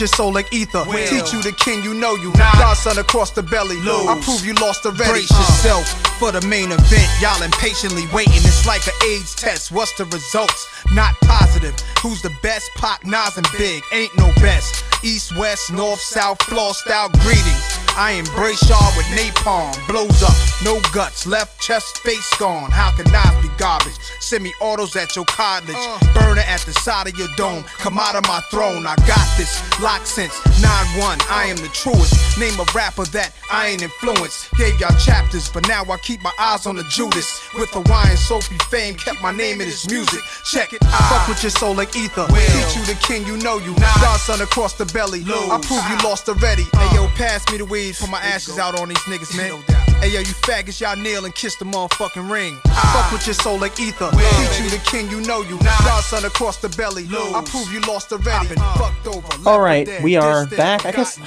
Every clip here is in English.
your soul like ether. Will. Teach you the king, you know you. Nah. Godson across the belly. Lose. I prove you lost already. Brace uh. yourself for the main event. Y'all impatiently waiting. It's like an AIDS test. What's the results? Not positive. Who's the best? Pac, Nas, and Big. Ain't no best. East, west, north, south, floor style greetings. I embrace y'all with napalm. Blows up, no guts, left chest, face gone. How can I be garbage? Send me autos at your cottage. Uh. Burner at the side of your dome. Come out of my throne. I got this. Lock since 9 1. I am the truest. Name a rapper that I ain't influenced. Gave y'all chapters, but now I keep my eyes on the Judas. With the wine, Sophie fame, kept my name in his music. Check it. I fuck with your soul like ether. Will. Teach you the king, you know you. Godson across the belly. Lose. I prove you lost already. Uh. Hey yo, pass me the weed weed, put my ashes out on these niggas, man. Hey yo, you faggots, y'all kneel and kiss the motherfucking ring. Fuck with your soul like ether. Teach you the king, you know you. Godson across the belly. I prove you lost already. Fucked over. All right, we are back. I guess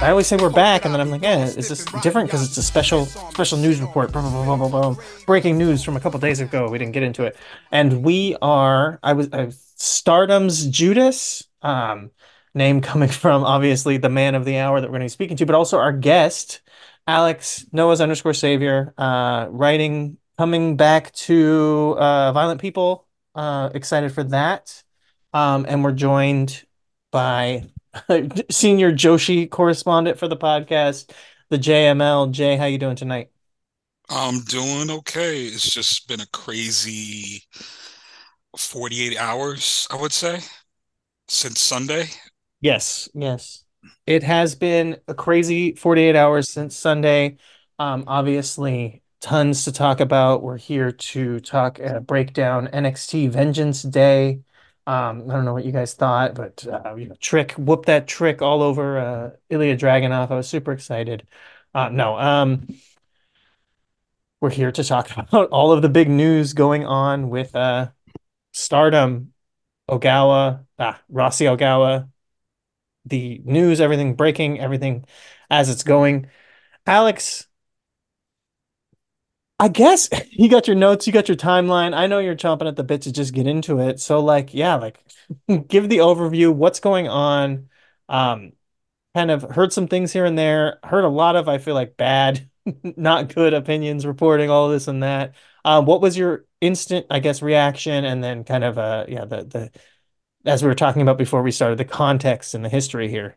I always say we're back, and then I'm like, yeah, is this different because it's a special special news report? Breaking news from a couple days ago. We didn't get into it, and we are. I was uh, Stardom's Judas. Um, name coming from obviously the man of the hour that we're going to be speaking to, but also our guest, Alex Noah's underscore savior, uh, writing coming back to uh, Violent People. Uh, excited for that. Um, and we're joined by senior Joshi correspondent for the podcast, the JML. Jay, how you doing tonight? I'm doing okay. It's just been a crazy 48 hours, I would say, since Sunday. Yes, yes. It has been a crazy 48 hours since Sunday. Um, obviously, tons to talk about. We're here to talk, uh, break down NXT Vengeance Day. Um, I don't know what you guys thought, but uh, you know, trick, whoop that trick all over uh, Ilja Dragunov. I was super excited. Uh, no, um, we're here to talk about all of the big news going on with uh, Stardom, Ogawa, ah, Rossy Ogawa, the news, everything breaking, everything as it's going. Alex, I guess you got your notes, you got your timeline. I know you're chomping at the bit to just get into it. So, like, yeah, like, give the overview. What's going on? Um, kind of heard some things here and there. Heard a lot of, I feel like, bad, not good opinions reporting all this and that. Um, what was your instant, I guess, reaction, and then kind of, uh, yeah, the the as we were talking about before we started, the context and the history here.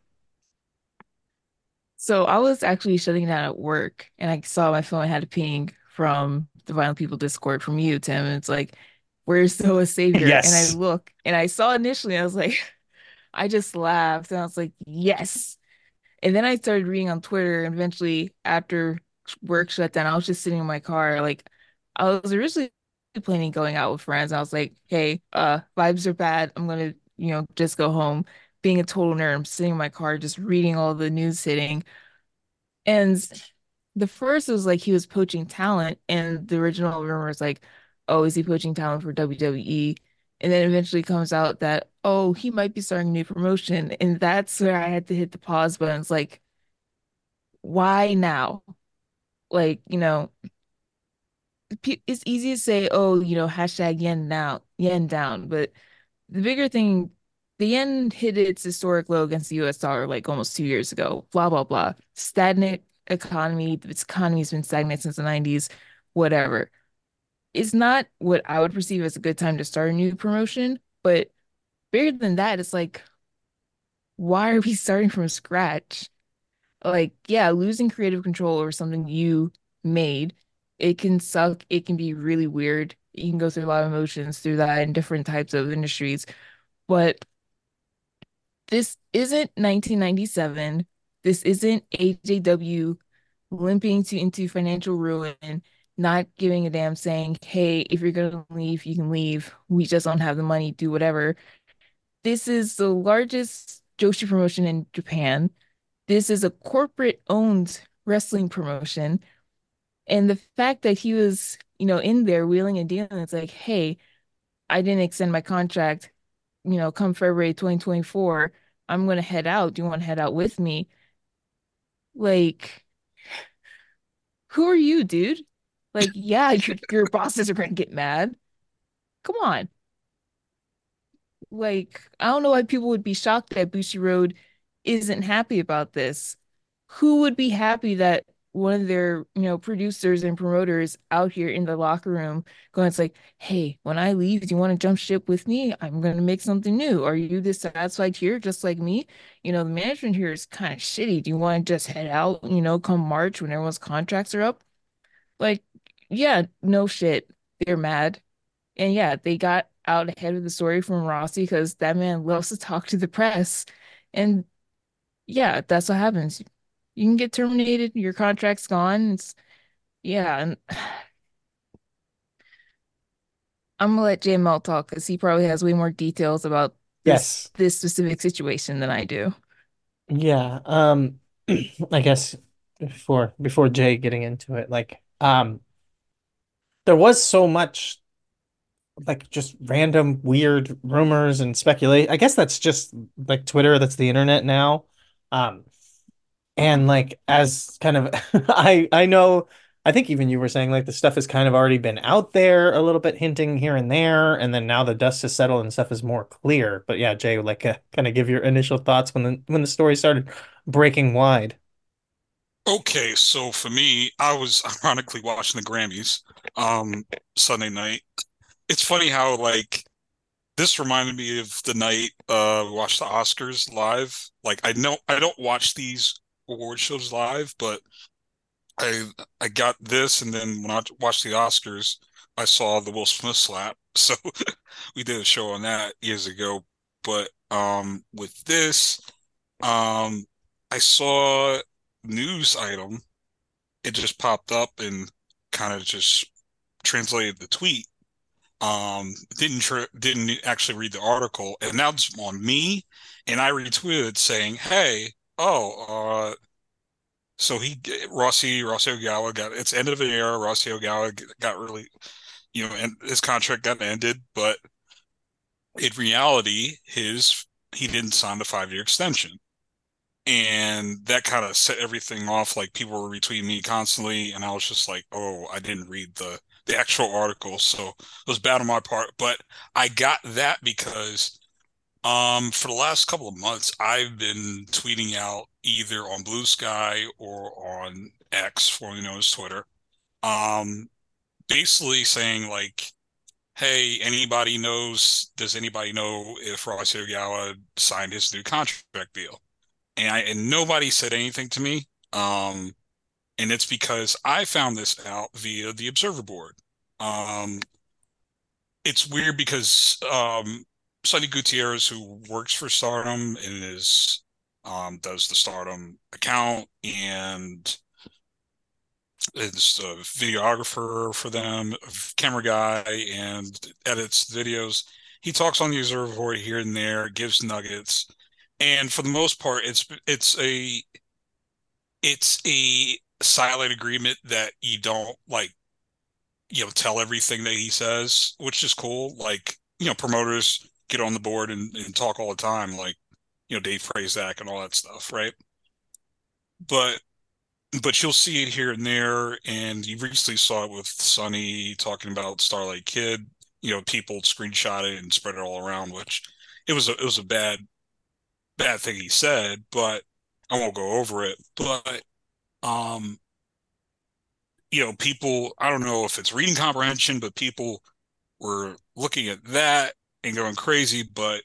So I was actually shutting down at work and I saw my phone had a ping from the Violent People Discord from you, Tim. And it's like, where's Noah Savior? Yes. And I look and I saw initially, I was like, I just laughed and I was like, yes. And then I started reading on Twitter and eventually after work shut down, I was just sitting in my car. Like I was originally planning going out with friends. I was like, hey, uh, vibes are bad. I'm gonna, you know, just go home. Being a total nerd, I'm sitting in my car just reading all the news sitting. And the first was like he was poaching talent, and the original rumor was like, oh, is he poaching talent for WWE? And then eventually comes out that, oh, he might be starting a new promotion. And that's where I had to hit the pause button. It's like, why now? Like, you know, it's easy to say, oh, you know, hashtag yen now, yen down, but the bigger thing, the yen hit its historic low against the U.S. dollar like almost two years ago. Blah blah blah. Stagnant economy. Its economy's been stagnant since the '90s. Whatever. It's not what I would perceive as a good time to start a new promotion, but bigger than that, it's like, why are we starting from scratch? Like, yeah, losing creative control over something you made it can suck. It can be really weird. You can go through a lot of emotions through that in different types of industries. But this isn't 1997. This isn't AJW limping to into financial ruin, not giving a damn, saying, "Hey, if you're gonna leave, you can leave. We just don't have the money. Do whatever." This is the largest Joshi promotion in Japan. This is a corporate-owned wrestling promotion and the fact that he was, you know, in there wheeling and dealing, it's like, hey, I didn't extend my contract, you know, come February 2024, I'm gonna head out. Do you want to head out with me? Like, who are you, dude? Like, yeah, your, your bosses are gonna get mad. Come on. Like, I don't know why people would be shocked that Bushiroad isn't happy about this, who would be happy that one of their you know producers and promoters out here in the locker room going it's like hey when i leave do you want to jump ship with me? I'm going to make something new. Are you dissatisfied here just like me? You know the management here is kind of shitty. Do you want to just head out you know come march when everyone's contracts are up? Like yeah no shit. They're mad. And yeah they got out ahead of the story from rossy because that man loves to talk to the press. And yeah that's what happens you can get terminated, your contract's gone. It's yeah, and I'm gonna let JML talk because he probably has way more details about this, yes this specific situation than I do. Yeah, um, I guess before before Jay getting into it, like, um, there was so much like just random weird rumors and speculate. I guess that's just like Twitter, that's the internet now. Um, and like as kind of I I know I think even you were saying like the stuff has kind of already been out there a little bit hinting here and there and then now the dust has settled and stuff is more clear. But yeah Jay like uh, kind of give your initial thoughts when the when the story started breaking wide. Okay so for me I was ironically watching the Grammys um Sunday night. It's funny how like this reminded me of the night uh we watched the Oscars live. Like I know I don't watch these award shows live, but I I got this, and then when I watched the Oscars, I saw the Will Smith slap. So we did a show on that years ago. But um, with this, um, I saw news item. It just popped up and kind of just translated the tweet. Um, didn't tr- didn't actually read the article, and now it's on me. And I retweeted saying, "Hey, oh, uh, so he Rossy Rossy Ogawa got it's end of an era. Rossy Ogawa got really, you know, and his contract got ended, but in reality, his he didn't sign the five year extension, and that kind of set everything off. Like people were retweeting me constantly, and I was just like, oh, I didn't read the the actual article, so it was bad on my part. But I got that because um, for the last couple of months, I've been tweeting out either on Blue Sky or on X, formerly known as Twitter, um, basically saying like, "Hey, anybody knows? Does anybody know if Rossy Ogawa signed his new contract deal?" And I and nobody said anything to me. Um, and it's because I found this out via the Observer Board. Um, it's weird because um, Sonny Gutierrez, who works for Stardom and is um, does the Stardom account and is a videographer for them, camera guy, and edits videos. He talks on the observer board here and there, gives nuggets, and for the most part, it's it's a it's a silent agreement that you don't like you know tell everything that he says, which is cool. Like you know, promoters get on the board and, and talk all the time, like you know Dave Prazak and all that stuff, right? But but you'll see it here and there, and you recently saw it with Sonny talking about Starlight Kid. You know, people screenshot it and spread it all around, which it was a it was a bad bad thing he said, but I won't go over it. But um, you know, people I don't know if it's reading comprehension, but people were looking at that and going crazy. But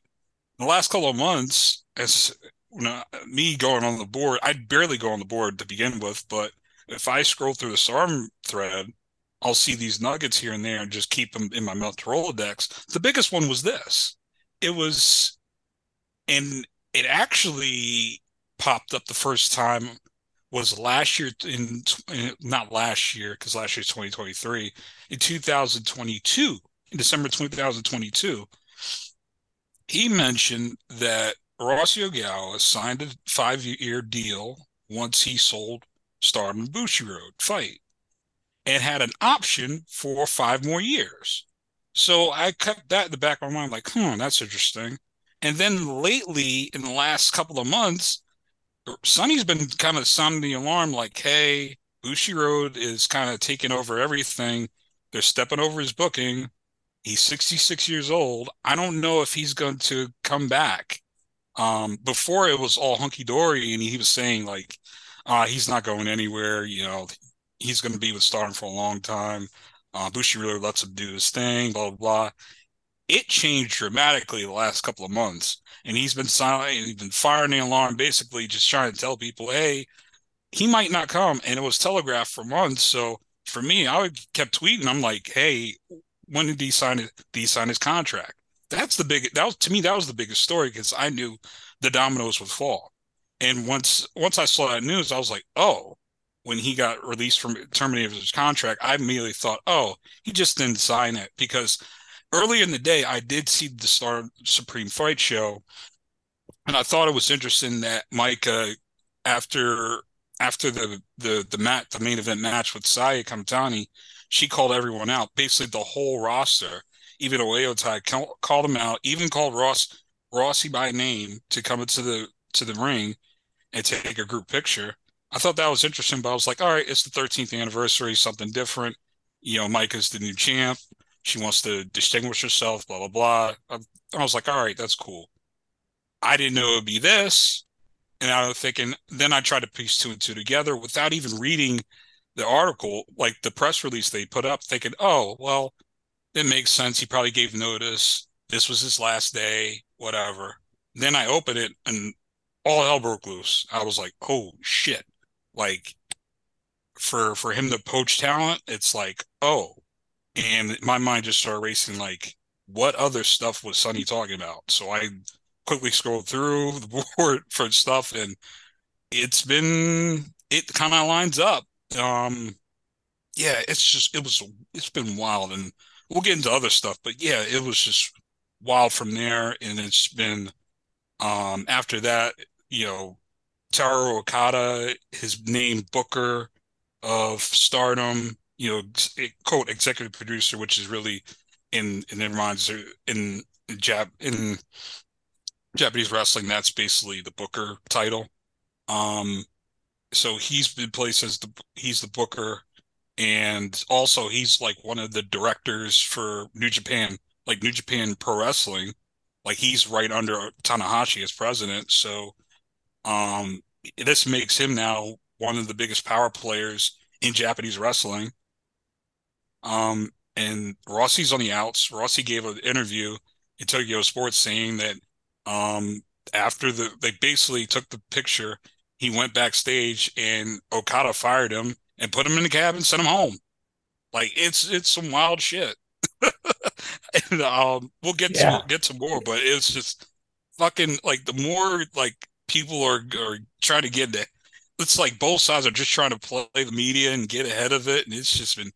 the last couple of months, as you know, me going on the board, I'd barely go on the board to begin with, but if I scroll through the SARM thread, I'll see these nuggets here and there and just keep them in my mental Rolodex. The biggest one was this. It was, and it actually popped up the first time was last year in, not last year because last year's 2023 in 2022 in December 2022 he mentioned that Rossy Ogawa signed a five-year deal once he sold Stardom Bushiroad fight and had an option for five more years. So I kept that in the back of my mind, like, hmm, that's interesting. And then lately, in the last couple of months, Sonny's been kind of sounding the alarm, like, hey, Bushiroad is kind of taking over everything. They're stepping over his booking. He's 66 years old. I don't know if he's going to come back Um, before it was all hunky dory, and he was saying like, uh, he's not going anywhere. You know, he's going to be with Stardom for a long time. Uh, Bushi really lets him do his thing. Blah blah blah. It changed dramatically the last couple of months, and he's been silent. He's been firing the alarm, basically just trying to tell people, hey, he might not come, and it was telegraphed for months. So for me, I kept tweeting. I'm like, hey, when did he sign it? Did he sign his contract? That's the big. That was to me. That was the biggest story because I knew the dominoes would fall. And once once I saw that news, I was like, oh. When he got released from terminated his contract, I immediately thought, oh, he just didn't sign it because early in the day I did see the Star Supreme Fight show, and I thought it was interesting that Maika, uh, after after the the the mat the main event match with Saya Kamitani, she called everyone out, basically the whole roster. Even Oedo Tai called him out, even called Ross Rossy by name to come into the to the ring and take a group picture. I thought that was interesting, but I was like, all right, it's the 13th anniversary, something different. You know, Maika is the new champ. She wants to distinguish herself, blah, blah, blah. Um, I, I was like, all right, that's cool. I didn't know it would be this. And I was thinking, then I tried to piece two and two together without even reading the article, like the press release they put up, thinking, oh, well, it makes sense. He probably gave notice. This was his last day, whatever. Then I opened it and all hell broke loose. I was like, oh shit. Like for for him to poach talent, it's like, oh. And my mind just started racing like, what other stuff was Sonny talking about? So I quickly scrolled through the board for stuff and it's been it kind of lines up um yeah it's just it was it's been wild and we'll get into other stuff but yeah it was just wild from there and it's been um after that you know Toru Okada his name Booker of Stardom you know quote executive producer which is really in in reminds in Jap in Japanese wrestling, that's basically the Booker title. Um, so he's been placed as the he's the Booker, and also he's like one of the directors for New Japan, like New Japan Pro Wrestling. Like he's right under Tanahashi as president. So, um, this makes him now one of the biggest power players in Japanese wrestling. Um, and Rossy's on the outs. Rossy gave an interview in Tokyo Sports saying that um, after the they basically took the picture, he went backstage and Okada fired him and put him in the cab and sent him home. Like it's it's some wild shit. and um, we'll get yeah. to get to more, but it's just fucking like the more like people are are trying to get that. It's like both sides are just trying to play the media and get ahead of it, and it's just been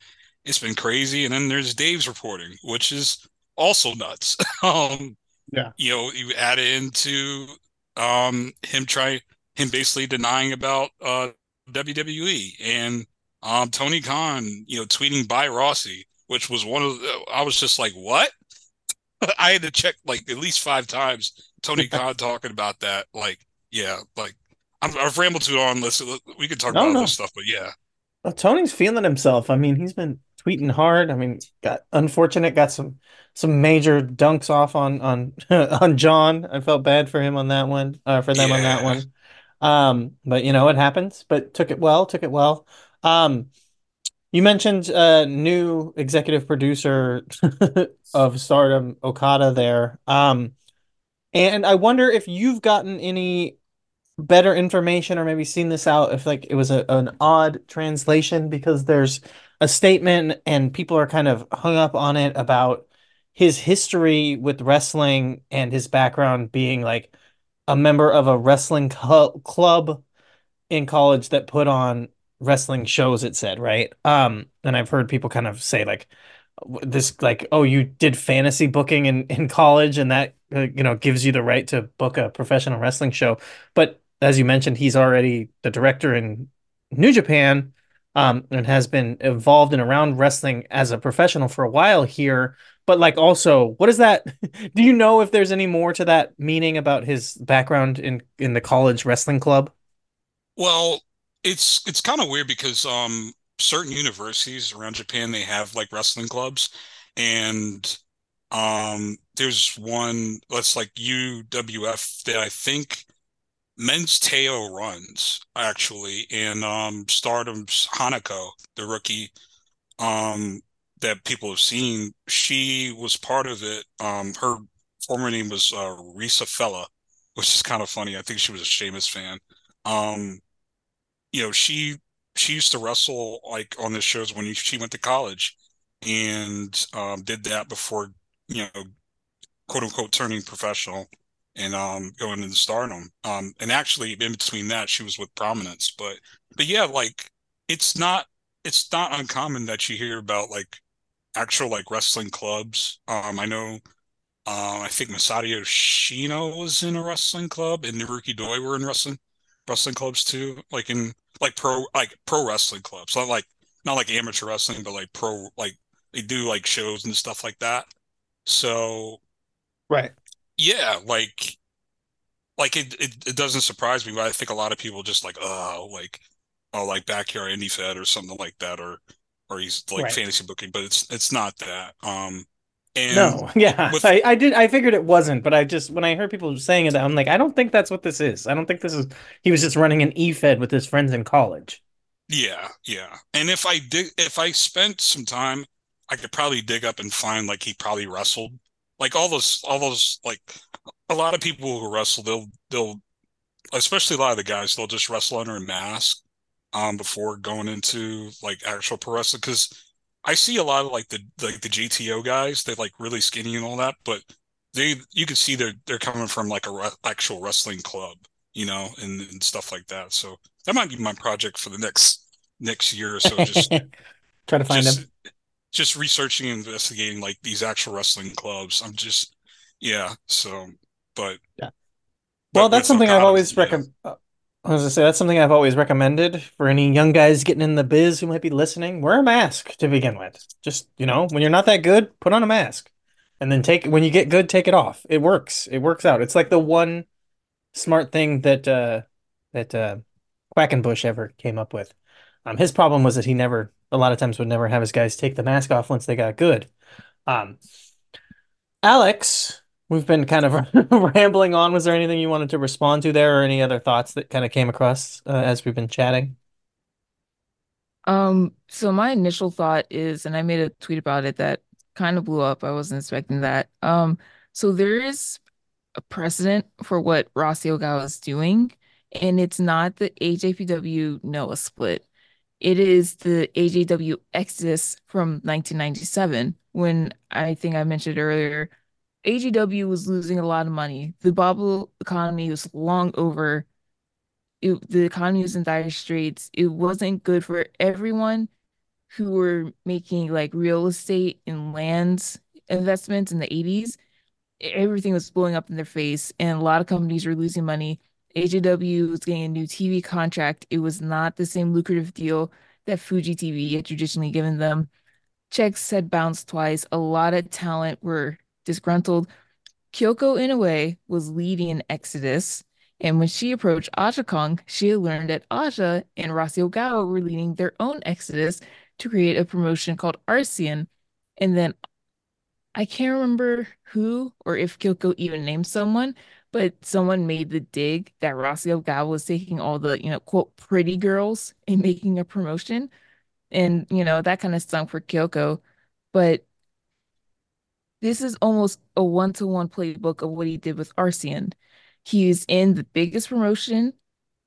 it's been crazy. And then there's Dave's reporting, which is also nuts. um, yeah. You know, you add it into um him trying him basically denying about uh WWE and um Tony Khan, you know, tweeting by Rossy, which was one of the, I was just like, what? I had to check like at least five times Tony Khan talking about that. Like, yeah, like i have rambled too on. Let's we could talk no, about no. this stuff, but yeah. Well, Tony's feeling himself. I mean, he's been tweeting hard. I mean, got unfortunate, got some some major dunks off on on on John. I felt bad for him on that one, uh, for them yeah. on that one. Um, but you know it happens. But took it well, took it well. Um, you mentioned uh new executive producer of Stardom, Okada. There, um, and I wonder if you've gotten any better information or maybe seen this out if like it was a, an odd translation because there's a statement and people are kind of hung up on it about his history with wrestling and his background being like a member of a wrestling cl- club in college that put on wrestling shows it said right um and i've heard people kind of say like this like oh you did fantasy booking in in college and that uh, you know gives you the right to book a professional wrestling show but as you mentioned he's already the director in new japan um, and has been involved and around wrestling as a professional for a while here. But like, also, what is that? Do you know if there's any more to that meaning about his background in in the college wrestling club? Well, it's it's kind of weird because um certain universities around Japan they have like wrestling clubs, and Um, there's one that's like UWF that I think Men's Teioh runs actually, and um, Stardom's Hanako, the rookie, um, that people have seen. She was part of it. Um, her former name was uh, Risa Fella, which is kind of funny. I think she was a Sheamus fan. Um, you know, she she used to wrestle like on the shows when she went to college, and um, did that before you know, quote unquote, turning professional and um, going into stardom. Um, and actually, in between that, she was with Prominence. But but yeah, like it's not it's not uncommon that you hear about like actual like wrestling clubs. Um, I know. Uh, I think Masato Yoshino was in a wrestling club, and Naruki Doi were in wrestling wrestling clubs too, like in like pro like pro wrestling clubs, not like not like amateur wrestling, but like pro like they do like shows and stuff like that. So, right, yeah, like like it, it, it doesn't surprise me, but I think a lot of people just like, oh, like oh, like backyard indie fed or something like that, or or he's like right. fantasy booking, but it's it's not that. Um, and no, yeah, with, I, I did. I figured it wasn't, but I just when I heard people saying it, I'm like, I don't think that's what this is. I don't think this is. He was just running an e-fed with his friends in college. Yeah, yeah. And if I did, if I spent some time, I could probably dig up and find like he probably wrestled, like all those, all those, like a lot of people who wrestle, they'll, they'll, especially a lot of the guys, they'll just wrestle under a mask, um, before going into like actual pro wrestling because I see a lot of like the like the GTO guys. They like really skinny and all that, but they you can see they're they're coming from like a re- actual wrestling club, you know, and, and stuff like that. So that might be my project for the next next year or so. Just try to find just, them. Just researching and investigating like these actual wrestling clubs. I'm just yeah. So, but yeah. Well, that's something I've always recommended. Uh, I was gonna say that's something I've always recommended for any young guys getting in the biz who might be listening. Wear a mask to begin with. Just you know, when you're not that good, put on a mask, and then take when you get good, take it off. It works. It works out. It's like the one smart thing that uh, that uh, Quackenbush ever came up with. Um, his problem was that he never, a lot of times, would never have his guys take the mask off once they got good. Um, Alex, We've been kind of rambling on. Was there anything you wanted to respond to there, or any other thoughts that kind of came across uh, as we've been chatting? Um, so my initial thought is, and I made a tweet about it that kind of blew up. I wasn't expecting that. Um, so there is a precedent for what Rossy Ogawa is doing, and it's not the AJPW Noah split. It is the AJW Exodus from 1997, when I think I mentioned earlier AJW was losing a lot of money. The bubble economy was long over. It, the economy was in dire straits. It wasn't good for everyone who were making like real estate and lands investments in the 80s. Everything was blowing up in their face, and a lot of companies were losing money. AJW was getting a new TV contract. It was not the same lucrative deal that Fuji TV had traditionally given them. Checks had bounced twice. A lot of talent were disgruntled. Kyoko Inoue was leading an exodus, and when she approached Aja Kong, she had learned that Aja and Rossy Ogawa were leading their own exodus to create a promotion called Arsion. And then I can't remember who or if Kyoko even named someone, but someone made the dig that Rossy Ogawa was taking all the, you know, quote, pretty girls and making a promotion. And, you know, that kind of stunk for Kyoko. But this is almost a one-to-one playbook of what he did with Arsion. He's in the biggest promotion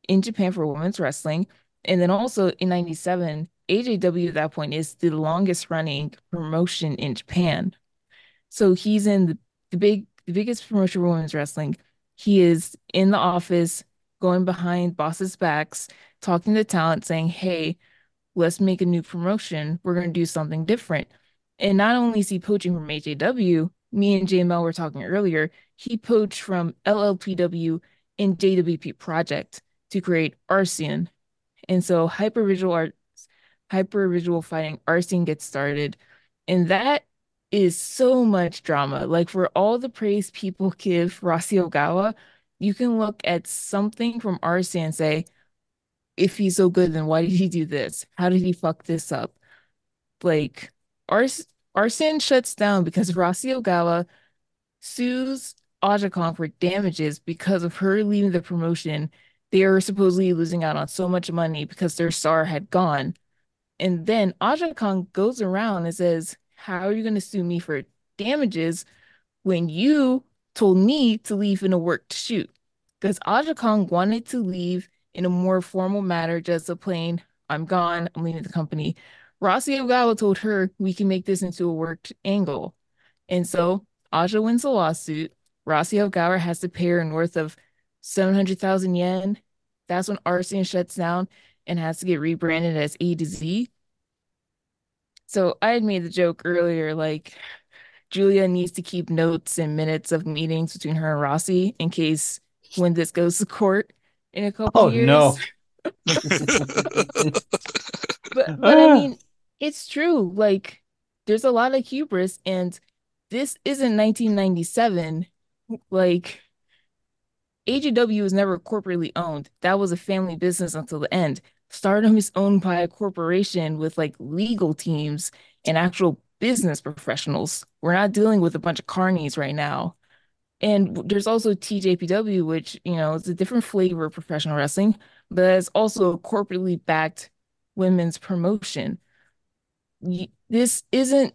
in Japan for women's wrestling. And then also in 97, AJW at that point is the longest running promotion in Japan. So he's in the, the big the biggest promotion for women's wrestling. He is in the office, going behind bosses' backs, talking to talent, saying, Hey, let's make a new promotion. We're gonna do something different. And not only is he poaching from AJW, me and JML were talking earlier, he poached from LLPW and JWP Project to create Arsion. And so hypervisual art, hypervisual fighting Arsion gets started. And that is so much drama. Like for all the praise people give Rossy Ogawa, you can look at something from Arsion and say, if he's so good, then why did he do this? How did he fuck this up? Like Ars Arsion shuts down because Rossy Ogawa sues Aja Kong for damages because of her leaving the promotion. They are supposedly losing out on so much money because their star had gone. And then Aja Kong goes around and says, How are you going to sue me for damages when you told me to leave in a work shoot? Because Aja Kong wanted to leave in a more formal manner, just a plain, I'm gone, I'm leaving the company. Rossy Ogawa told her we can make this into a worked angle. And so Aja wins the lawsuit. Rossy Ogawa has to pay her north of 700,000 yen. That's when Arsion shuts down and has to get rebranded as A to Z. So I had made the joke earlier, like Giulia needs to keep notes and minutes of meetings between her and Rossy in case when this goes to court in a couple oh, years. no. but but I ah. mean, it's true. Like there's a lot of hubris and this isn't 1997. Like AJW was never corporately owned. That was a family business until the end. Stardom is owned by a corporation with like legal teams and actual business professionals. We're not dealing with a bunch of carnies right now. And there's also TJPW, which, you know, is a different flavor of professional wrestling, but it's also a corporately backed women's promotion. This isn't,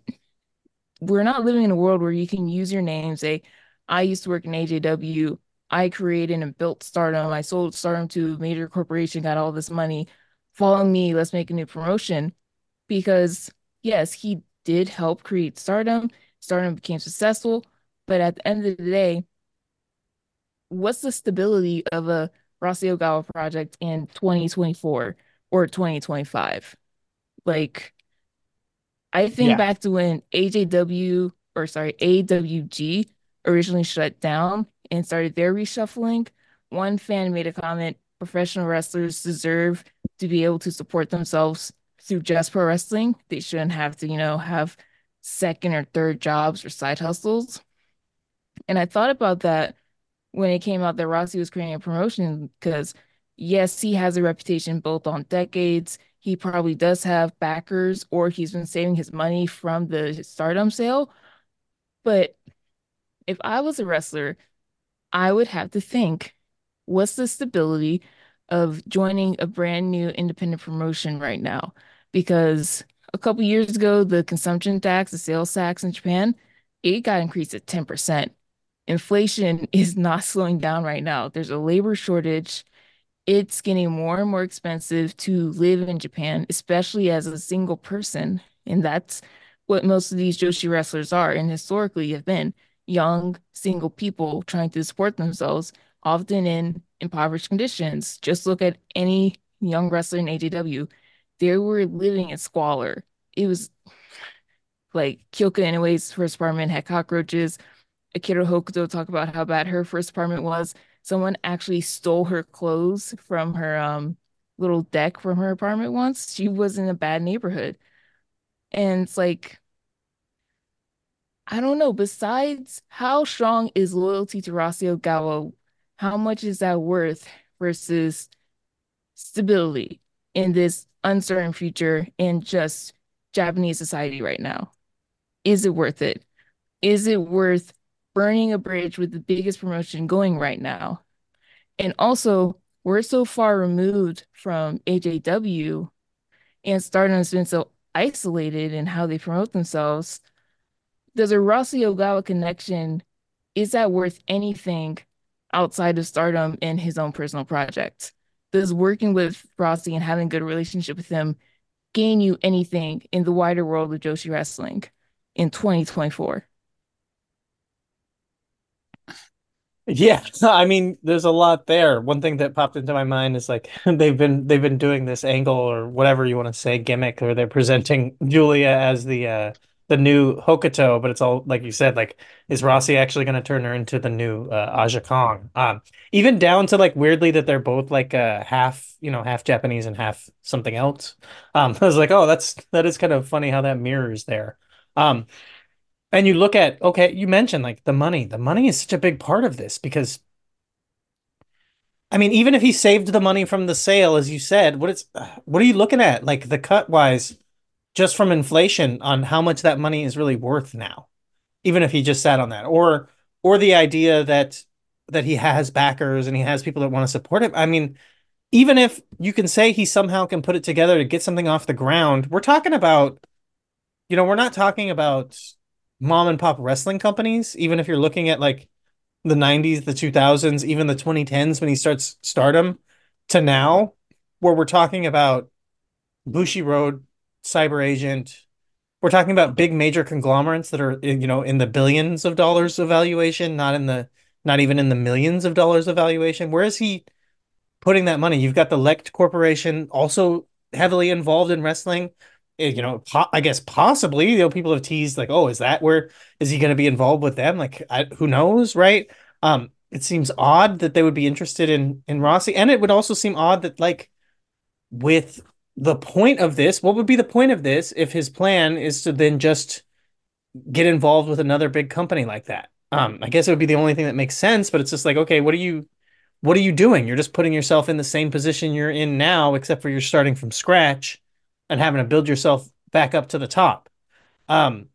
we're not living in a world where you can use your name, say, I used to work in AJW, I created and built Stardom, I sold Stardom to a major corporation, got all this money. Follow me, let's make a new promotion. Because yes, he did help create Stardom. Stardom became successful but at the end of the day, what's the stability of a Rossy Ogawa project in 2024 or 2025? Like, I think yeah. back to when AJW or sorry, AWG originally shut down and started their reshuffling. One fan made a comment professional wrestlers deserve to be able to support themselves through just pro wrestling. They shouldn't have to, you know, have second or third jobs or side hustles. And I thought about that when it came out that Rossy was creating a promotion because yes, he has a reputation built on decades. He probably does have backers or he's been saving his money from the stardom sale. But if I was a wrestler, I would have to think what's the stability of joining a brand new independent promotion right now? Because a couple years ago, the consumption tax, the sales tax in Japan, it got increased at 10% inflation is not slowing down right now. There's a labor shortage. It's getting more and more expensive to live in Japan, especially as a single person. And that's what most of these Joshi wrestlers are and historically have been young, single people trying to support themselves, often in impoverished conditions. Just look at any young wrestler in AJW. They were living in squalor. It was like Kyoko Inoue's first apartment had cockroaches. Akira Hokuto talk about how bad her first apartment was. Someone actually stole her clothes from her um little deck from her apartment once. She was in a bad neighborhood. And it's like I don't know, besides how strong is loyalty to Rossy Ogawa, how much is that worth versus stability in this uncertain future in just Japanese society right now? Is it worth it? Is it worth burning a bridge with the biggest promotion going right now. And also, we're so far removed from AJW, and Stardom has been so isolated in how they promote themselves. Does a Rossy Ogawa connection is that worth anything outside of Stardom and his own personal project? Does working with Rossy and having a good relationship with him gain you anything in the wider world of Joshi wrestling in 2024? Yeah, I mean, there's a lot there. One thing that popped into my mind is like they've been they've been doing this angle or whatever you want to say gimmick, or they're presenting Giulia as the uh the new Hokuto, but it's all like you said, like is Rossy actually going to turn her into the new uh, Aja Kong? Um, even down to like weirdly that they're both like uh half you know half Japanese and half something else. Um, I was like, oh, that's that is kind of funny how that mirrors there. Um, and you look at, okay, you mentioned like the money. The money is such a big part of this because I mean, even if he saved the money from the sale, as you said, what it's what are you looking at? Like the cut wise, just from inflation on how much that money is really worth now, even if he just sat on that, or or the idea that that he has backers and he has people that want to support him. I mean, even if you can say he somehow can put it together to get something off the ground, we're talking about, you know, we're not talking about mom and pop wrestling companies. Even if you're looking at like the 90s, the 2000s, even the 2010s when he starts stardom to now, where we're talking about Bushiroad, Cyber Agent. We're talking about big major conglomerates that are, you know, in the billions of dollars of valuation, not in the, not even in the millions of dollars of valuation. Where is he putting that money? You've got the Lect Corporation also heavily involved in wrestling. Eh, you know, po- I guess possibly, you know, people have teased like, oh, is that where is he going to be involved with them? Like, I, who knows, right? Um, it seems odd that they would be interested in in Rossy, and it would also seem odd that like with the point of this, what would be the point of this if his plan is to then just get involved with another big company like that? Um, I guess it would be the only thing that makes sense, but it's just like, okay, what are you what are you doing? You're just putting yourself in the same position you're in now, except for you're starting from scratch and having to build yourself back up to the top. Um,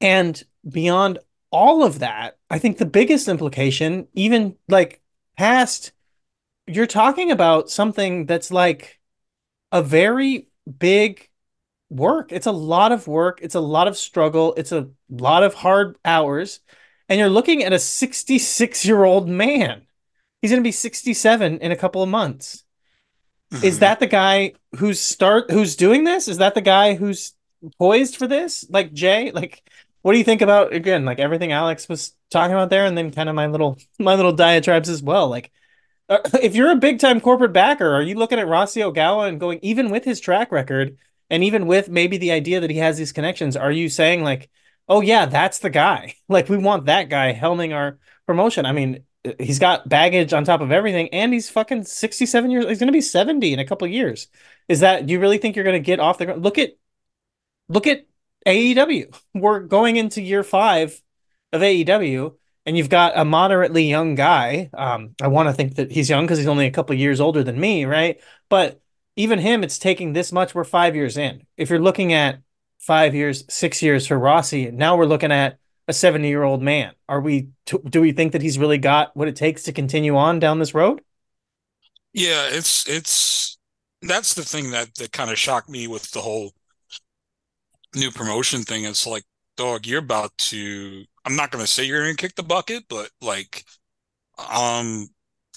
and beyond all of that, I think the biggest implication, even like past, you're talking about something that's like a very big work. It's a lot of work. It's a lot of struggle. It's a lot of hard hours. And you're looking at a 66 year old man. He's going to be 67 in a couple of months. Mm-hmm. Is that the guy who's start who's doing this? Is that the guy who's poised for this? Like Jay, like what do you think about again, like everything Alex was talking about there, and then kind of my little my little diatribes as well. Like, uh, if you're a big time corporate backer, are you looking at Rossy Ogawa and going even with his track record, and even with maybe the idea that he has these connections, are you saying like, oh yeah, that's the guy? Like we want that guy helming our promotion. I mean, he's got baggage on top of everything, and he's fucking 67 years. He's gonna be 70 in a couple of years. Is that do you really think you're gonna get off the ground? Look at look at AEW. We're going into year five of AEW, and you've got a moderately young guy. Um, I want to think that he's young because he's only a couple years older than me, right? But even him, it's taking this much. We're five years in. If you're looking at five years, six years for Rossy, now we're looking at a 70 year old man. Are we, do we think that he's really got what it takes to continue on down this road? Yeah, it's, it's, that's the thing that, that kind of shocked me with the whole new promotion thing. It's like, dog, you're about to, I'm not going to say you're going to kick the bucket, but like, um,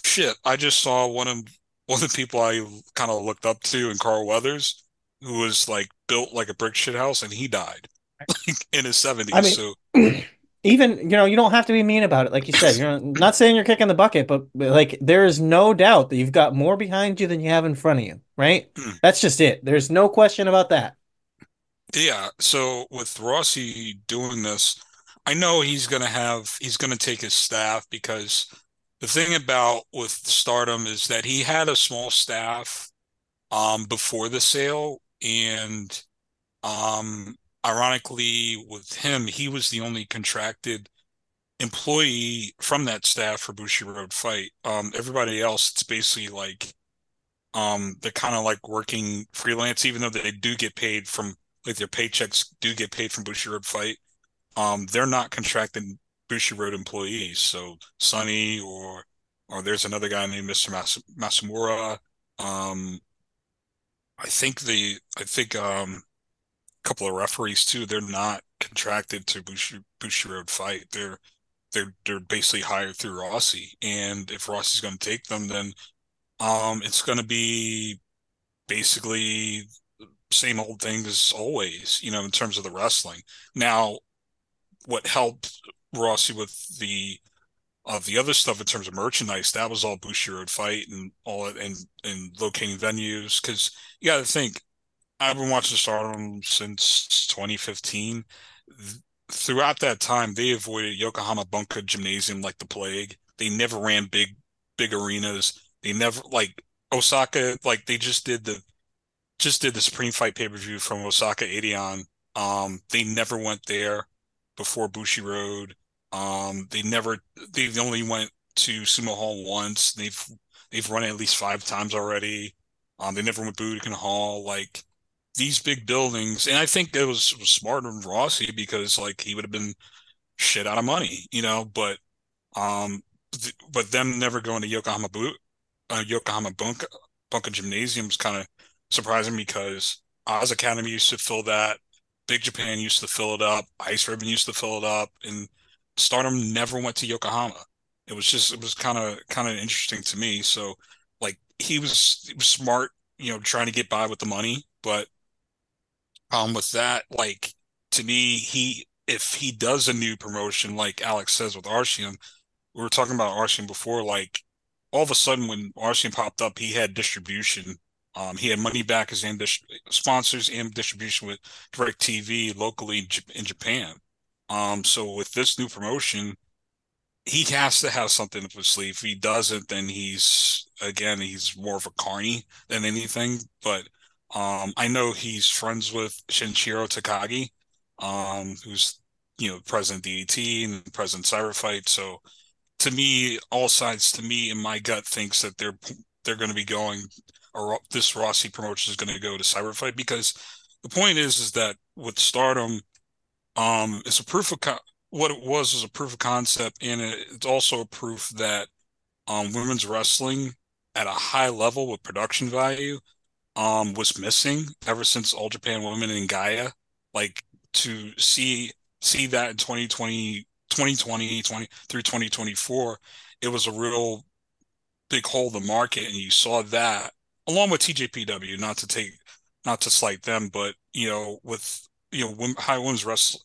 shit, I just saw one of, one of the people I kind of looked up to in Carl Weathers, who was like built like a brick shit house and he died in his 70s. I mean, so even you know you don't have to be mean about it like you said you're not saying you're kicking the bucket but like there is no doubt that you've got more behind you than you have in front of you right hmm. that's just it there's no question about that yeah so with rossy doing this i know he's gonna have he's gonna take his staff because the thing about with stardom is that he had a small staff um before the sale and um ironically, with him, he was the only contracted employee from that staff for Bushiroad Fight. Um, everybody else, it's basically like um, they're kind of like working freelance, even though they do get paid from like their paychecks do get paid from Bushiroad Fight. Um, they're not contracted Bushiroad employees. So Sonny or or there's another guy named Mr. Mas- Masamura. Um, I think the I think um, couple of referees too. They're not contracted to Bushi, Bushiroad Fight. They're they're they're basically hired through Rossy, and if Rossy's going to take them, then um, it's going to be basically same old thing as always. You know, in terms of the wrestling. Now, what helped Rossy with the of the other stuff in terms of merchandise, that was all Bushiroad Fight and all it and and locating venues because you got to think I've been watching Stardom since 2015. Throughout that time, they avoided Yokohama Bunka Gymnasium like the plague. They never ran big, big arenas. They never like Osaka. Like they just did the, just did the Supreme Fight pay per view from Osaka Edion. Um, they never went there before Bushiroad. Um, they never. They only went to Sumo Hall once. They've they've run it at least five times already. Um, they never went to Budokan Hall. Like these big buildings, and I think it was, was smart of Rossy because like he would have been shit out of money, you know. But um, th- but them never going to Yokohama boot, uh, Yokohama Bunka Bunka Gymnasium is kind of surprising because Oz Academy used to fill that, Big Japan used to fill it up, Ice Ribbon used to fill it up, and Stardom never went to Yokohama. It was just it was kind of kind of interesting to me. So like he was he was smart, you know, trying to get by with the money, but um with that, like to me, he if he does a new promotion like Alex says with Arsion, we were talking about Arsion before, like all of a sudden when Arsion popped up, he had distribution. Um, he had money back as and sponsors and distribution with DirecTV locally in Japan. Um, so with this new promotion, he has to have something up his sleeve. If he doesn't, then he's again he's more of a carny than anything. But um, I know he's friends with Shinichiro Takagi, um, who's you know president DDT and president Cyber Fight. So to me, all sides to me in my gut thinks that they're they're going to be going or this Rossy promotion is going to go to Cyber Fight because the point is is that with Stardom, um, it's a proof of what it was is a proof of concept, and it, it's also a proof that um, women's wrestling at a high level with production value um, was missing ever since All Japan Women and Gaia. Like to see see that in 2020, 2020, 20 through 2024, it was a real big hole in the market, and you saw that along with TJPW. Not to take, not to slight them, but you know, with you know, high women's wrestling,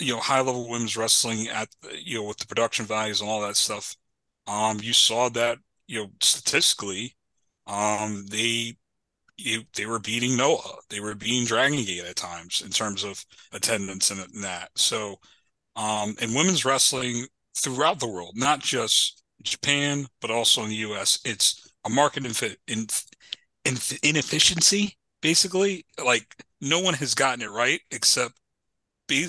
you know, high level women's wrestling at you know with the production values and all that stuff. Um, you saw that you know statistically, um, they you, they were beating Noah. They were beating Dragon Gate at times in terms of attendance and, and that. So, um, in women's wrestling throughout the world, not just Japan, but also in the U.S., it's a market infi- in, in, inefficiency. Basically, like no one has gotten it right except be,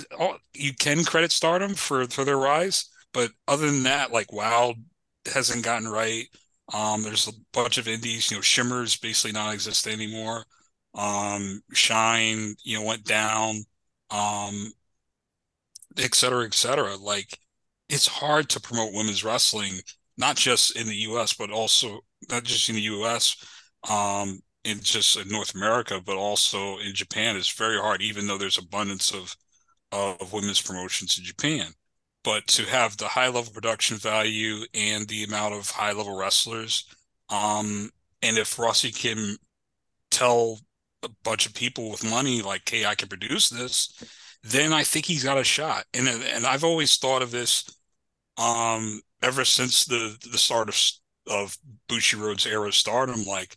you can credit Stardom for for their rise, but other than that, like Wild hasn't gotten right. Um, there's a bunch of indies, you know, Shimmer's basically non-existent anymore. Um, Shine, you know, went down, um, et cetera, et cetera. Like, it's hard to promote women's wrestling, not just in the U.S., but also not just in the U.S. Um, in just in North America, but also in Japan. It's very hard, even though there's abundance of of women's promotions in Japan but to have the high level production value and the amount of high level wrestlers, um, and if Rossy can tell a bunch of people with money like, "Hey, I can produce this," then I think he's got a shot. And and I've always thought of this, um, ever since the the start of of Bushiroad's era stardom, like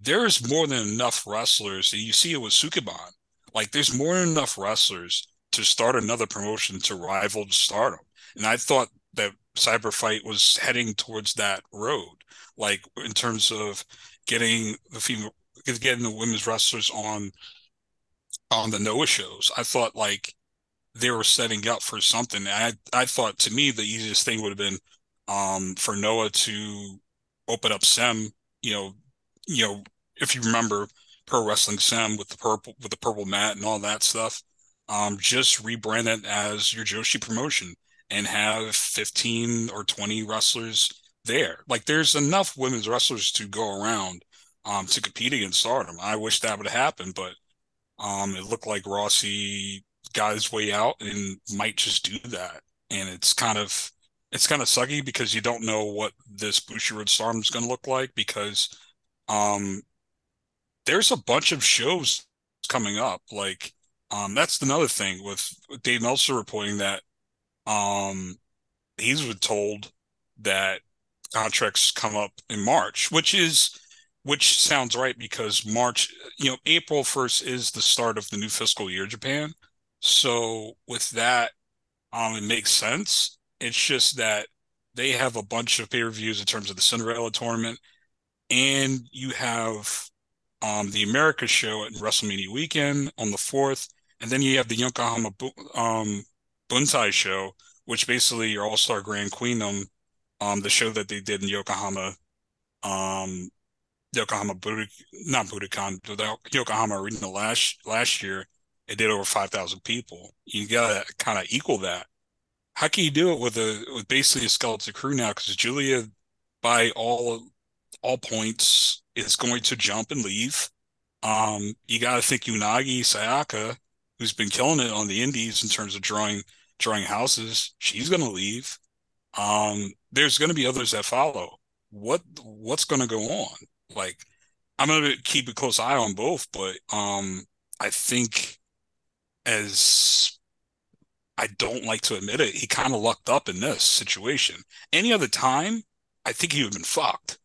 there's more than enough wrestlers. And you see it with Sukeban. Like there's more than enough wrestlers to start another promotion to rival stardom. And I thought that Cyber Fight was heading towards that road, like in terms of getting the female, getting the women's wrestlers on on the Noah shows. I thought like they were setting up for something. I I thought to me the easiest thing would have been um, for Noah to open up Sem. You know, you know if you remember Pro Wrestling Sem with the purple with the purple mat and all that stuff. Um, just rebrand it as your Joshi promotion and have 15 or 20 wrestlers there. Like there's enough women's wrestlers to go around um, to compete against Stardom. I wish that would happen, but um, it looked like Rossy got his way out and might just do that. And it's kind of it's kind of sucky because you don't know what this Bushiroad Stardom is going to look like because um, there's a bunch of shows coming up. Like um, that's another thing with Dave Meltzer reporting that um, he's been told that contracts come up in March, which is which sounds right because March, you know, April 1st is the start of the new fiscal year, Japan. So with that, um, it makes sense. It's just that they have a bunch of pay-per-views in terms of the Cinderella tournament, and you have um, the America show at WrestleMania weekend on the fourth, and then you have the Yokohama um, Buntai show, which basically your All Star Grand Queendom, um, the show that they did in Yokohama, um, Yokohama Budokan, not Budokan, but the Yokohama Arena last last year, it did over five thousand people. You gotta kind of equal that. How can you do it with a with basically a skeleton crew now? Because Giulia, by all all points, is going to jump and leave. Um, you got to think Unagi Sayaka, who's been killing it on the indies in terms of drawing drawing houses, she's going to leave. Um, there's going to be others that follow. What what's going to go on? Like, I'm going to keep a close eye on both, but um, I think as I don't like to admit it, he kind of lucked up in this situation. Any other time, I think he would have been fucked.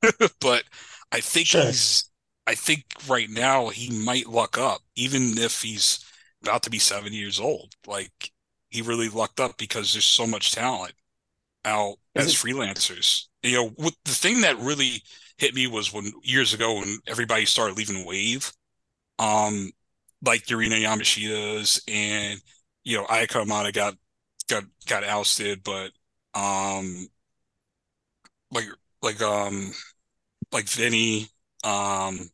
but I think sure. he's I think right now he might luck up, even if he's about to be 70 years old. Like he really lucked up because there's so much talent out Is as it- freelancers. You know, what, the thing that really hit me was when years ago when everybody started leaving Wave, um, like Yurina Yamashita's and you know Ayaka Hamada got got got ousted, but um, like like um like Vinny um,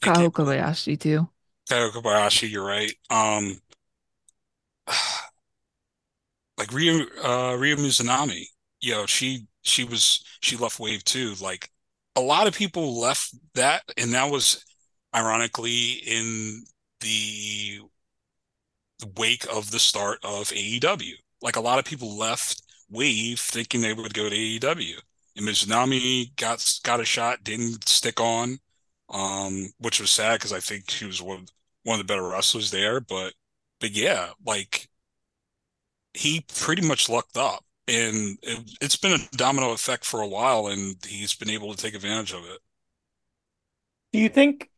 Kaho Kobayashi too. Kaho Kobayashi, you're right. Um, like Ryo, uh, Mizunami, you know, she she was she left Wave too. Like a lot of people left that, and that was ironically in the wake of the start of AEW. Like a lot of people left Wave thinking they would go to AEW. And Mizunami got got a shot, didn't stick on um, which was sad because I think she was one one of the better wrestlers there. But but yeah, like he pretty much lucked up, and it, it's been a domino effect for a while, and he's been able to take advantage of it. Do you think?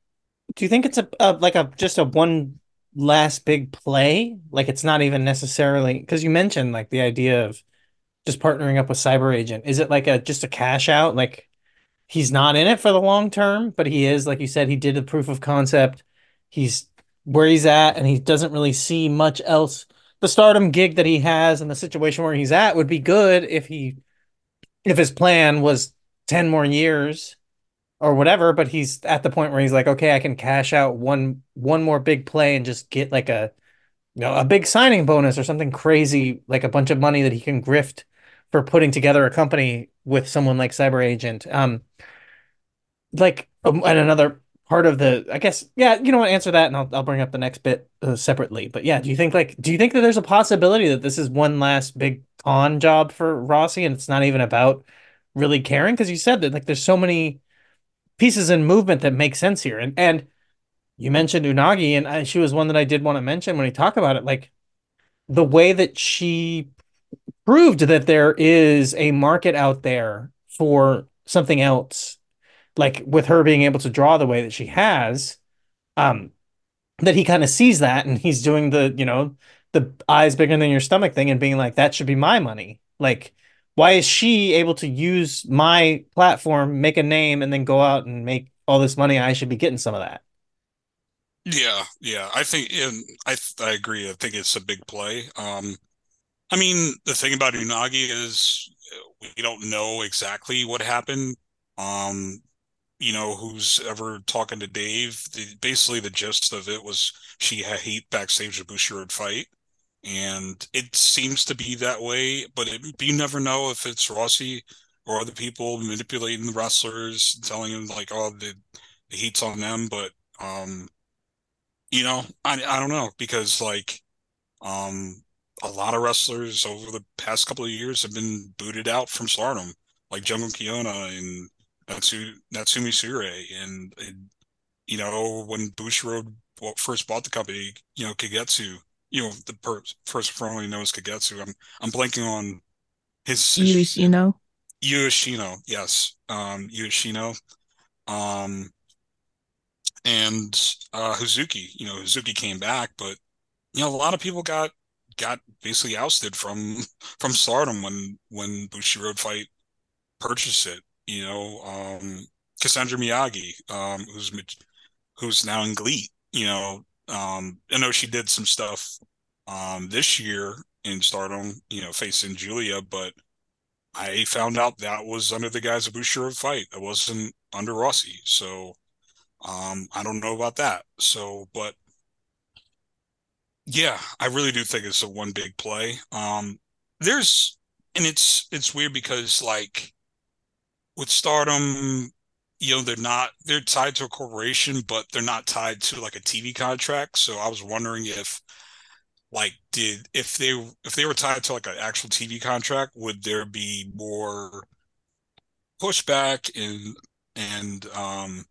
Do you think it's a, a like a just a one last big play? Like it's not even necessarily because you mentioned like the idea of just partnering up with Cyber Agent. Is it like a just a cash out? Like he's not in it for the long term, but he is, like you said, he did a proof of concept. He's where he's at, and he doesn't really see much else. The stardom gig that he has and the situation where he's at would be good if he, if his plan was 10 more years or whatever, but he's at the point where he's like, okay, I can cash out one, one more big play and just get like a, you know, a big signing bonus or something crazy, like a bunch of money that he can grift for putting together a company with someone like Cyber Agent. Um, like, um, and another part of the, I guess, yeah, you know what, answer that, and I'll I'll bring up the next bit uh, separately. But yeah, do you think like, do you think that there's a possibility that this is one last big con job for rossy and it's not even about really caring? Because you said that like, there's so many pieces in movement that make sense here, and and you mentioned Unagi, and I, she was one that I did want to mention when he talk about it, like the way that she proved that there is a market out there for something else like with her being able to draw the way that she has um that he kind of sees that and he's doing the you know the eyes bigger than your stomach thing and being like that should be my money. Like why is she able to use my platform make a name and then go out and make all this money? I should be getting some of that. Yeah yeah. I think and i i agree. I think it's a big play. Um I mean, the thing about Unagi is we don't know exactly what happened. Um, you know, who's ever talking to Dave? The, basically, the gist of it was she had heat backstage a Bushiroad fight, and it seems to be that way. But it, you never know if it's Rossy or other people manipulating the wrestlers, telling them like, "Oh, the, the heat's on them." But um, you know, I I don't know because like um a lot of wrestlers over the past couple of years have been booted out from stardom, like Jungle Kyona and Natsu, Natsumi Sure. And, and, you know, when Bushiroad first bought the company, you know, Kagetsu, you know, the per- first formerly known as Kagetsu, I'm, I'm blanking on his. Yu Ishino? Yushino, yes. Um, Yushino. Um, and uh, Hazuki, you know, Hazuki came back, but, you know, a lot of people got got basically ousted from from Stardom when when Bushiroad Fight purchased it. You know, um, Cassandra Miyagi, um, who's who's now in GLEAT. You know, um, I know she did some stuff um, this year in Stardom. You know, facing Giulia, but I found out that was under the guise of Bushiroad Fight. It wasn't under Rossy, So um, I don't know about that. So, but yeah, I really do think it's a one big play. Um, there's and it's it's weird because like with Stardom, you know, they're not they're tied to a corporation, but they're not tied to like a TV contract. So I was wondering if like did if they if they were tied to like an actual TV contract, would there be more pushback and and um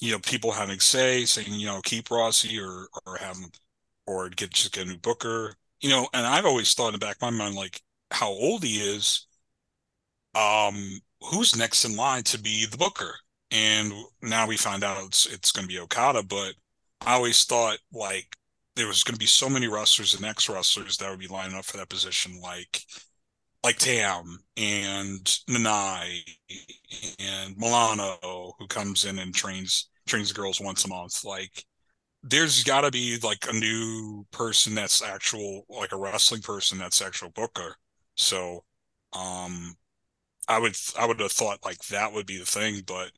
you know people having say saying you know keep Rossy or or have or get just get a new booker you know and I've always thought in the back of my mind like how old he is um who's next in line to be the booker and now we find out it's it's going to be Okada but I always thought like there was going to be so many wrestlers and ex wrestlers that would be lining up for that position like like Tam and Nanae and Milano, who comes in and trains trains the girls once a month. Like, there's got to be like a new person that's actual, like a wrestling person that's actual booker. So, um, I would I would have thought like that would be the thing, but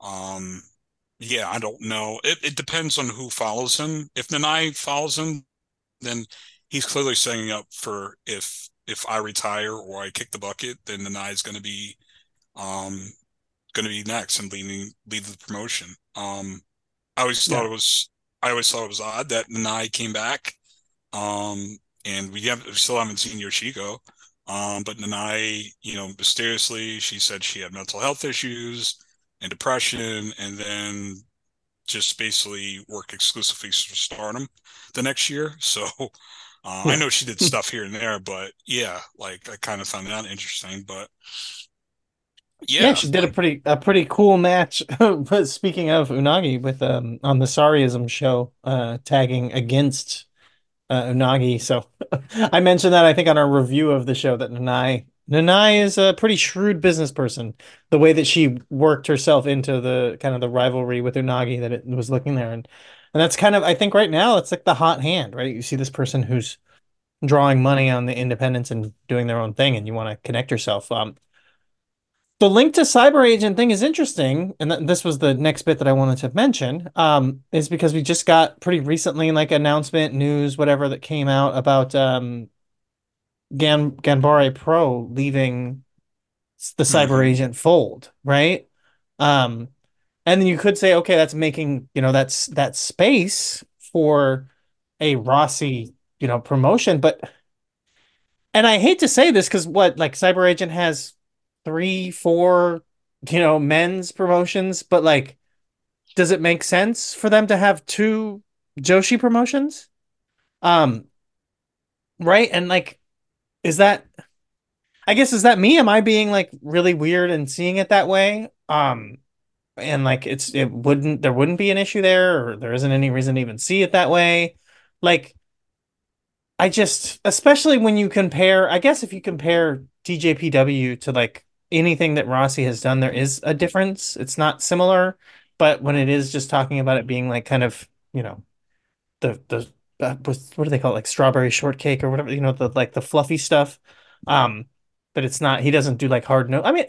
um, yeah, I don't know. It it depends on who follows him. If Nanae follows him, then he's clearly setting up for if if I retire or I kick the bucket, then Nanae is going to be um going to be next and leading lead the promotion. Um, I always thought it was I always thought it was odd that Nanae came back. Um, and we have we still haven't seen Yoshiko. Um, but Nanae, you know, mysteriously she said she had mental health issues and depression, and then just basically worked exclusively for Stardom the next year. So uh, I know she did stuff here and there, but yeah, like I kind of found that interesting. But yeah, yeah she did like, a pretty a pretty cool match. but speaking of Unagi, with um on the Sariism show, uh, tagging against uh, Unagi. So I mentioned that I think on our review of the show that Nanae Nanae is a pretty shrewd business person. The way that she worked herself into the kind of the rivalry with Unagi that it was looking there, and and that's kind of I think right now it's like the hot hand, right? You see this person who's drawing money on the independents and doing their own thing, and you want to connect yourself. Um, the link to cyber agent thing is interesting, and th- this was the next bit that I wanted to mention. Um, is because we just got pretty recently like announcement, news, whatever that came out about um, Gan Ganbare Pro leaving the cyber mm-hmm. agent fold, right? Um, and then you could say, okay, that's making, you know, that's that space for a rossy you know, promotion. But and I hate to say this because what like Cyber Agent has three, four, you know, men's promotions, but like, does it make sense for them to have two Joshi promotions? Um, right? And like, is that I guess is that me? Am I being like really weird and seeing it that way? Um, and like it's it wouldn't there wouldn't be an issue there or there isn't any reason to even see it that way like i just especially when you compare i guess if you compare tjpw to like anything that Rossy has done there is a difference it's not similar but when it is just talking about it being like kind of you know the the uh, what do they call it like strawberry shortcake or whatever you know the like the fluffy stuff um but it's not he doesn't do like hard no i mean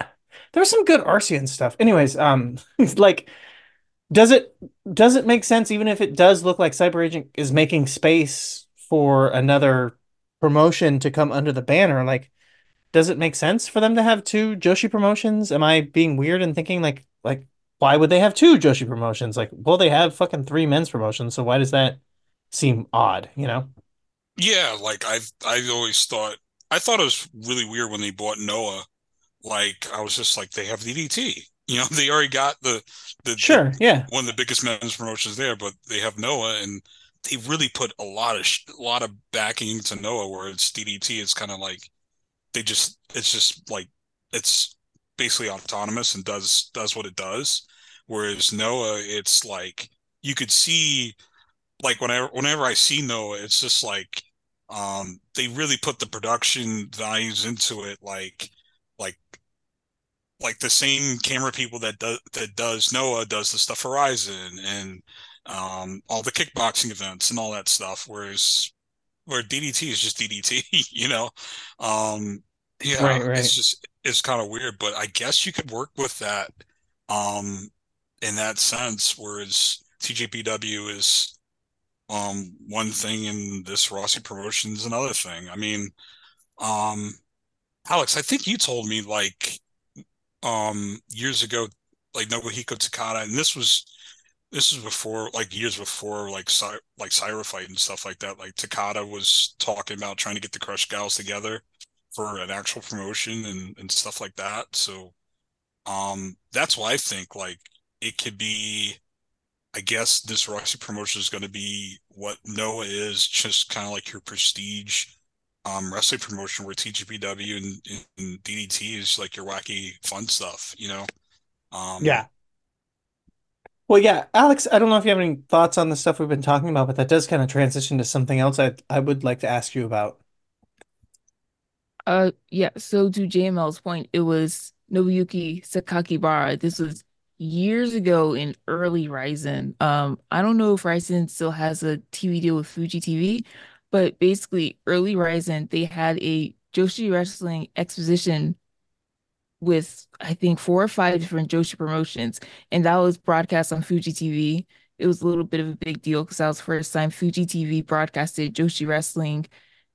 there's some good Arsion stuff. Anyways, um, like, does it does it make sense even if it does look like Cyber Agent is making space for another promotion to come under the banner? Like, does it make sense for them to have two Joshi promotions? Am I being weird and thinking like like why would they have two Joshi promotions? Like, well, they have fucking three men's promotions, so why does that seem odd? You know? Yeah, like I I always thought I thought it was really weird when they bought Noah like I was just like they have DDT. You know, they already got the the sure, the, yeah, one of the biggest men's promotions there, but they have Noah, and they really put a lot of a lot of backing to Noah. Where it's DDT, it's kind of like they just it's just like it's basically autonomous and does does what it does. Whereas Noah, it's like you could see like whenever whenever I see Noah, it's just like um they really put the production values into it like like like the same camera people that does that does Noah does the stuff Horizon and um, all the kickboxing events and all that stuff. Whereas where DDT is just DDT, you know. Um, yeah, right, right. it's just it's kind of weird, but I guess you could work with that um, in that sense, whereas TJPW is um one thing and this Rossy promotion is another thing. I mean, um, Alex, I think you told me like um years ago, like Nobuhiko Takada, and this was this was before like years before like like Cyber Fight and stuff like that. Like Takada was talking about trying to get the Crush Gals together for an actual promotion and and stuff like that. So um that's why I think like it could be I guess this Rossy promotion is going to be what Noah is, just kind of like your prestige um, wrestling promotion, where TJPW and, and, DDT is like your wacky fun stuff, you know? Um, yeah. Well, yeah, Alex, I don't know if you have any thoughts on the stuff we've been talking about, but that does kind of transition to something else I I would like to ask you about. Uh, yeah. So to JML's point, it was Nobuyuki Sakakibara. This was years ago in early Rizin. Um, I don't know if Rizin still has a TV deal with Fuji TV, but basically early Rizin, they had a Joshi Wrestling exposition with I think four or five different Joshi promotions, and that was broadcast on Fuji TV. It was a little bit of a big deal because that was the first time Fuji TV broadcasted Joshi Wrestling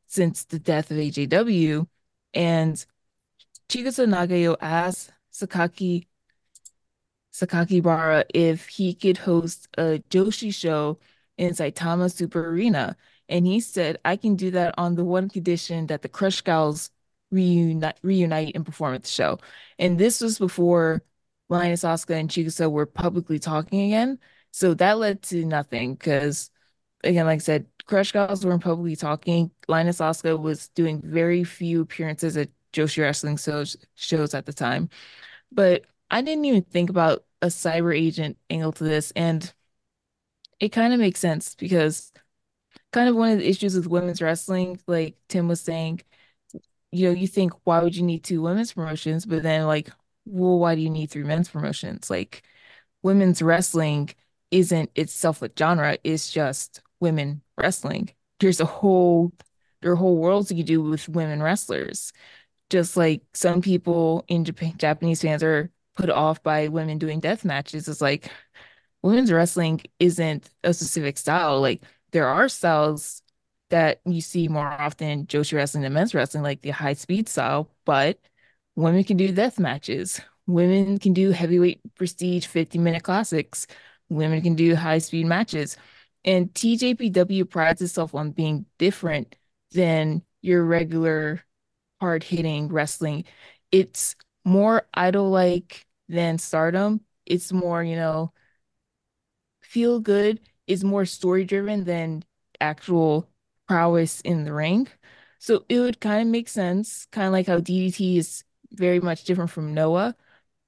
since the death of AJW. And Chigusa Nagayo asked Sakaki Sakakibara if he could host a Joshi show in Saitama Super Arena. And he said, I can do that on the one condition that the Crush Gals reunite, reunite and perform at the show. And this was before Lioness Asuka and Chigusa were publicly talking again. So that led to nothing because, again, like I said, Crush Gals weren't publicly talking. Lioness Asuka was doing very few appearances at Joshi Wrestling shows, shows at the time. But I didn't even think about a cyber agent angle to this. And it kind of makes sense because kind of one of the issues with women's wrestling, like Tim was saying, you know, you think, why would you need two women's promotions? But then, like, well, why do you need three men's promotions? Like, women's wrestling isn't itself a genre, it's just women wrestling. There's a whole there are whole worlds you can do with women wrestlers. Just like some people in Japan, Japanese fans are put off by women doing death matches. It's like women's wrestling isn't a specific style. Like there are styles that you see more often Joshi wrestling than men's wrestling, like the high speed style, but women can do death matches. Women can do heavyweight prestige 50 minute classics. Women can do high speed matches. And TJPW prides itself on being different than your regular hard hitting wrestling. It's more idol like than stardom. It's more, you know, feel good is more story driven than actual prowess in the ring. So it would kind of make sense, kind of like how DDT is very much different from Noah,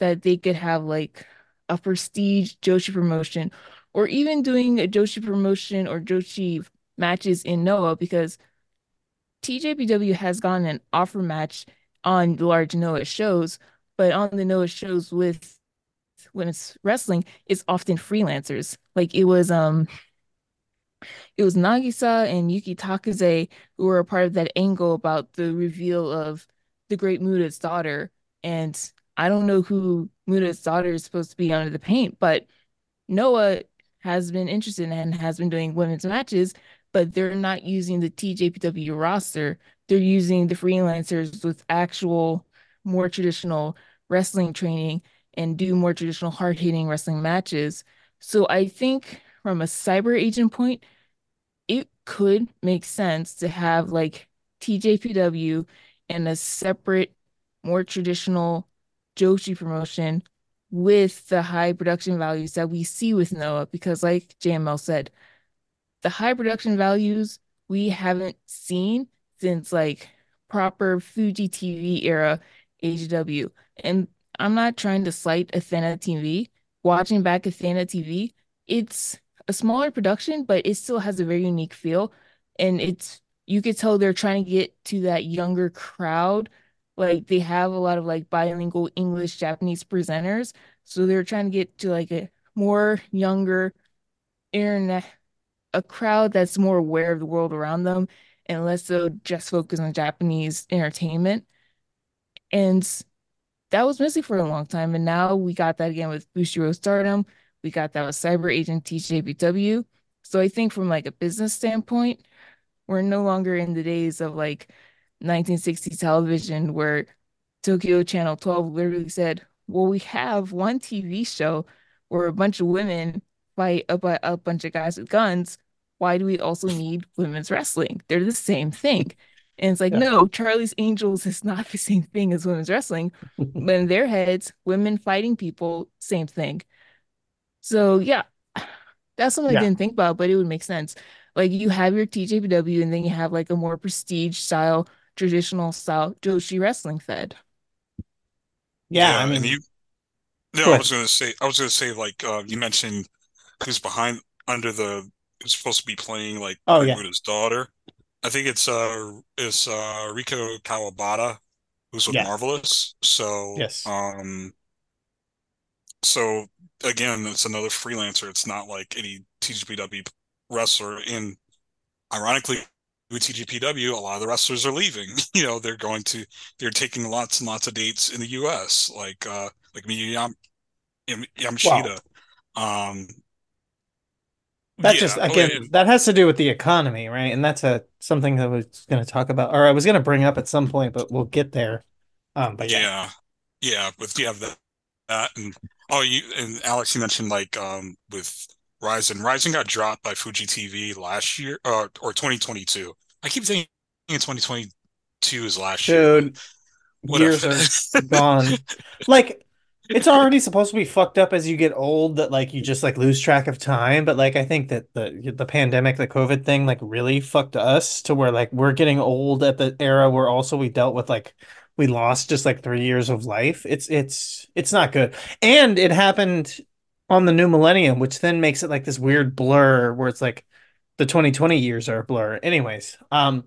that they could have like a prestige Joshi promotion or even doing a Joshi promotion or Joshi matches in Noah because TJPW has gotten an offer match on the large Noah shows, but on the Noah shows with when it's wrestling, it's often freelancers. Like it was um it was Nagisa and Yuki Takaze who were a part of that angle about the reveal of the great Muta's daughter. And I don't know who Muta's daughter is supposed to be under the paint, but Noah has been interested and has been doing women's matches, but they're not using the TJPW roster. They're using the freelancers with actual, more traditional wrestling training and do more traditional hard hitting wrestling matches. So I think from a cyber agent point, it could make sense to have like TJPW and a separate, more traditional Joshi promotion with the high production values that we see with Noah. Because, like JML said, the high production values we haven't seen since like proper Fuji TV era AJW. And I'm not trying to slight Athena TV. Watching back Athena TV, it's a smaller production, but it still has a very unique feel. And it's you could tell they're trying to get to that younger crowd. Like they have a lot of like bilingual English Japanese presenters. So they're trying to get to like a more younger internet a crowd that's more aware of the world around them and less so just focus on Japanese entertainment. And that was missing for a long time. And now we got that again with Bushiroad Stardom. We got that with Cyber Agent TJPW. So I think from like a business standpoint, we're no longer in the days of like 1960 television where Tokyo Channel 12 literally said, Well, we have one TV show where a bunch of women fight a, a bunch of guys with guns. Why do we also need women's wrestling? They're the same thing. And it's like, yeah. no, Charlie's Angels is not the same thing as women's wrestling. but in their heads, women fighting people, same thing. So yeah, that's something yeah. I didn't think about, but it would make sense. Like you have your TJPW and then you have like a more prestige style, traditional style Joshi wrestling fed. Yeah, yeah I mean, you. No, I was gonna say. I was gonna say like uh, you mentioned who's behind under the. Who's supposed to be playing like oh yeah his daughter. I think it's uh it's uh Riko Kawabata who's with yeah. Marvelous. So yes. Um. So again, it's another freelancer. It's not like any TJPW wrestler. And ironically, with TJPW, a lot of the wrestlers are leaving. You know, they're going to they're taking lots and lots of dates in the U.S. Like uh like Yam, Yam, Yamashita. Wow. Um, that yeah, just again that has to do with the economy, right? And that's a something that I was going to talk about, or I was going to bring up at some point, but we'll get there. Um, but yeah, yeah, yeah but you have that, that, and oh, you and Alex, you mentioned like um with Rizin. Rizin got dropped by Fuji TV last year, uh, or 2022. I keep thinking 2022 is last year. Dude, years are gone. Like it's already supposed to be fucked up as you get old that like you just like lose track of time but like i think that the the pandemic the covid thing like really fucked us to where like we're getting old at the era where also we dealt with like we lost just like three years of life it's it's it's not good and it happened on the new millennium which then makes it like this weird blur where it's like the 2020 years are a blur anyways um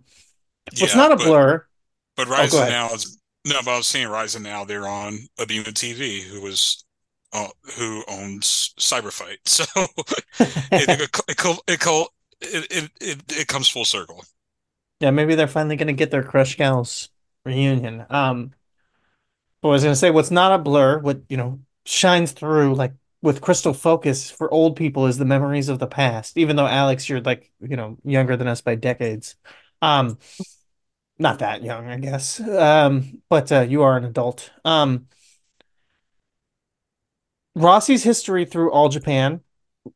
yeah, what's not a but, blur but Rizin oh, now is no, but I was saying Rizin now. They're on ABEMA TV, who was uh, who owns Cyberfight. So it, it, it, it, it, it, it comes full circle. Yeah, maybe they're finally going to get their Crush Gals reunion. Um, I was to say, what's not a blur, what you know shines through like with crystal focus for old people is the memories of the past. Even though Alex, you're like you know younger than us by decades. Um, not that young, I guess. Um, but uh, you are an adult. Um, Rossy's history through All Japan,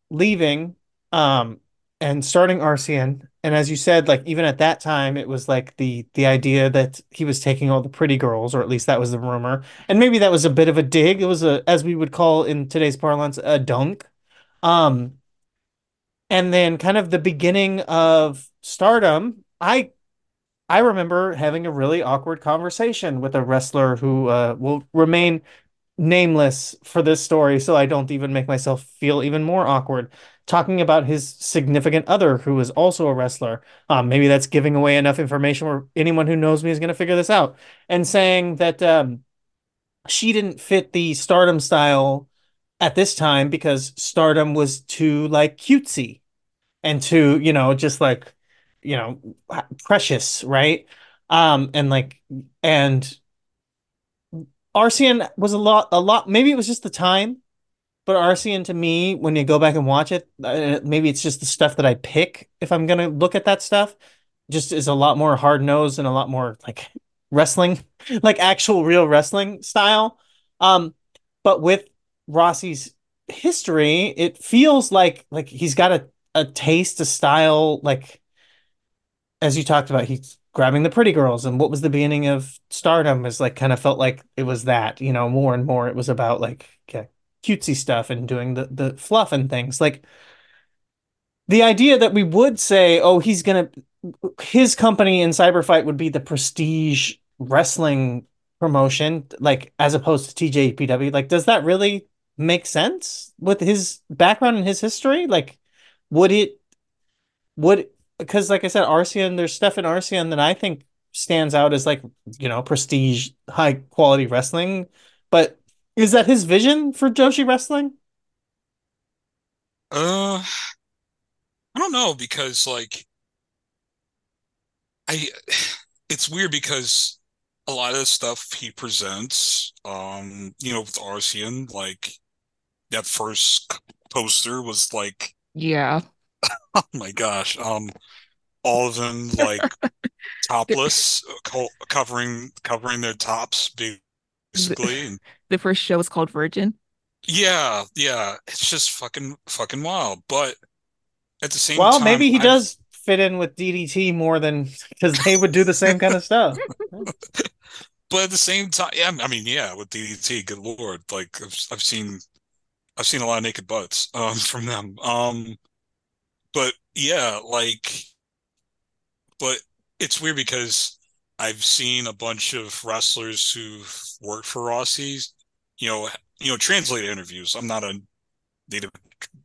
leaving, um, and starting Arsion. And as you said, like even at that time, it was like the the idea that he was taking all the pretty girls, or at least that was the rumor. And maybe that was a bit of a dig. It was a, as we would call in today's parlance, a dunk. Um, and then kind of the beginning of stardom. I I remember having a really awkward conversation with a wrestler who uh, will remain nameless for this story, so I don't even make myself feel even more awkward. Talking about his significant other, who is also a wrestler. Um, maybe that's giving away enough information where anyone who knows me is going to figure this out. And saying that um, she didn't fit the stardom style at this time because stardom was too like cutesy and too, you know, just like you know precious right um and like and Arsion was a lot a lot maybe it was just the time but Arsion to me when you go back and watch it uh, maybe it's just the stuff that I pick if I'm to look at that stuff just is a lot more hard nosed and a lot more like wrestling like actual real wrestling style. Um but with Rossy's history it feels like like he's got a a taste a style like as you talked about, he's grabbing the pretty girls, and what was the beginning of Stardom is like kind of felt like it was that, you know, more and more it was about like okay, cutesy stuff and doing the the fluff and things. Like the idea that we would say, oh, he's gonna his company in Cyberfight would be the prestige wrestling promotion, like as opposed to TJPW. Like, does that really make sense with his background and his history? Like, would it would because like I said, Arsion, there's stuff in Arsion that I think stands out as like, you know, prestige, high quality wrestling. But is that his vision for Joshi wrestling? Uh I don't know because like I it's weird because a lot of the stuff he presents, um, you know, with Arsion, like that first poster was like, yeah, oh my gosh, um, all of them like topless, co- covering covering their tops basically. The, the first show was called Virgin. Yeah, yeah, it's just fucking fucking wild. But at the same well, time, maybe he I've... does fit in with DDT more than because they would do the same kind of stuff. but at the same time, yeah, I mean, yeah, with DDT, good lord, like I've, I've seen, I've seen a lot of naked butts um, from them. Um, but yeah, like, but it's weird because I've seen a bunch of wrestlers who've worked for Rossy's, you know, you know, translate interviews. I'm not a native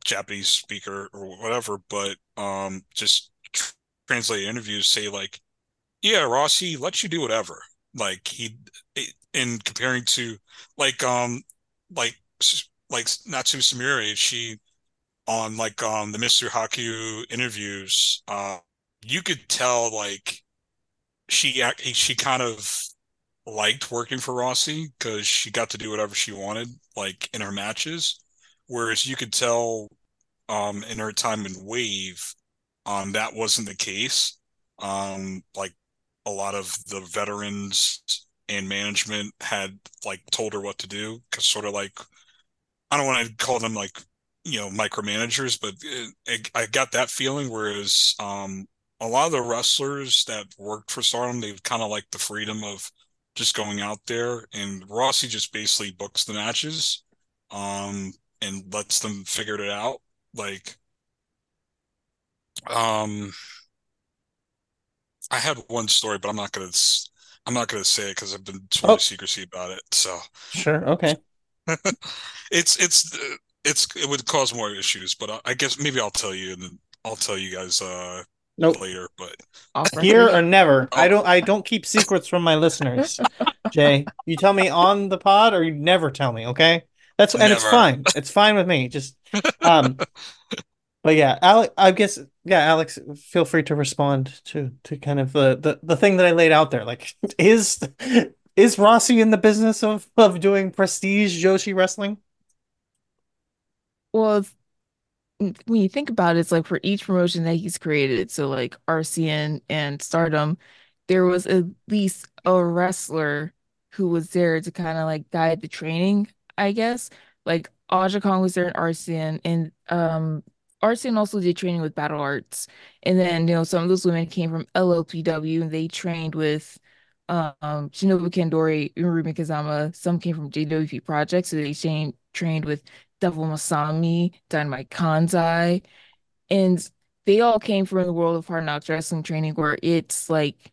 Japanese speaker or whatever, but um, just translate interviews say like, yeah, Rossy lets you do whatever. Like he, in comparing to like um like like Natsu Sumire, she on like um the Mr. Haku interviews, uh, you could tell like she she kind of liked working for Rossy because she got to do whatever she wanted, like in her matches. Whereas you could tell um in her time in Wave, um, that wasn't the case. Um, like a lot of the veterans and management had like told her what to do because sort of like I don't want to call them like you know micromanagers, but it, it, I got that feeling. Whereas um, a lot of the wrestlers that worked for Stardom, they kind of like the freedom of just going out there, and Rossy just basically books the matches um, and lets them figure it out. Like um, I had one story, but I'm not gonna. I'm not gonna say it because I've been sworn oh. secrecy about it. So sure, okay. it's it's it's it would cause more issues, but I guess maybe I'll tell you and I'll tell you guys uh nope. later. But here or never. Oh. I don't I don't keep secrets from my listeners. Jay, you tell me on the pod or you never tell me. Okay, that's and it's fine. It's fine with me. Just um, but yeah, Alex, I guess yeah, Alex, feel free to respond to to kind of the the, the thing that I laid out there. Like, is is Rossy in the business of of doing prestige Joshi wrestling? Well, when you think about it, it's like for each promotion that he's created, so like Arsion and Stardom, there was at least a wrestler who was there to kind of like guide the training, I guess. Like Aja Kong was there in Arsion, and um Arsion also did training with Battle Arts. And then, you know, some of those women came from LLPW and they trained with um Shinobu Kandori, Rumi Kazama. Some came from JWP Project, so they trained with Devil Masami, Dynamite Kansai. And they all came from the world of hard knocks wrestling training where it's like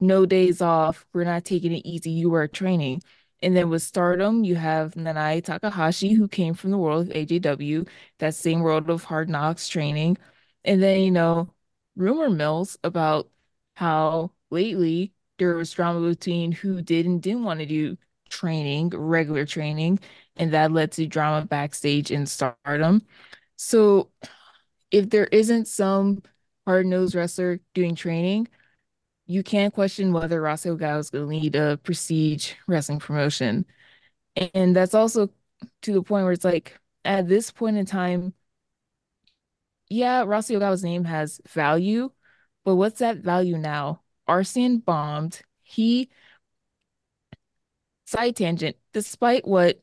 no days off. We're not taking it easy. You are training. And then with Stardom, you have Nanae Takahashi, who came from the world of AJW, that same world of hard knocks training. And then, you know, rumor mills about how lately there was drama between who did and didn't want to do training, regular training, and that led to drama backstage in Stardom. So if there isn't some hard-nosed wrestler doing training, you can't question whether Rossy Ogawa is going to lead a prestige wrestling promotion. And that's also to the point where it's like, at this point in time, yeah, Rossy Ogawa's name has value, but what's that value now? Arsion bombed. He, side tangent, despite what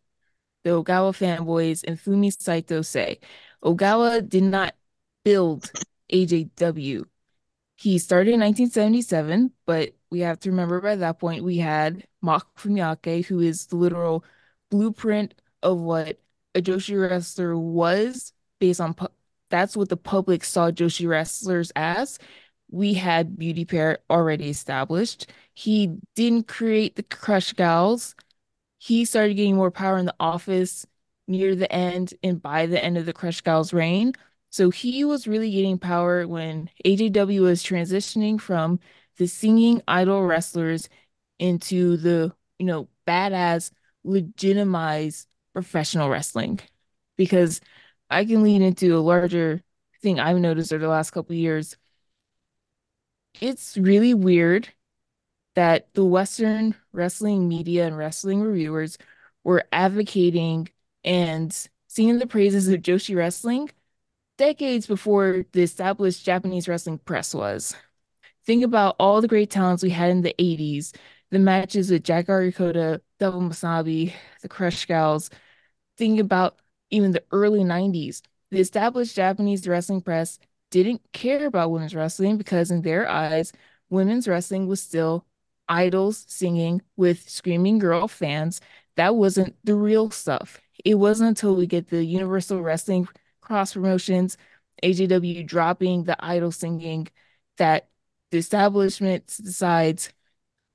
the Ogawa fanboys and Fumi Saito say, Ogawa did not build AJW. He started in 1977, but we have to remember by that point we had Mach Fumiake, who is the literal blueprint of what a Joshi wrestler was based on pu- that's what the public saw Joshi wrestlers as. We had Beauty Pair already established. He didn't create the Crush Gals. He started getting more power in the office near the end and by the end of the Crush Gals reign. So he was really getting power when AJW was transitioning from the singing idol wrestlers into the, you know, badass, legitimized professional wrestling. Because I can lead into a larger thing I've noticed over the last couple years. It's really weird that the Western wrestling media and wrestling reviewers were advocating and singing the praises of Joshi wrestling decades before the established Japanese wrestling press was. Think about all the great talents we had in the 80s, the matches with Jaguar Yokota, Devil Masami, the Crush Gals. Think about even the early 90s. The established Japanese wrestling press didn't care about women's wrestling because, in their eyes, women's wrestling was still idols singing with screaming girl fans. That wasn't the real stuff. It wasn't until we get the Universal Wrestling cross promotions, AJW dropping the idol singing, that the establishment decides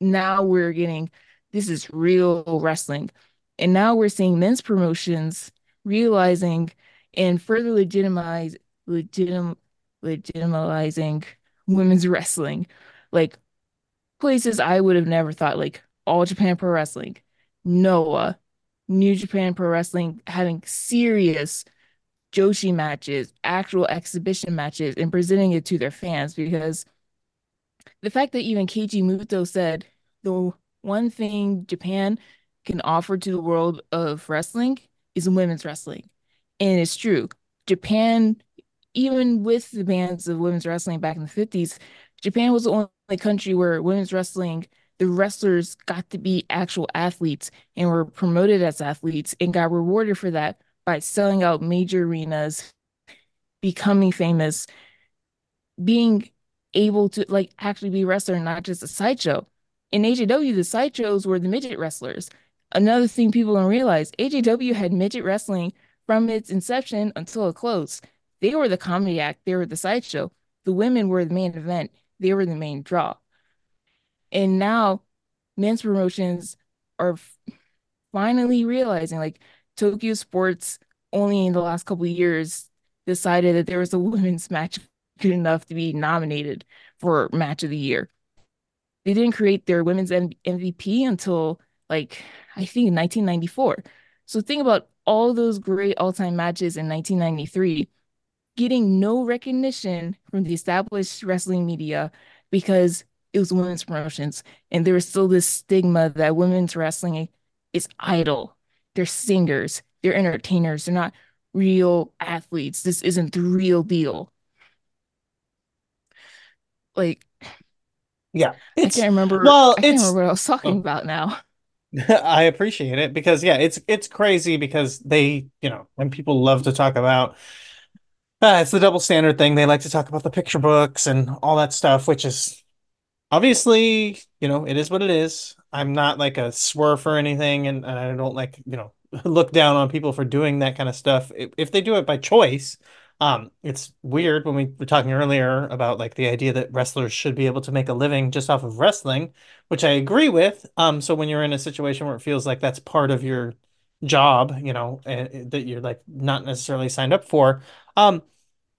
now we're getting this is real wrestling. And now we're seeing men's promotions realizing and further legitimize legitim legitimizing women's wrestling. Like places I would have never thought, like All Japan Pro Wrestling, Noah, New Japan Pro Wrestling having serious Joshi matches, actual exhibition matches, and presenting it to their fans because the fact that even Keiji Muto said the one thing Japan can offer to the world of wrestling is women's wrestling. And it's true. Japan, even with the bans of women's wrestling back in the 50s, Japan was the only country where women's wrestling, the wrestlers got to be actual athletes and were promoted as athletes and got rewarded for that by selling out major arenas, becoming famous, being able to like actually be a wrestler, not just a sideshow. In AJW, the sideshows were the midget wrestlers. Another thing people don't realize, AJW had midget wrestling from its inception until it closed. They were the comedy act, they were the sideshow. The women were the main event, they were the main draw. And now men's promotions are finally realizing like Tokyo Sports only in the last couple years decided that there was a women's match good enough to be nominated for match of the year. They didn't create their women's MVP until like I think 1994. So think about all those great all-time matches in 1993 getting no recognition from the established wrestling media because it was women's promotions and there was still this stigma that women's wrestling is idol. They're singers, they're entertainers, they're not real athletes. This isn't the real deal. Like yeah, it's, I can't remember. Well, I can't remember what I was talking oh. about now. I appreciate it because yeah, it's it's crazy because they, you know, when people love to talk about uh, it's the double standard thing. They like to talk about the picture books and all that stuff, which is obviously, you know, it is what it is. I'm not like a swerve or anything, and, and I don't like, you know, look down on people for doing that kind of stuff. If, if they do it by choice, um, it's weird when we were talking earlier about like the idea that wrestlers should be able to make a living just off of wrestling, which I agree with. Um, so when you're in a situation where it feels like that's part of your job, you know, uh, that you're like not necessarily signed up for, um,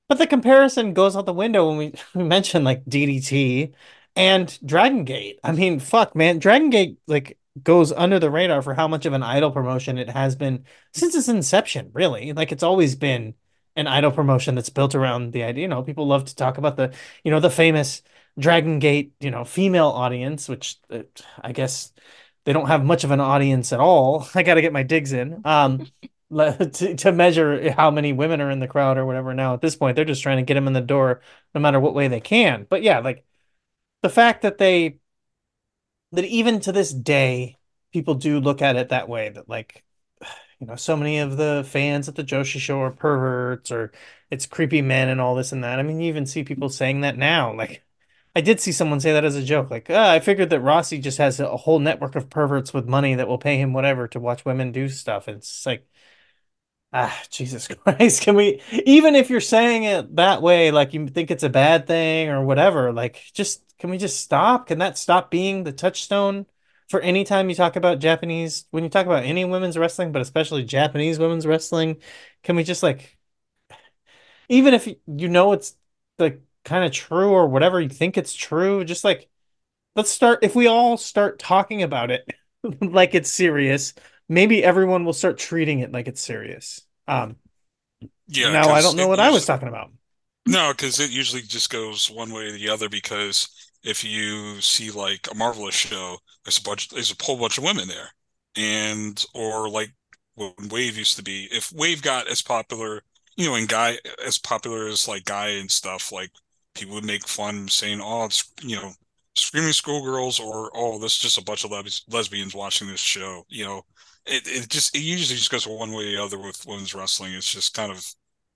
but the comparison goes out the window when we, we mentioned like DDT and Dragon Gate. I mean, fuck, man, Dragon Gate like goes under the radar for how much of an idol promotion it has been since its inception. Really, like it's always been an idol promotion that's built around the idea. You know, people love to talk about the, you know, the famous Dragon Gate, you know, female audience, which uh, I guess they don't have much of an audience at all. I got to get my digs in. Um, to, to measure how many women are in the crowd or whatever. Now at this point, they're just trying to get them in the door no matter what way they can. But yeah, like the fact that they that even to this day people do look at it that way that like you know, so many of the fans at the Joshi show are perverts or it's creepy men and all this and that. I mean, you even see people saying that now. Like, I did see someone say that as a joke. Like, oh, I figured that Rossy just has a whole network of perverts with money that will pay him whatever to watch women do stuff. And it's like, ah, Jesus Christ. Can we, even if you're saying it that way, like you think it's a bad thing or whatever, like, just, can we just stop? Can that stop being the touchstone? for any time you talk about Japanese, when you talk about any women's wrestling, but especially Japanese women's wrestling, can we just like, even if you know it's like kind of true or whatever you think it's true, just like, let's start, if we all start talking about it like it's serious, maybe everyone will start treating it like it's serious. Um, yeah. Now I don't know what I was talking about. No, because it usually just goes one way or the other because if you see like a marvelous show, there's a bunch, there's a whole bunch of women there, and or like when Wave used to be, if Wave got as popular, you know, and Guy as popular as like Guy and stuff, like people would make fun saying, "Oh, it's you know, screaming schoolgirls," or "Oh, this is just a bunch of les- lesbians watching this show." You know, it it just it usually just goes one way or the other with women's wrestling. It's just kind of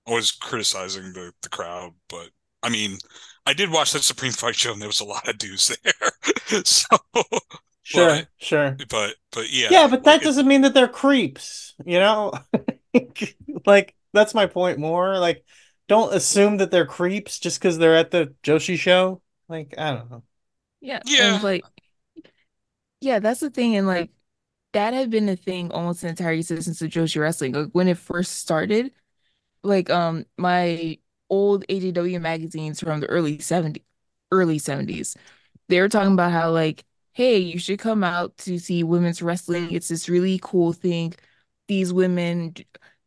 always criticizing the the crowd, but I mean, I did watch that Supreme Fight show, and there was a lot of dudes there. so sure, but, sure, but but yeah, yeah, but that like doesn't it, mean that they're creeps. You know, like that's my point. More like, don't assume that they're creeps just because they're at the Joshi show. Like, I don't know. Yeah, yeah, like, yeah, that's the thing, and like that had been a thing almost the entire existence of Joshi wrestling. Like when it first started, like um my old AJW magazines from the early 70s, early 70s. They were talking about how like, hey, you should come out to see women's wrestling. It's this really cool thing. These women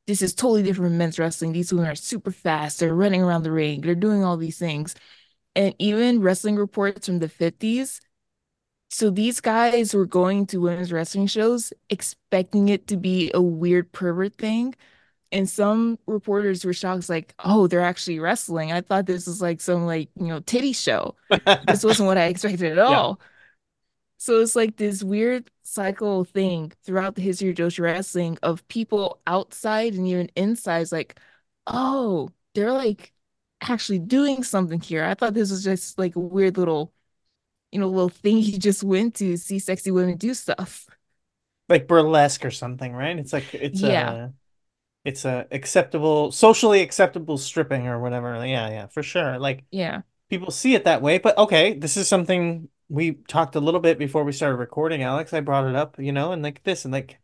this is totally different from men's wrestling. These women are super fast. They're running around the ring. They're doing all these things. And even wrestling reports from the 50s. So these guys were going to women's wrestling shows expecting it to be a weird pervert thing. And some reporters were shocked like oh they're actually wrestling. I thought this was like some like you know titty show. This wasn't what i expected at all. Yeah. so it's like this weird cycle thing throughout the history of joshi wrestling of people outside and even inside like oh they're like actually doing something here. I thought this was just like a weird little you know little thing you just went to see sexy women do stuff. Like burlesque or something right? It's like it's yeah. uh it's a acceptable socially acceptable stripping or whatever. Yeah yeah for sure. Like yeah. people see it that way but okay this is something we talked a little bit before we started recording alex. I brought it up you know and like this and like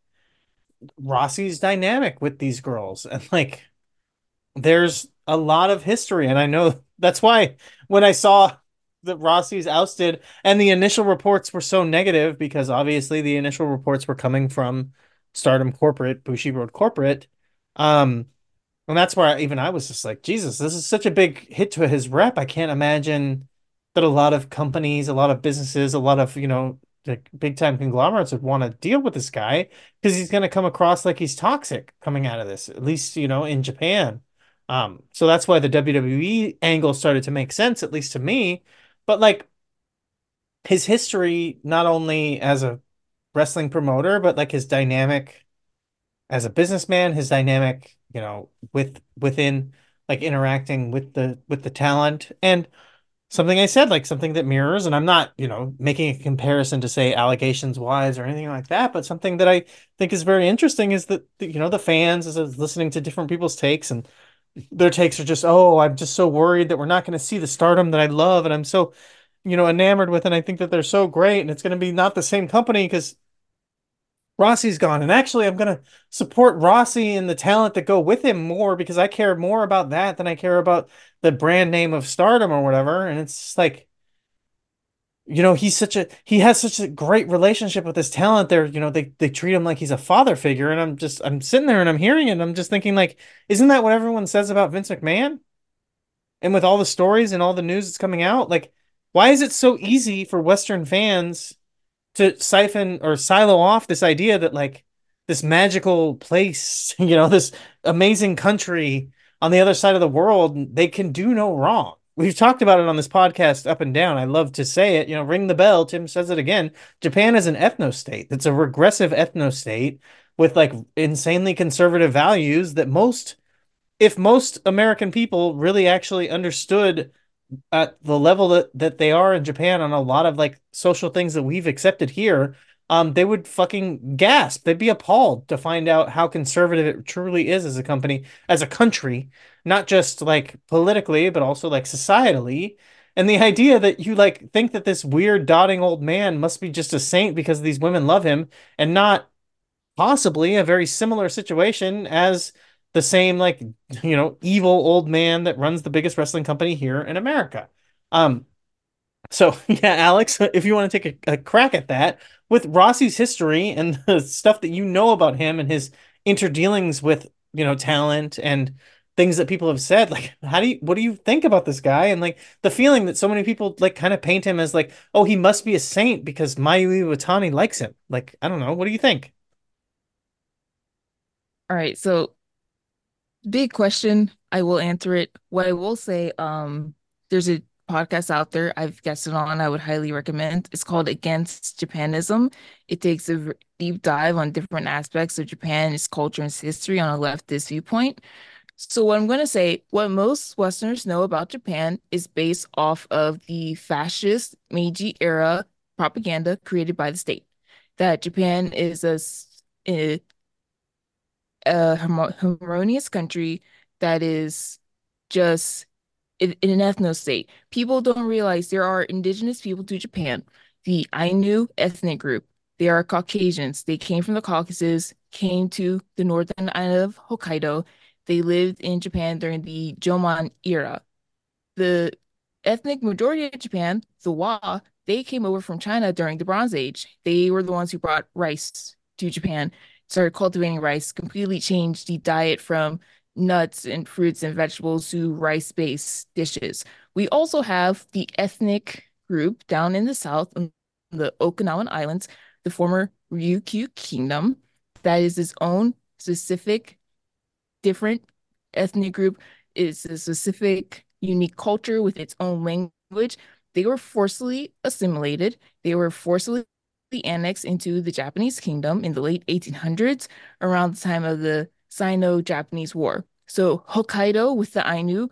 rossy's dynamic with these girls and like there's a lot of history and i know that's why when i saw that rossy's ousted and the initial reports were so negative because obviously the initial reports were coming from stardom corporate bushiroad corporate um, and that's where even I was just like, Jesus, this is such a big hit to his rep. I can't imagine that a lot of companies, a lot of businesses, a lot of, you know, like big time conglomerates would want to deal with this guy because he's going to come across like he's toxic coming out of this, at least, you know, in Japan. Um, so that's why the WWE angle started to make sense, at least to me. But like his history, not only as a wrestling promoter, but like his dynamic as a businessman, his dynamic, you know, with within like interacting with the with the talent. And something I said, like something that mirrors, and I'm not, you know, making a comparison to say allegations wise or anything like that, but something that I think is very interesting is that you know the fans is listening to different people's takes and their takes are just, oh, I'm just so worried that we're not going to see the stardom that I love and I'm so, you know, enamored with, and I think that they're so great, and it's going to be not the same company because Rossy's gone. And actually, I'm going to support Rossy and the talent that go with him more because I care more about that than I care about the brand name of stardom or whatever. And it's like, you know, he's such a, he has such a great relationship with his talent there. You know, they, they treat him like he's a father figure. And I'm just, I'm sitting there and I'm hearing it. And I'm just thinking, like, isn't that what everyone says about Vince McMahon? And with all the stories and all the news that's coming out, like, why is it so easy for Western fans to siphon or silo off this idea that like this magical place, you know, this amazing country on the other side of the world, they can do no wrong. We've talked about it on this podcast up and down. I love to say it, you know, ring the bell. Tim says it again. Japan is an ethno state. It's a regressive ethno state with like insanely conservative values that most if most American people really actually understood at the level that that they are in Japan on a lot of like social things that we've accepted here, um, they would fucking gasp. They'd be appalled to find out how conservative it truly is as a company, as a country, not just like politically, but also like societally. And the idea that you like think that this weird dotting old man must be just a saint because these women love him and not possibly a very similar situation as the same like you know evil old man that runs the biggest wrestling company here in America. Um, so yeah, Alex, if you want to take a, a, crack at that with Rossy's history and the stuff that you know about him and his interdealings with you know talent and things that people have said like how do you what do you think about this guy? And like the feeling that so many people like kind of paint him as like oh he must be a saint because Mayu Iwatani likes him. Like I don't know what do you think? All right so big question I will answer it. What I will say um there's a podcast out there I've guested on I would highly recommend. It's called Against Japanism. It takes a deep dive on different aspects of Japan its culture and its history on a leftist viewpoint. So what I'm going to say, what most Westerners know about Japan is based off of the fascist Meiji era propaganda created by the state. That Japan is a, a, a harmonious country that is just in, in an ethno state. People don't realize there are indigenous people to Japan. The Ainu ethnic group. They are Caucasians. They came from the Caucasus, came to the northern island of Hokkaido, they lived in Japan during the Jomon era. The ethnic majority of Japan, the Wa, they came over from China during the Bronze Age. They were the ones who brought rice to Japan, started cultivating rice, completely changed the diet from nuts and fruits and vegetables to rice based dishes. We also have the ethnic group down in the south, in the Okinawan Islands, the former Ryukyu Kingdom, that is its own specific different ethnic group. It's a specific, unique culture with its own language. They were forcibly assimilated. They were forcibly annexed into the Japanese kingdom in the late 1800s, around the time of the Sino-Japanese War. So Hokkaido with the Ainu,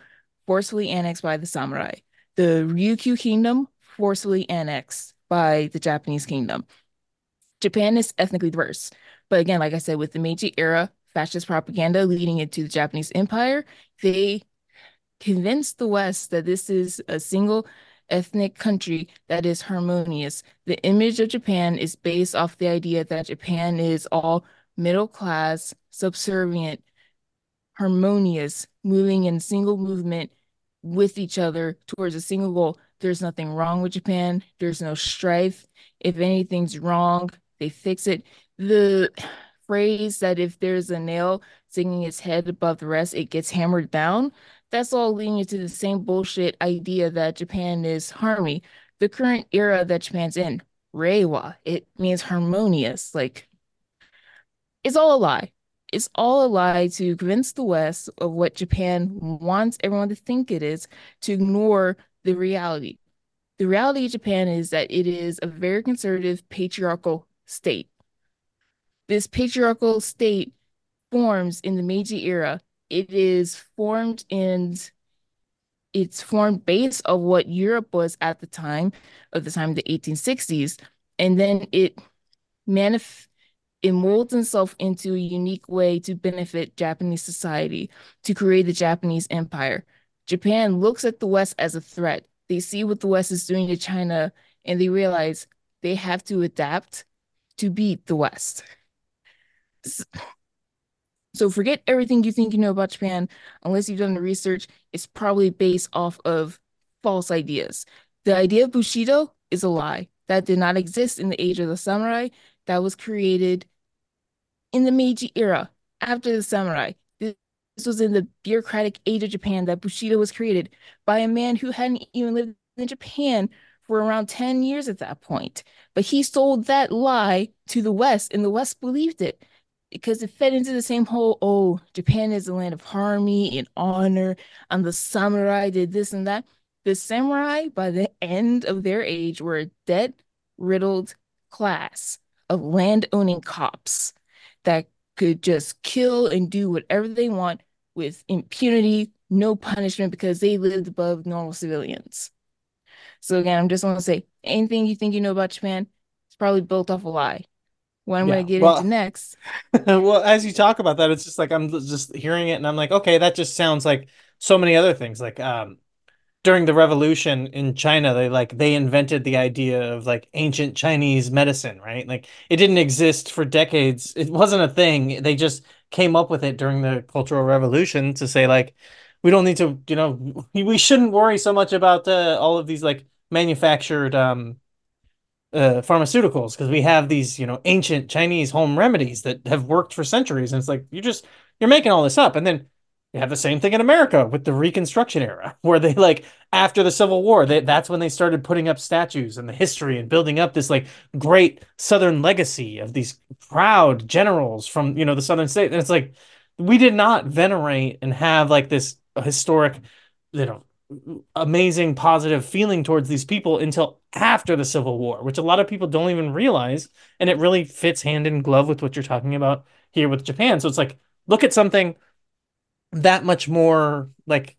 forcibly annexed by the samurai. The Ryukyu kingdom, forcibly annexed by the Japanese kingdom. Japan is ethnically diverse. But again, like I said, with the Meiji era, fascist propaganda leading into the Japanese Empire, they convinced the West that this is a single ethnic country that is harmonious. The image of Japan is based off the idea that Japan is all middle class, subservient, harmonious, moving in single movement with each other towards a single goal. There's nothing wrong with Japan. There's no strife. If anything's wrong, they fix it. The phrase that if there's a nail singing its head above the rest, it gets hammered down. That's all leading to the same bullshit idea that Japan is harmony. The current era that Japan's in, Reiwa, it means harmonious. Like, it's all a lie. It's all a lie to convince the West of what Japan wants everyone to think it is, to ignore the reality. The reality of Japan is that it is a very conservative, patriarchal state this patriarchal state forms in the Meiji era. It is formed in it's formed based of what Europe was at the time of the time of the 1860s. And then it manif it molds itself into a unique way to benefit Japanese society, to create the Japanese empire. Japan looks at the West as a threat. They see what the West is doing to China and they realize they have to adapt to beat the West. So forget everything you think you know about Japan, unless you've done the research. It's probably based off of false ideas. The idea of Bushido is a lie. That did not exist in the age of the samurai. That was created in the Meiji era, after the samurai. This was in the bureaucratic age of Japan that Bushido was created by a man who hadn't even lived in Japan for around 10 years at that point. But he sold that lie to the West, and the West believed it because it fed into the same whole oh japan is a land of harmony and honor and the samurai did this and that the samurai by the end of their age were a debt riddled class of land owning cops that could just kill and do whatever they want with impunity no punishment because they lived above normal civilians so again i'm just want to say anything you think you know about japan it's probably built off a lie what I'm yeah. going to get well, into next. well, as you talk about that, it's just like I'm just hearing it and I'm like, okay, that just sounds like so many other things. Like um, during the revolution in China, they like they invented the idea of like ancient Chinese medicine, right? Like it didn't exist for decades. It wasn't a thing. They just came up with it during the Cultural Revolution to say like we don't need to, you know, we shouldn't worry so much about uh, all of these like manufactured um uh, pharmaceuticals because we have these you know ancient Chinese home remedies that have worked for centuries, and it's like you just you're making all this up, and then You have the same thing in America with the Reconstruction era, where they like after the Civil War, they, that's when they started putting up statues and the history and building up this like great Southern legacy of these proud generals from you know the Southern state. And it's like we did not venerate and have like this historic, you know, amazing positive feeling towards these people until after the Civil War, which a lot of people don't even realize. And it really fits hand in glove with what you're talking about here with Japan. So it's like, look at something that much more like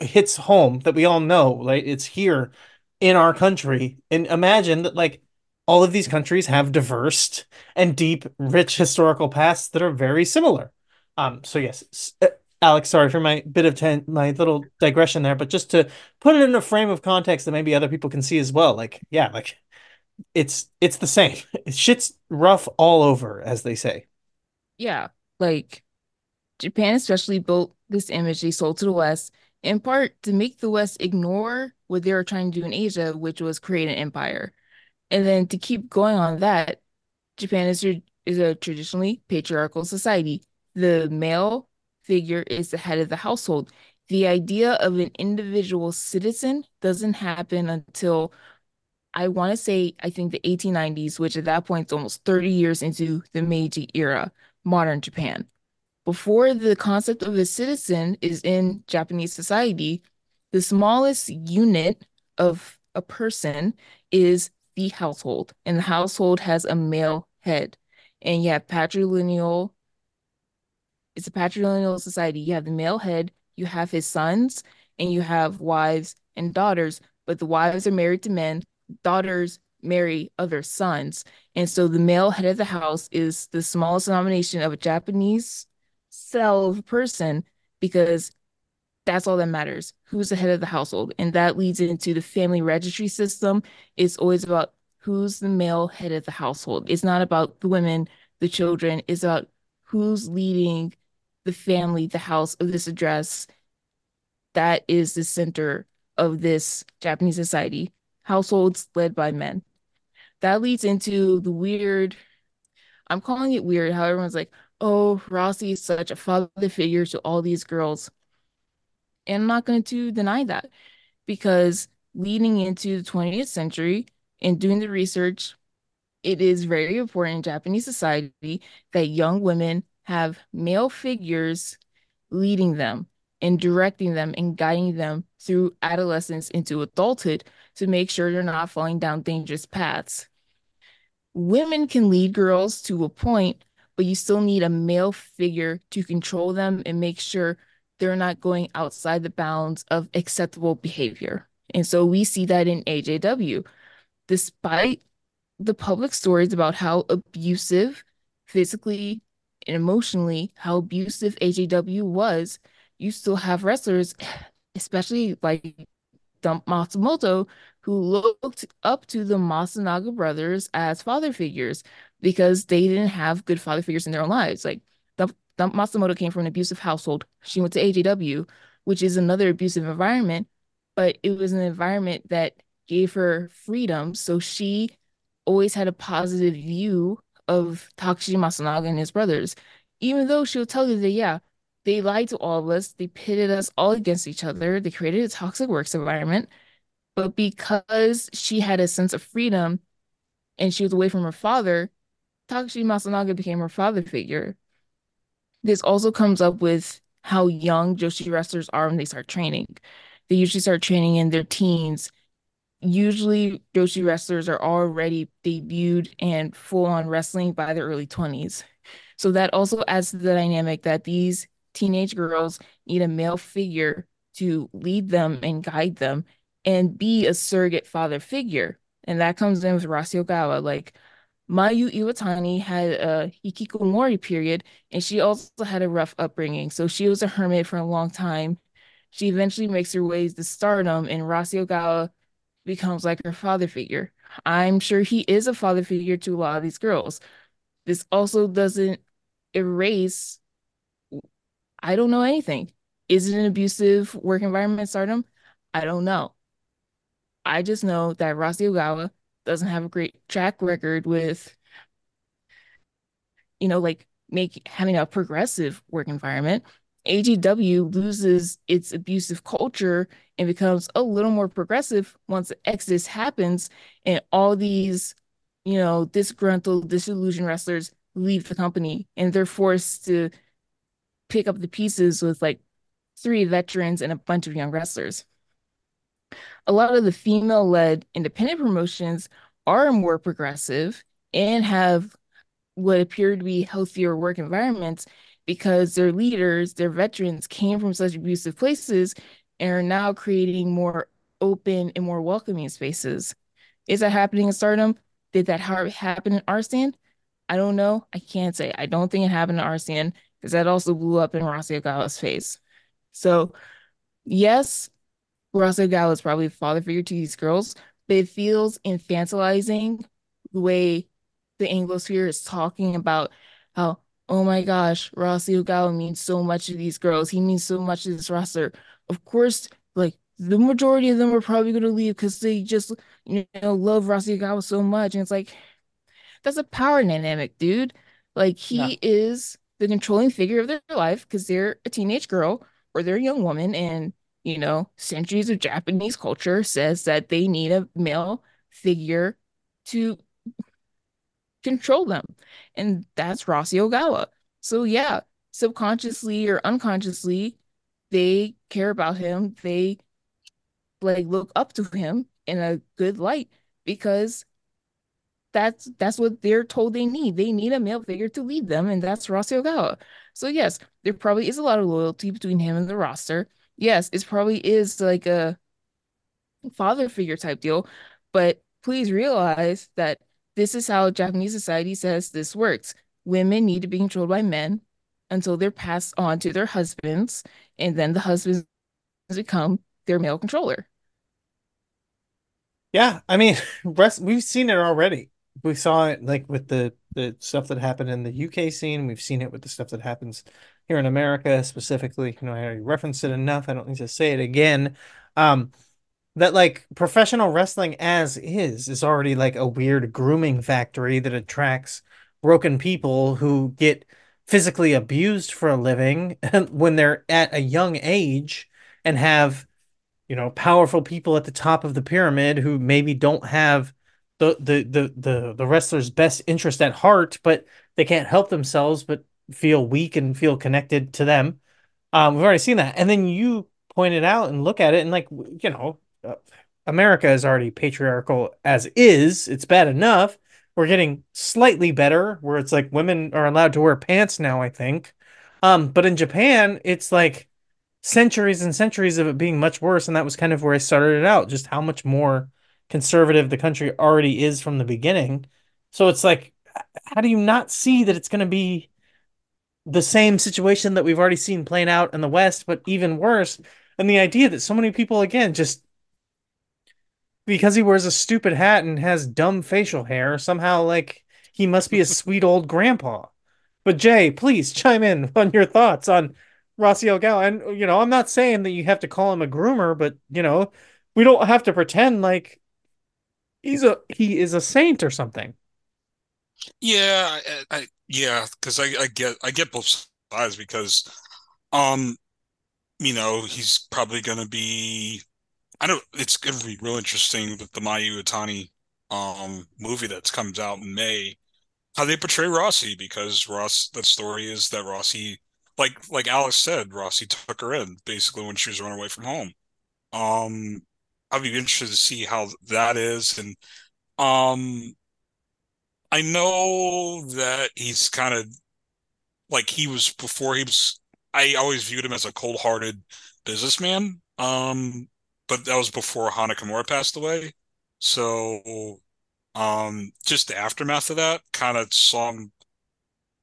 hits home that we all know, like it's here in our country. And imagine that, like, all of these countries have diverse and deep, rich historical pasts that are very similar. Um, so yes, uh, Alex, sorry for my bit of ten, my little digression there, but just to put it in a frame of context that maybe other people can see as well. Like, yeah, like it's it's the same. Shit's rough all over, as they say. Yeah, like Japan especially built this image they sold to the West in part to make the West ignore what they were trying to do in Asia, which was create an empire. And then to keep going on that, Japan is a, is a traditionally patriarchal society. The male figure is the head of the household. The idea of an individual citizen doesn't happen until I want to say, I think the 1890s, which at that point is almost 30 years into the Meiji era, modern Japan. Before the concept of a citizen is in Japanese society, the smallest unit of a person is the household, and the household has a male head. And you have patrilineal it's a patrilineal society. You have the male head, you have his sons, and you have wives and daughters, but the wives are married to men, daughters marry other sons. And so the male head of the house is the smallest denomination of a Japanese cell of person because that's all that matters. Who's the head of the household? And that leads into the family registry system. It's always about who's the male head of the household. It's not about the women, the children. It's about who's leading the family, the house of this address. That is the center of this Japanese society. Households led by men. That leads into the weird, I'm calling it weird, how everyone's like, oh, Rossy is such a father figure to all these girls. And I'm not going to deny that because leading into the 20th century and doing the research, it is very important in Japanese society that young women have male figures leading them and directing them and guiding them through adolescence into adulthood to make sure they're not falling down dangerous paths. Women can lead girls to a point, but you still need a male figure to control them and make sure they're not going outside the bounds of acceptable behavior. And so we see that in AJW. Despite the public stories about how abusive physically and emotionally, how abusive AJW was, you still have wrestlers, especially like Matsumoto, who looked up to the Matsunaga brothers as father figures because they didn't have good father figures in their own lives. Like the, the Matsumoto came from an abusive household. She went to AJW, which is another abusive environment, but it was an environment that gave her freedom. So she always had a positive view of Takashi Matsunaga and his brothers, even though she'll tell you that, yeah, they lied to all of us. They pitted us all against each other. They created a toxic works environment. But because she had a sense of freedom and she was away from her father, Takashi Matsunaga became her father figure. This also comes up with how young Joshi wrestlers are when they start training. They usually start training in their teens. Usually, Joshi wrestlers are already debuted and full on wrestling by their early 20s. So that also adds to the dynamic that these teenage girls need a male figure to lead them and guide them and be a surrogate father figure. And that comes in with Rossy Ogawa. Like, Mayu Iwatani had a hikikomori period, and she also had a rough upbringing. So she was a hermit for a long time. She eventually makes her ways to stardom, and Rossy Ogawa becomes like her father figure. I'm sure he is a father figure to a lot of these girls. This also doesn't erase, I don't know anything. Is it an abusive work environment stardom? I don't know. I just know that Rossy Ogawa doesn't have a great track record with you know like make having a progressive work environment AJW loses its abusive culture and becomes a little more progressive once the exodus happens and all these, you know, disgruntled, disillusioned wrestlers leave the company and they're forced to pick up the pieces with like three veterans and a bunch of young wrestlers. A lot of the female led independent promotions are more progressive and have what appear to be healthier work environments because their leaders, their veterans came from such abusive places and are now creating more open and more welcoming spaces. Is that happening in Stardom? Did that happen in Arsion? I don't know. I can't say. I don't think it happened in Arsion because that also blew up in Rossy Ogawa's face. So, yes, Rossy Ogawa is probably a father figure to these girls, but it feels infantilizing the way the Anglosphere is talking about how, oh my gosh, Rossy Ogawa means so much to these girls. He means so much to this roster. Of course, like the majority of them are probably going to leave because they just, you know, love Rossy Ogawa so much. And it's like, that's a power dynamic, dude. Like he yeah. is the controlling figure of their life because they're a teenage girl or they're a young woman and you know centuries of japanese culture says that they need a male figure to control them. And that's Rossy Ogawa. So yeah, subconsciously or unconsciously, they care about him. They like look up to him in a good light because that's that's what they're told they need. They need a male figure to lead them, and that's Rossy Ogawa. So yes, there probably is a lot of loyalty between him and the roster. Yes, it probably is like a father figure type deal, but please realize that this is how Japanese society says this works. Women need to be controlled by men until they're passed on to their husbands, and then the husbands become their male controller. Yeah, I mean, we've seen it already. We saw it like with the the stuff that happened in the UK scene. We've seen it with the stuff that happens here in America specifically. You know, I already referenced it enough. I don't need to say it again. Um, that like professional wrestling as is is already like a weird grooming factory that attracts broken people who get physically abused for a living when they're at a young age and have you know powerful people at the top of the pyramid who maybe don't have the the the the, the wrestler's best interest at heart but they can't help themselves but feel weak and feel connected to them um we've already seen that and then you point it out and look at it and like you know uh, America is already patriarchal as is. It's bad enough. We're getting slightly better where it's like women are allowed to wear pants now, I think. Um, but in Japan, it's like centuries and centuries of it being much worse. And that was kind of where I started it out, just how much more conservative the country already is from the beginning. So it's like, how do you not see that it's going to be the same situation that we've already seen playing out in the West, but even worse? And the idea that so many people, again, just because he wears a stupid hat and has dumb facial hair, somehow like he must be a sweet old grandpa. But Jay, please chime in on your thoughts on Rossy Ogawa. And you know, I'm not saying that you have to call him a groomer, but you know, we don't have to pretend like he's a he is a saint or something. Yeah, I, I yeah, because I, I get I get both sides because, um, you know, he's probably gonna be I know it's going to be real interesting with the Mayu Iwatani um, movie that comes out in May. How they portray Rossy because Ross, the story is that Rossy, like like Alex said, Rossy took her in basically when she was running away from home. Um, I'd be interested to see how that is, and um, I know that he's kind of like he was before he was. I always viewed him as a cold-hearted businessman. Um, but that was before Hana passed away. So um just the aftermath of that kind of saw him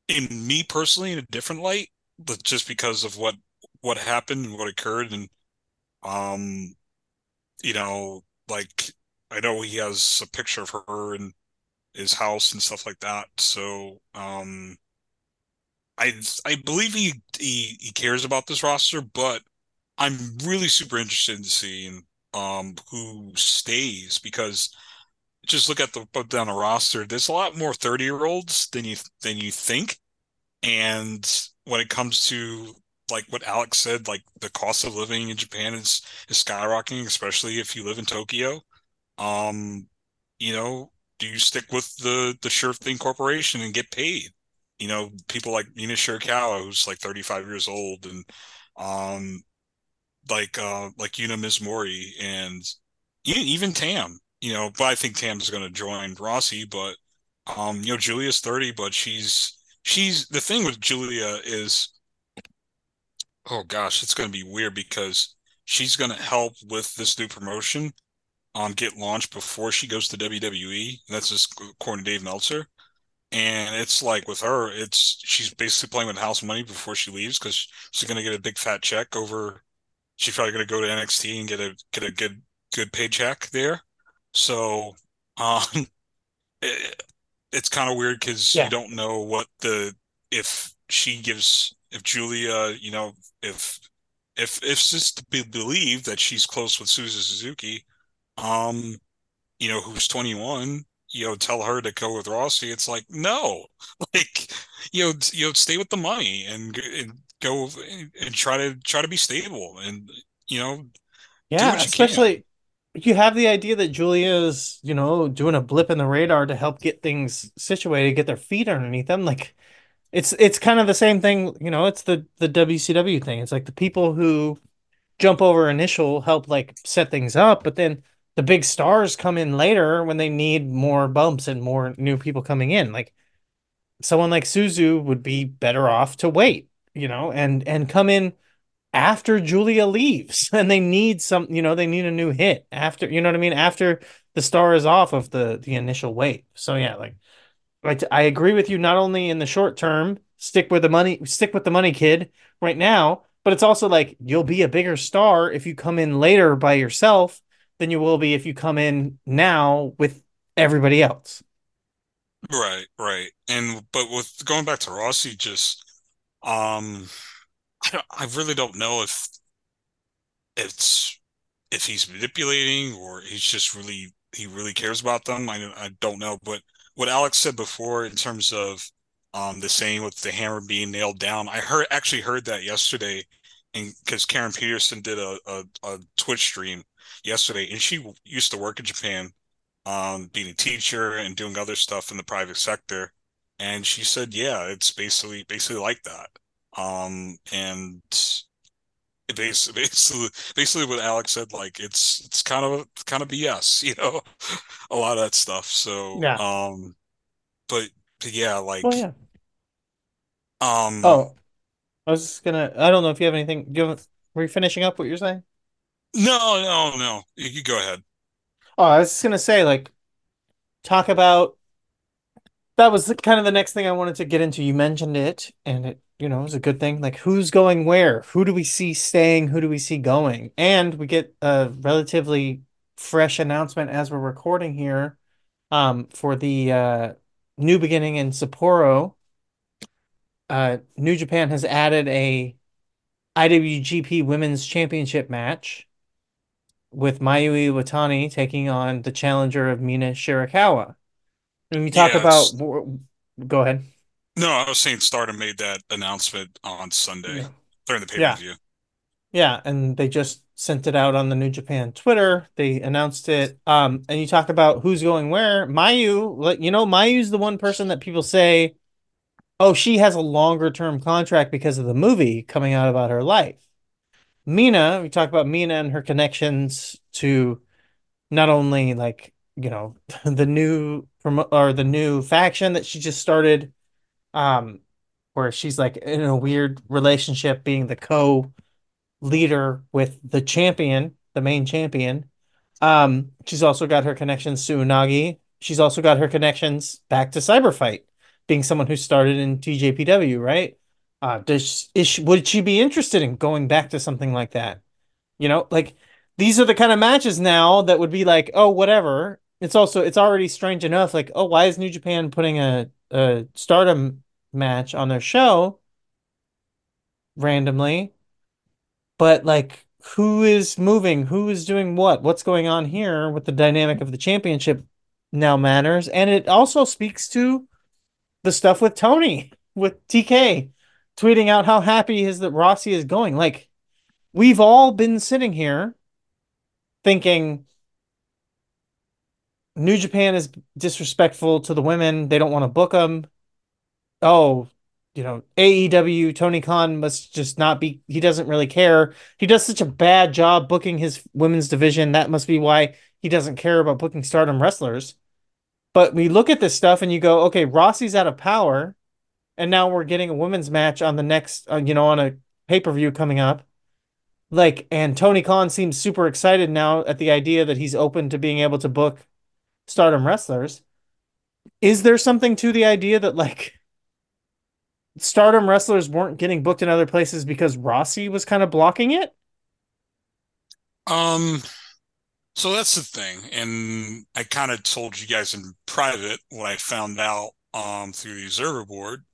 in me personally in a different light, but just because of what what happened and what occurred and um you know like I know he has a picture of her in his house and stuff like that. So um I I believe he he, he cares about this roster, but I'm really super interested in seeing um, who stays because just look at the put down the roster. There's a lot more 30 year olds than you than you think, and when it comes to like what Alex said, like the cost of living in Japan is is skyrocketing, especially if you live in Tokyo. Um, you know, do you stick with the the sure thing corporation and get paid? You know, people like Mina Shirakawa, who's like 35 years old, and um, like uh, like Yuna Mizumori, and even Tam. You know, but I think Tam is going to join Rossy, But um, you know, Giulia's 30, but she's she's the thing with Giulia is, oh gosh, it's going to be weird because she's going to help with this new promotion on get launched before she goes to WWE. That's just according to Dave Meltzer. And it's like with her, it's she's basically playing with house money before she leaves because she's gonna get a big fat check over. She's probably gonna go to NXT and get a get a good good paycheck there. So, um, it, it's kind of weird because yeah. you don't know what the if she gives if Giulia, you know, if if if it's just to be believed that she's close with Suzu Suzuki, um, you know, who's 21, you know, tell her to go with Rossy. It's like, no, like, you know, you know, stay with the money and, and go and try to try to be stable and, you know, yeah, you especially can. you have the idea that Giulia's, you know, doing a blip in the radar to help get things situated, get their feet underneath them. Like, it's it's kind of the same thing, you know. It's the the WCW thing. It's like the people who jump over initial help like set things up, but then the big stars come in later when they need more bumps and more new people coming in. Like someone like Suzu would be better off to wait, you know, and and come in after giulia leaves and they need some, you know, they need a new hit after, you know what I mean, after the star is off of the the initial wave. So yeah, like like I agree with you not only in the short term, stick with the money, stick with the money kid right now, but it's also like you'll be a bigger star if you come in later by yourself than you will be if you come in now with everybody else. Right, right. And but with going back to Rossy, just um I, I really don't know if it's if he's manipulating or he's just really he really cares about them. I I don't know, but what Alex said before in terms of um the saying with the hammer being nailed down, I heard actually heard that yesterday, and because Karen Peterson did a, a, a Twitch stream yesterday, and she used to work in Japan, um, being a teacher and doing other stuff in the private sector. And she said, yeah, it's basically basically like that. Um, and basically, basically, basically what Alex said, like it's it's kind of kind of BS, you know, a lot of that stuff. So, yeah. um, but, but yeah, like, oh yeah. Um. Oh, I was just gonna. I don't know if you have anything. Do you have, were you finishing up what you're saying? No, no, no. You go ahead. Oh, I was just gonna say, like, talk about that was the, kind of the next thing I wanted to get into. You mentioned it, and it, you know, is a good thing. Like, who's going where? Who do we see staying? Who do we see going? And we get a relatively fresh announcement as we're recording here, um, for the uh, new beginning in Sapporo. Uh, New Japan has added a IWGP Women's Championship match with Mayu Iwatani taking on the challenger of Mina Shirakawa. And we talk yes. about go ahead. No, I was saying Stardom made that announcement on Sunday yeah. during the pay per view. Yeah. yeah, and they just sent it out on the New Japan Twitter. They announced it. Um, and you talk about who's going where. Mayu, like you know, Mayu's the one person that people say, oh, she has a longer term contract because of the movie coming out about her life. Mina, we talk about Mina and her connections to not only like, you know, the new or the new faction that she just started um where she's like in a weird relationship being the co leader with the champion, the main champion. Um she's also got her connections to Unagi. She's also got her connections back to Cyberfight, being someone who started in TJPW, right? Uh, does is she, would she be interested in going back to something like that? You know, like these are the kind of matches now that would be like, oh, whatever. It's also it's already strange enough. Like, oh, why is New Japan putting a a Stardom match on their show randomly? But like, who is moving? Who is doing what? What's going on here with the dynamic of the championship now matters, and it also speaks to the stuff with Tony with TK tweeting out how happy he is that Rossy is going. Like, we've all been sitting here thinking New Japan is disrespectful to the women. They don't want to book them. Oh, you know, AEW, Tony Khan must just not be, he doesn't really care. He does such a bad job booking his women's division. That must be why he doesn't care about booking stardom wrestlers. But we look at this stuff and you go, okay, Rossy's out of power. And now we're getting a women's match on the next, uh, you know, on a pay per view coming up. Like, and Tony Khan seems super excited now at the idea that he's open to being able to book stardom wrestlers. Is there something to the idea that, like, stardom wrestlers weren't getting booked in other places because Rossy was kind of blocking it? Um, so that's the thing, and I kind of told you guys in private what I found out um through the observer board.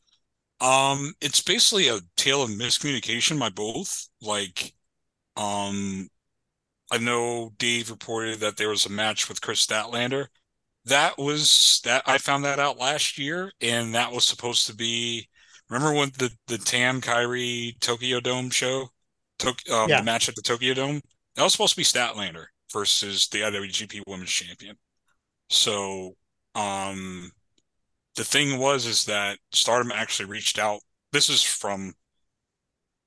Um, it's basically a tale of miscommunication by both. Like, um, I know Dave reported that there was a match with Chris Statlander. That was that I found that out last year, and that was supposed to be Remember when the the Tam Kyrie Tokyo Dome show, Tok- um, yeah. the match at the Tokyo Dome? That was supposed to be Statlander versus the IWGP Women's Champion. So, um, the thing was is that Stardom actually reached out. This is from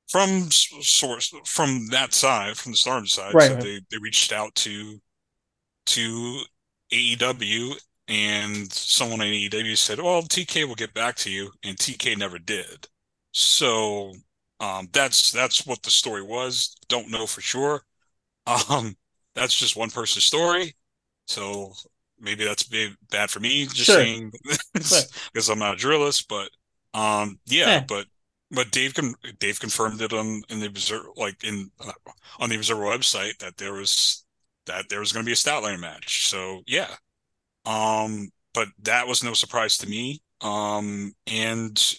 from source from that side, from the Stardom side. Right. So they they reached out to to AEW and someone in AEW said, "Well, TK will get back to you," and TK never did. So um, that's that's what the story was. Don't know for sure. Um, that's just one person's story. So maybe that's bad for me just sure. saying because I'm not a journalist. But um, yeah, yeah, but but Dave Dave confirmed it on in the observer like in uh, on the observer website that there was that there was going to be a Statlander match. So yeah, um, but that was no surprise to me. Um, and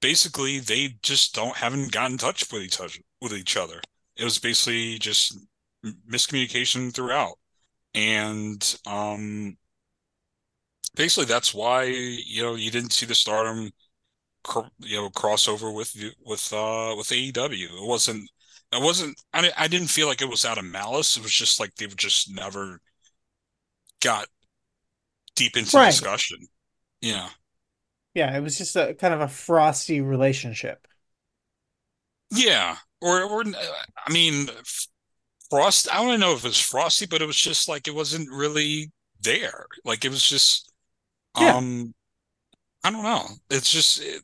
basically they just don't haven't gotten in touch with each other with each other. It was basically just miscommunication throughout. And um basically that's why you know you didn't see the stardom you know crossover with with uh with AEW. It wasn't it wasn't I I didn't feel like it was out of malice. It was just like they've just never got deep into right. discussion. Yeah. Yeah, it was just a kind of a frosty relationship. Yeah, or or I mean, frost. I don't know if it was frosty, but it was just like it wasn't really there. Like it was just, yeah. um, I don't know. It's just, it,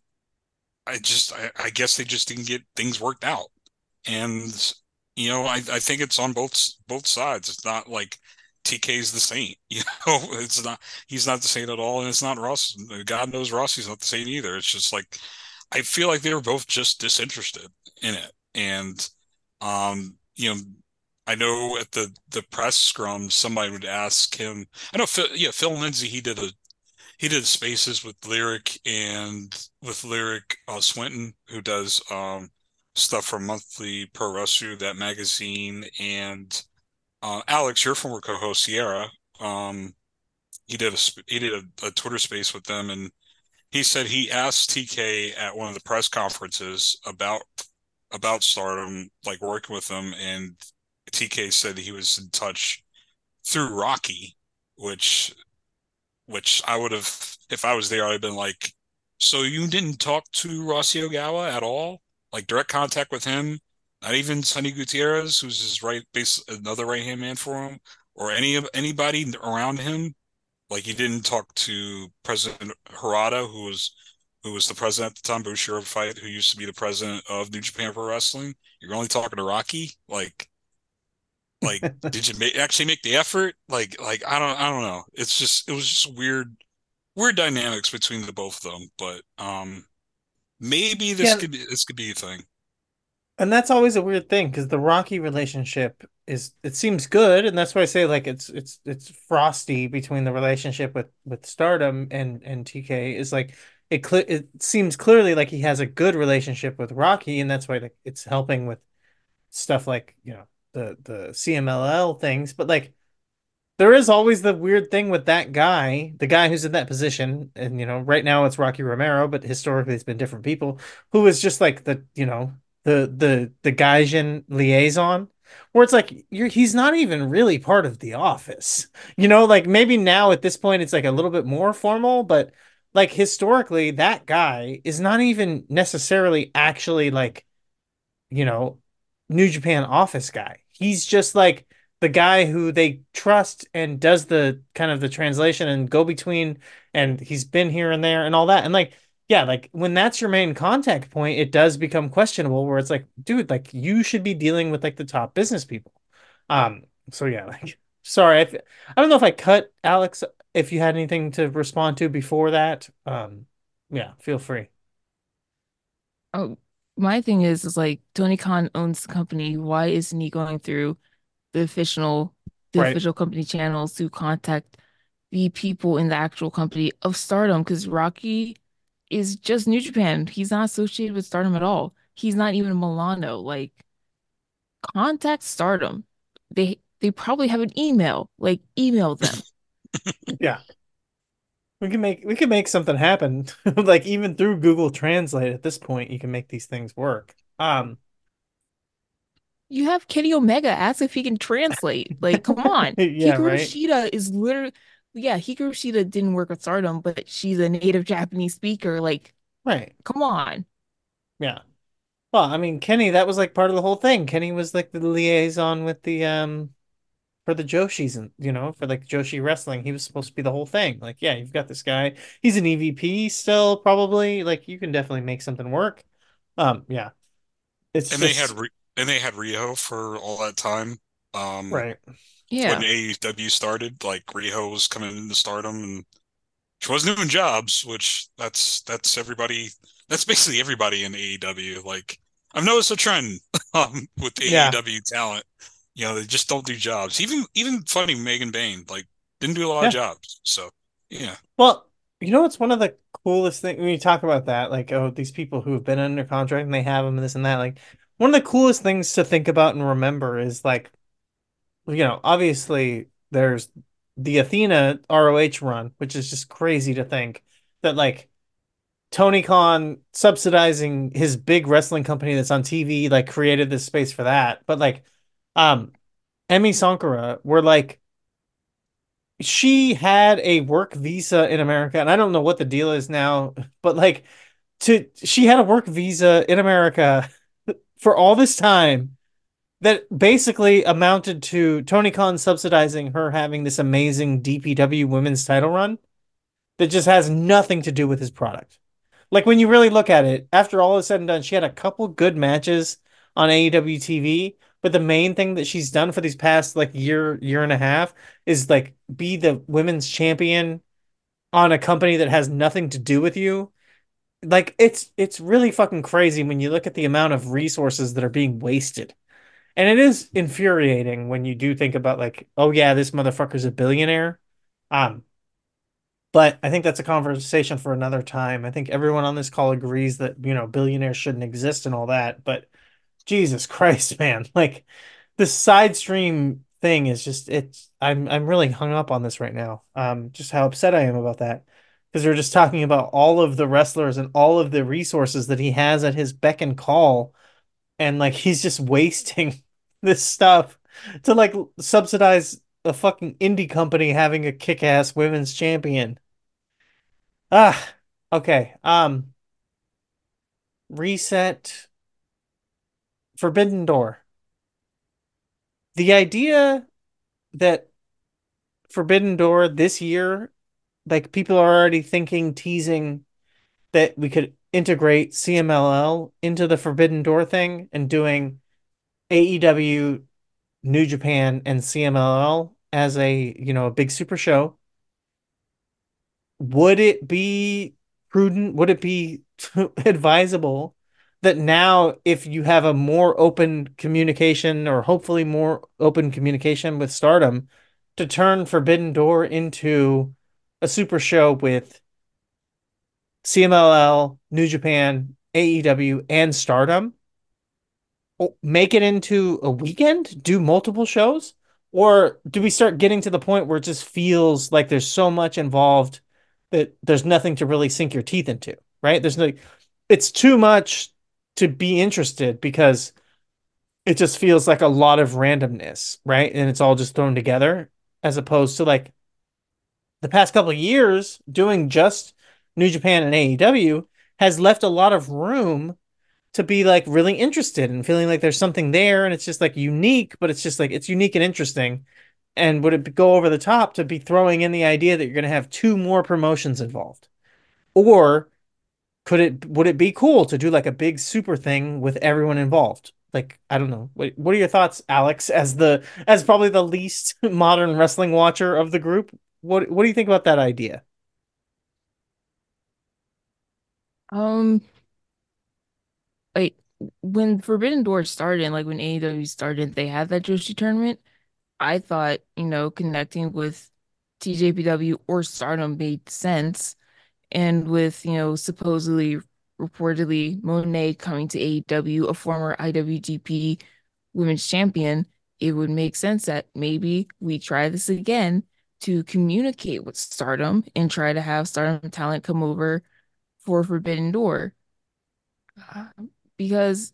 I just, I, I guess they just didn't get things worked out, and you know, I I think it's on both both sides. It's not like TK's the saint. You know, it's not he's not the saint at all, and it's not Ross. God knows Rossy's not the saint either. It's just like I feel like they were both just disinterested in it, and um, you know, I know at the the press scrum somebody would ask him. I know, Phil, yeah, Phil Lindsay. He did a he did spaces with Lyric and with Lyric uh, Swinton, who does um stuff for Monthly Pro Wrestling, that magazine, and uh, Alex, your former co-host Sierra, um, he did a he did a, a, Twitter space with them, and he said he asked TK at one of the press conferences about about Stardom, like working with them, and TK said he was in touch through Rocky, which which I would have if I was there, I'd have been like, so you didn't talk to Rossy Ogawa at all, like direct contact with him not even Sonny Gutierrez, who's his right base, another right hand man for him, or any of anybody around him. Like he didn't talk to President Harada, who was who was the president at the time, Bushiroad Fight, who used to be the president of New Japan Pro Wrestling. You're only talking to Rocky, like, like did you make, actually make the effort? Like, like I don't, I don't know. It's just it was just weird, weird dynamics between the both of them. But um, maybe this yeah. could be this could be a thing. And that's always a weird thing because the Rocky relationship is it seems good, and that's why I say like it's it's it's frosty between the relationship with with Stardom and and TK is like it cl- it seems clearly like he has a good relationship with Rocky, and that's why like, it's helping with stuff like you know the the CMLL things, but like there is always the weird thing with that guy, the guy who's in that position, and you know, right now it's Rocky Romero, but historically it's been different people who is just like the, you know, the the the Gaijin liaison, where it's like you're he's not even really part of the office. You know, like maybe now at this point it's like a little bit more formal, but like historically that guy is not even necessarily actually like, you know, New Japan office guy. He's just like the guy who they trust and does the kind of the translation and go between and he's been here and there and all that. And like yeah like when that's your main contact point it does become questionable where it's like dude like you should be dealing with like the top business people. Um so yeah like sorry I, I don't know if i cut alex if you had anything to respond to before that. Um yeah feel free. Oh my thing is is like tony khan owns the company. Why isn't he going through the official the right. official company channels to contact the people in the actual company of Stardom because Rocky is just New Japan. He's not associated with Stardom at all. He's not even Milano. Like contact Stardom. They they probably have an email. Like email them. yeah. We can make we can make something happen. like even through Google Translate at this point, you can make these things work. Um you have Kenny Omega ask if he can translate. Like, come on. yeah, Hikaru right? Shida is literally yeah, Hikaru Shida didn't work with Stardom, but she's a native Japanese speaker. Like, right. Come on. Yeah. Well, I mean, Kenny, that was like part of the whole thing. Kenny was like the liaison with the um for the Joshis and you know, for like Joshi wrestling. He was supposed to be the whole thing. Like, yeah, you've got this guy. He's an EVP still, probably. Like, you can definitely make something work. Um, yeah. It's and just... they had re- and they had Riho for all that time. Um, right. Yeah. When AEW started, like Riho was coming into stardom and she wasn't doing jobs, which that's that's everybody that's basically everybody in AEW. Like I've noticed a trend um, with the yeah. AEW talent. You know, they just don't do jobs. Even even funny Megan Bayne, like didn't do a lot yeah. of jobs. So yeah. Well, you know what's one of the coolest things when you talk about that, like oh, these people who have been under contract and they have them and this and that, like one of the coolest things to think about and remember is like, you know, obviously there's the Athena ROH run, which is just crazy to think that like Tony Khan subsidizing his big wrestling company that's on TV like created this space for that. But like um Emi Sakura were like she had a work visa in America and I don't know what the deal is now, but like to she had a work visa in America for all this time that basically amounted to Tony Khan subsidizing her having this amazing DPW women's title run that just has nothing to do with his product. Like when you really look at it, after all is said and done, she had a couple good matches on AEW TV, but the main thing that she's done for these past like year, year and a half is like be the women's champion on a company that has nothing to do with you like it's it's really fucking crazy when you look at the amount of resources that are being wasted. And it is infuriating when you do think about like, oh yeah, this motherfucker's a billionaire. Um but I think that's a conversation for another time. I think everyone on this call agrees that, you know, billionaires shouldn't exist and all that, but Jesus Christ, man. Like the side stream thing is just it's I'm I'm really hung up on this right now. Um just how upset I am about that because we're just talking about all of the wrestlers and all of the resources that he has at his beck and call. And like he's just wasting this stuff to like subsidize a fucking indie company having a kick-ass women's champion. Ah okay um reset. Forbidden door. The idea that forbidden door this year like people are already thinking, teasing that we could integrate CMLL into the Forbidden Door thing and doing AEW, New Japan, and CMLL as a you know a big super show. Would it be prudent? Would it be advisable that now, if you have a more open communication or hopefully more open communication with Stardom, to turn Forbidden Door into a super show with CMLL, New Japan, AEW, and Stardom. Oh, make it into a weekend, do multiple shows, Or do we start getting to the point where it just feels like there's so much involved that there's nothing to really sink your teeth into, right? There's no, it's too much to be interested because it just feels like a lot of randomness, right? And it's all just thrown together as opposed to like the past couple of years doing just New Japan and AEW has left a lot of room to be like really interested and feeling like there's something there and it's just like unique, but it's just like it's unique and interesting. And would it go over the top to be throwing in the idea that you're going to have two more promotions involved? Or could it would it be cool to do like a big super thing with everyone involved? Like I don't know. What what are your thoughts, Alex, as the as probably the least modern wrestling watcher of the group? What what do you think about that idea? Um, like when Forbidden Door started, like when AEW started, they had that Joshi tournament. I thought, you know, connecting with TJPW or Stardom made sense. And with, you know, supposedly, reportedly, Moné coming to AEW, a former IWGP women's champion, it would make sense that maybe we try this again to communicate with Stardom and try to have Stardom talent come over for Forbidden Door. Uh, because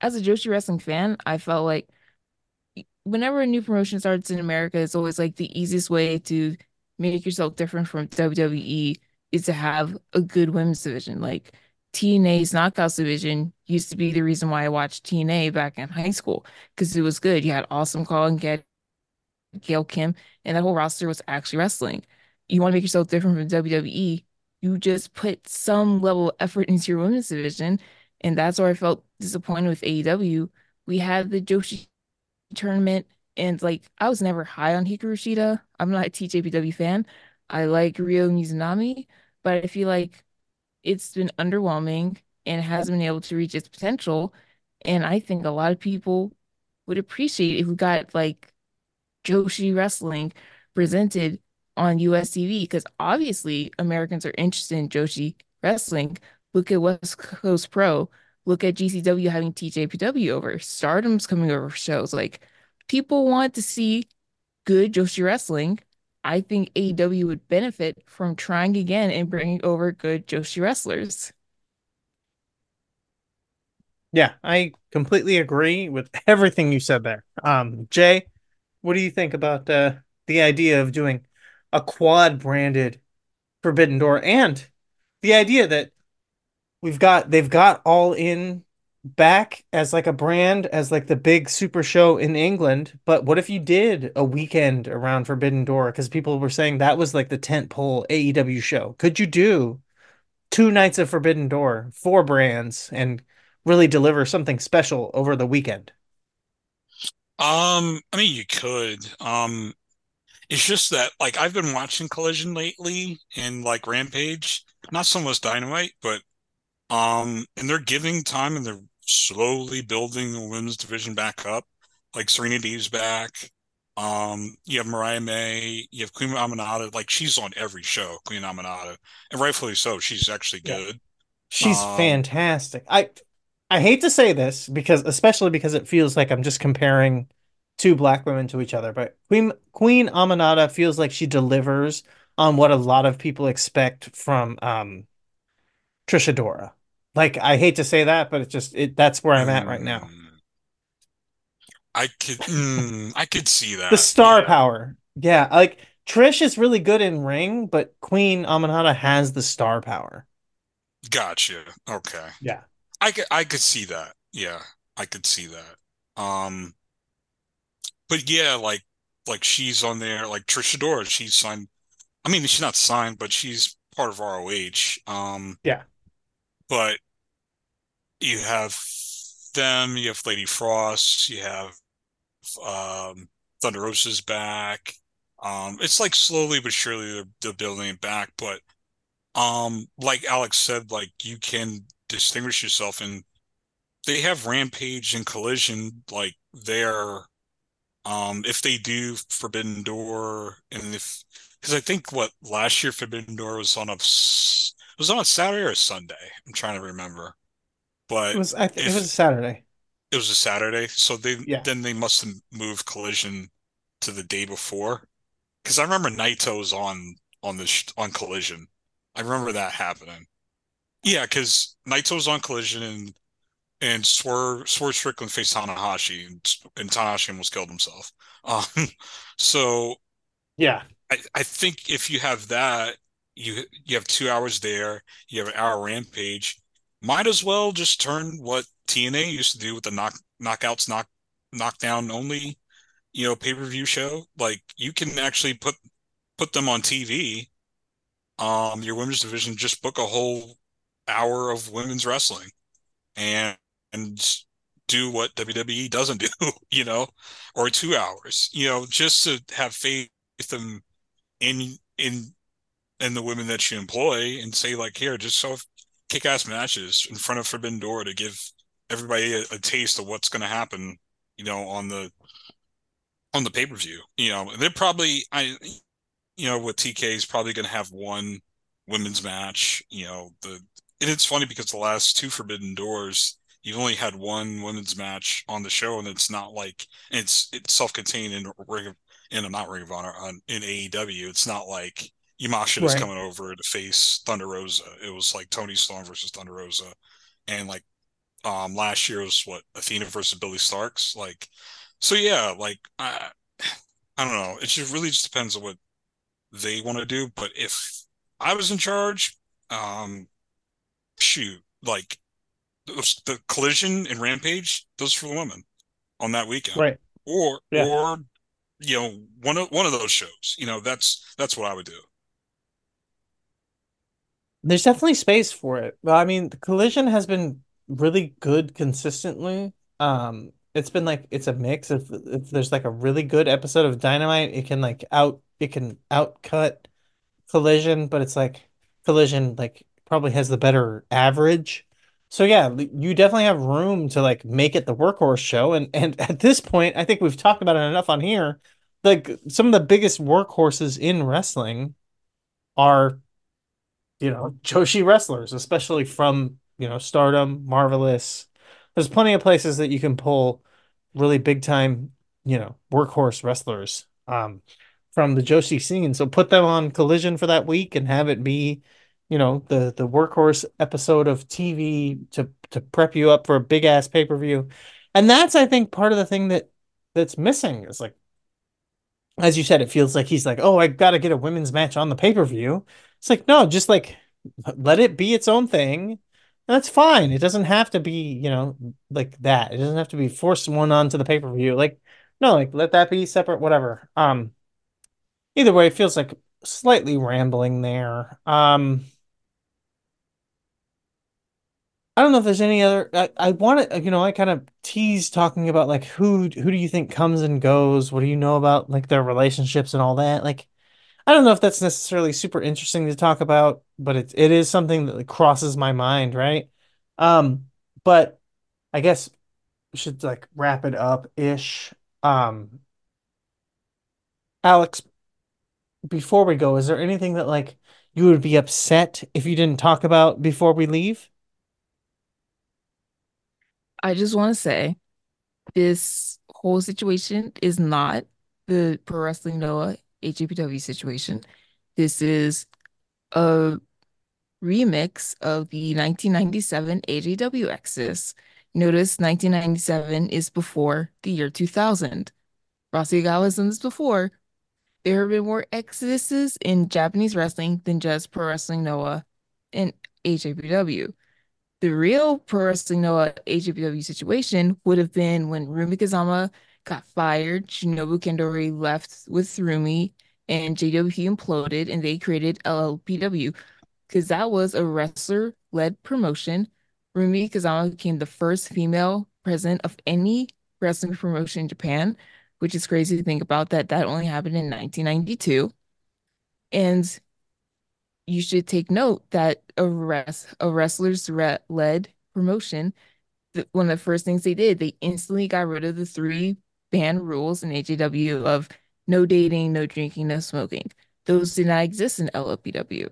as a Joshi wrestling fan, I felt like whenever a new promotion starts in America, it's always like the easiest way to make yourself different from WWE is to have a good women's division. Like TNA's Knockouts division used to be the reason why I watched TNA back in high school because it was good. You had Awesome Kong and get Gail Kim, and that whole roster was actually wrestling. You want to make yourself different from WWE, you just put some level of effort into your women's division. And that's where I felt disappointed with AEW. We had the Joshi tournament, and like I was never high on Hikaru Shida. I'm not a TJPW fan. I like Ryo Mizunami, but I feel like it's been underwhelming and hasn't been able to reach its potential. And I think a lot of people would appreciate if we got like Joshi wrestling presented on US TV because obviously Americans are interested in Joshi wrestling. Look at West Coast Pro. Look at GCW having TJPW over. Stardom's coming over shows. Like people want to see good Joshi wrestling. I think AEW would benefit from trying again and bringing over good Joshi wrestlers. Yeah, I completely agree with everything you said there. Um, Jay, what do you think about uh, the idea of doing a quad branded Forbidden Door and the idea that we've got they've got all in back as like a brand as like the big super show in England but what if you did a weekend around Forbidden Door? Because people were saying that was like the tent pole AEW show. Could you do two nights of Forbidden Door four brands and really deliver something special over the weekend um I mean you could um it's just that like I've been watching Collision lately and like Rampage, not so much Dynamite, but um, and they're giving time and they're slowly building the women's division back up. Like Serena Deeb's back. Um, you have Mariah May, you have Queen Aminata, like she's on every show, Queen Aminata, and rightfully so. She's actually good. She's um, fantastic. I I hate to say this because especially because it feels like I'm just comparing two black women to each other, but Queen Queen Aminata feels like she delivers on what a lot of people expect from um Trish Adora. Like I hate to say that, but it's just it that's where I'm at right now. Mm. I could mm, I could see that. The star yeah. power. Yeah, like Trish is really good in ring, but Queen Aminata has the star power. Gotcha. Okay. Yeah. I could I could see that. Yeah. I could see that. Um but yeah, like like she's on there, like Trish Adora, she's signed. I mean, she's not signed, but she's part of ROH. Um, yeah. But you have them, you have Lady Frost, you have um, Thunder Rosa's back. Um, it's like slowly but surely they're, they're building it back. But um, like Alex said, like you can distinguish yourself, and they have Rampage and Collision like they're um, if they do Forbidden Door, and if because I think what last year Forbidden Door was on a was on a Saturday or a Sunday. I'm trying to remember, but it was I th- if, it was a Saturday. it was a Saturday, so they yeah. then they must have moved Collision to the day before. Because I remember Naito was on on this on Collision. I remember that happening. Yeah, because Naito was on Collision and and Swerve Swerve Strickland faced Tanahashi and, and Tanahashi almost killed himself. Um, so yeah, I, I think if you have that, you you have two hours there, you have an hour rampage. Might as well just turn what TNA used to do with the knock knockouts, knock knockdown only, you know, pay per view show. Like you can actually put put them on TV. Um, your women's division just book a whole hour of women's wrestling, and and do what WWE doesn't do, you know, or two hours, you know, just to have faith in in in in the women that you employ and say like, here, just so kick ass matches in front of Forbidden Door to give everybody a, a taste of what's going to happen, you know, on the on the pay per view. You know, they're probably I, you know, with TK is probably going to have one women's match. You know, the and it's funny because the last two Forbidden Doors, you've only had one women's match on the show, and it's not like it's it's self contained in Ring of in a not Ring of Honor on in AEW. It's not like Yamashita is coming over to face Thunder Rosa. It was like Toni Storm versus Thunder Rosa, and like um last year was what Athena versus Billie Starkz. Like, so yeah, like I I don't know. It just really just depends on what they want to do. But if I was in charge, um, shoot, like the collision and rampage, those for the women on that weekend, right? Or yeah. or you know one of one of those shows. You know that's that's what I would do. There's definitely space for it. Well, I mean, the collision has been really good consistently. Um, it's been like it's a mix. If if there's like a really good episode of Dynamite, it can like out it can outcut Collision, but it's like Collision like probably has the better average. So yeah, you definitely have room to like make it the workhorse show. And and at this point, I think we've talked about it enough on here. Like some of the biggest workhorses in wrestling are, you know, Joshi wrestlers, especially from you know, Stardom, Marvelous. There's plenty of places that you can pull really big time, you know, workhorse wrestlers um, from the Joshi scene. So put them on Collision for that week and have it be, you know, the the workhorse episode of TV to to prep you up for a big ass pay per view. And that's I think part of the thing that that's missing is like, as you said, it feels like he's like, oh, I got to get a women's match on the pay per view. It's like no, just like let it be its own thing that's fine. It doesn't have to be, you know, like that. It doesn't have to be forced one onto the pay-per-view. Like, no, like let that be separate, whatever. Um either way, it feels like slightly rambling there. Um I don't know if there's any other I, I want to you know, I kind of tease talking about like who who do you think comes and goes? What do you know about like their relationships and all that? Like I don't know if that's necessarily super interesting to talk about, but it it is something that crosses my mind, right? Um, but I guess we should like wrap it up ish. Um, Alex, before we go, is there anything that like you would be upset if you didn't talk about before we leave? I just want to say this whole situation is not the Pro Wrestling Noah AJPW situation. This is a remix of the 1997 AJW Exodus. Notice 1997 is before the year 2000. Rossy was in this before. There have been more exoduses in Japanese wrestling than just Pro Wrestling Noah and AJPW. The real Noah AJPW situation would have been when Rumi Kazama got fired. Shinobu Kandori left with Rumi, and JWP imploded, and they created LLPW because that was a wrestler led promotion. Rumi Kazama became the first female president of any wrestling promotion in Japan, which is crazy to think about that that only happened in 1992. And you should take note that a, res- a wrestler's re- led promotion, one of the first things they did, they instantly got rid of the three ban rules in AJW of no dating, no drinking, no smoking. Those did not exist in LLPW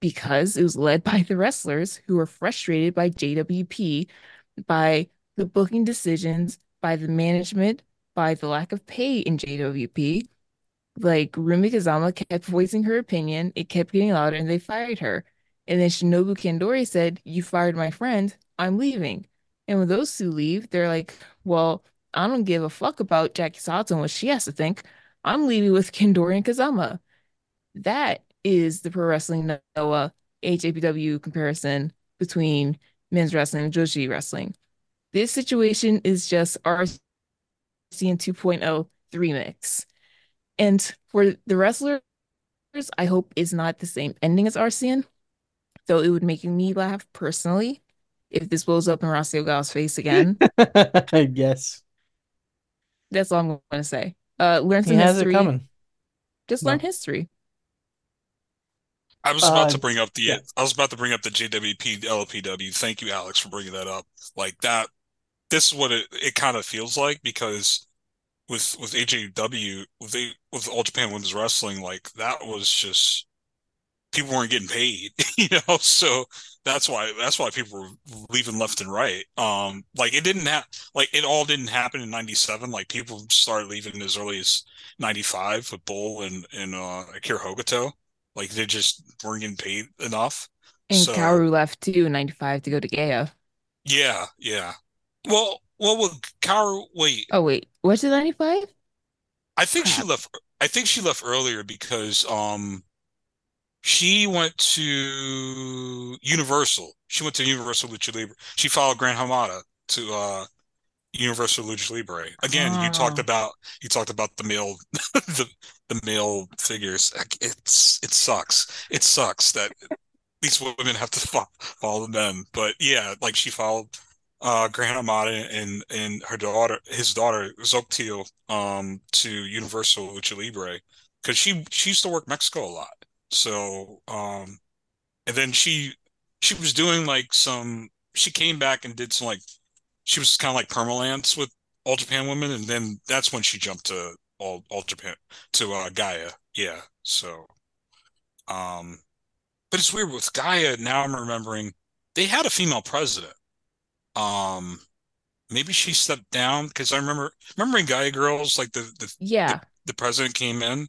because it was led by the wrestlers who were frustrated by JWP, by the booking decisions by the management, by the lack of pay in JWP. Like Rumi Kazama kept voicing her opinion, it kept getting louder, and they fired her. And then Shinobu Kandori said, You fired my friend, I'm leaving. And when those two leave, they're like, Well, I don't give a fuck about Jackie Sato and what she has to think. I'm leaving with Kandori and Kazama. That is the pro wrestling Noah AJPW comparison between men's wrestling and Joshi wrestling. This situation is just Arsion 2.0 three mix. And for the wrestlers, I hope it's not the same ending as Arsion, though it would make me laugh personally if this blows up in Rossy Ogawa's face again. I guess. That's all I'm going to say. Uh, learn some he has history. It coming. Just learn history. I was about uh, to bring up the yeah. I was about to bring up the JWP LPW. Thank you, Alex, for bringing that up. Like that, this is what it, it kind of feels like because with with AJW with a, with All Japan Women's Wrestling, like that was just people weren't getting paid, you know. So that's why that's why people were leaving left and right. Um, like it didn't have like it all didn't happen in '97. Like people started leaving as early as '95 with Bull and and uh, Akira Hokuto. Like they just weren't getting paid enough. And so, Kaoru left too in '95 to go to Gaea. Yeah, yeah. Well, well, well, Kaoru. Wait. Oh wait, was it '95? I think Crap. she left. I think she left earlier because um she went to Universal. She went to Universal Lucha Libre. She followed Gran Hamada to uh Universal Lucha Libre. Again, oh. you talked oh. about you talked about the male the the male figures. It's it sucks. It sucks that these women have to follow, follow the men. But yeah, like she followed uh Gran Hamada and and her daughter his daughter Xochitl um to Universal Lucha Libre because she she used to work Mexico a lot. So, um, and then she she was doing like some. She came back and did some like she was kind of like permalance with All Japan Women, and then that's when she jumped to All All Japan to uh, Gaea. Yeah. So, um, but it's weird with Gaea. Now I'm remembering they had a female president. Um, maybe she stepped down because I remember remembering Gaea Girls like the the yeah the, the president came in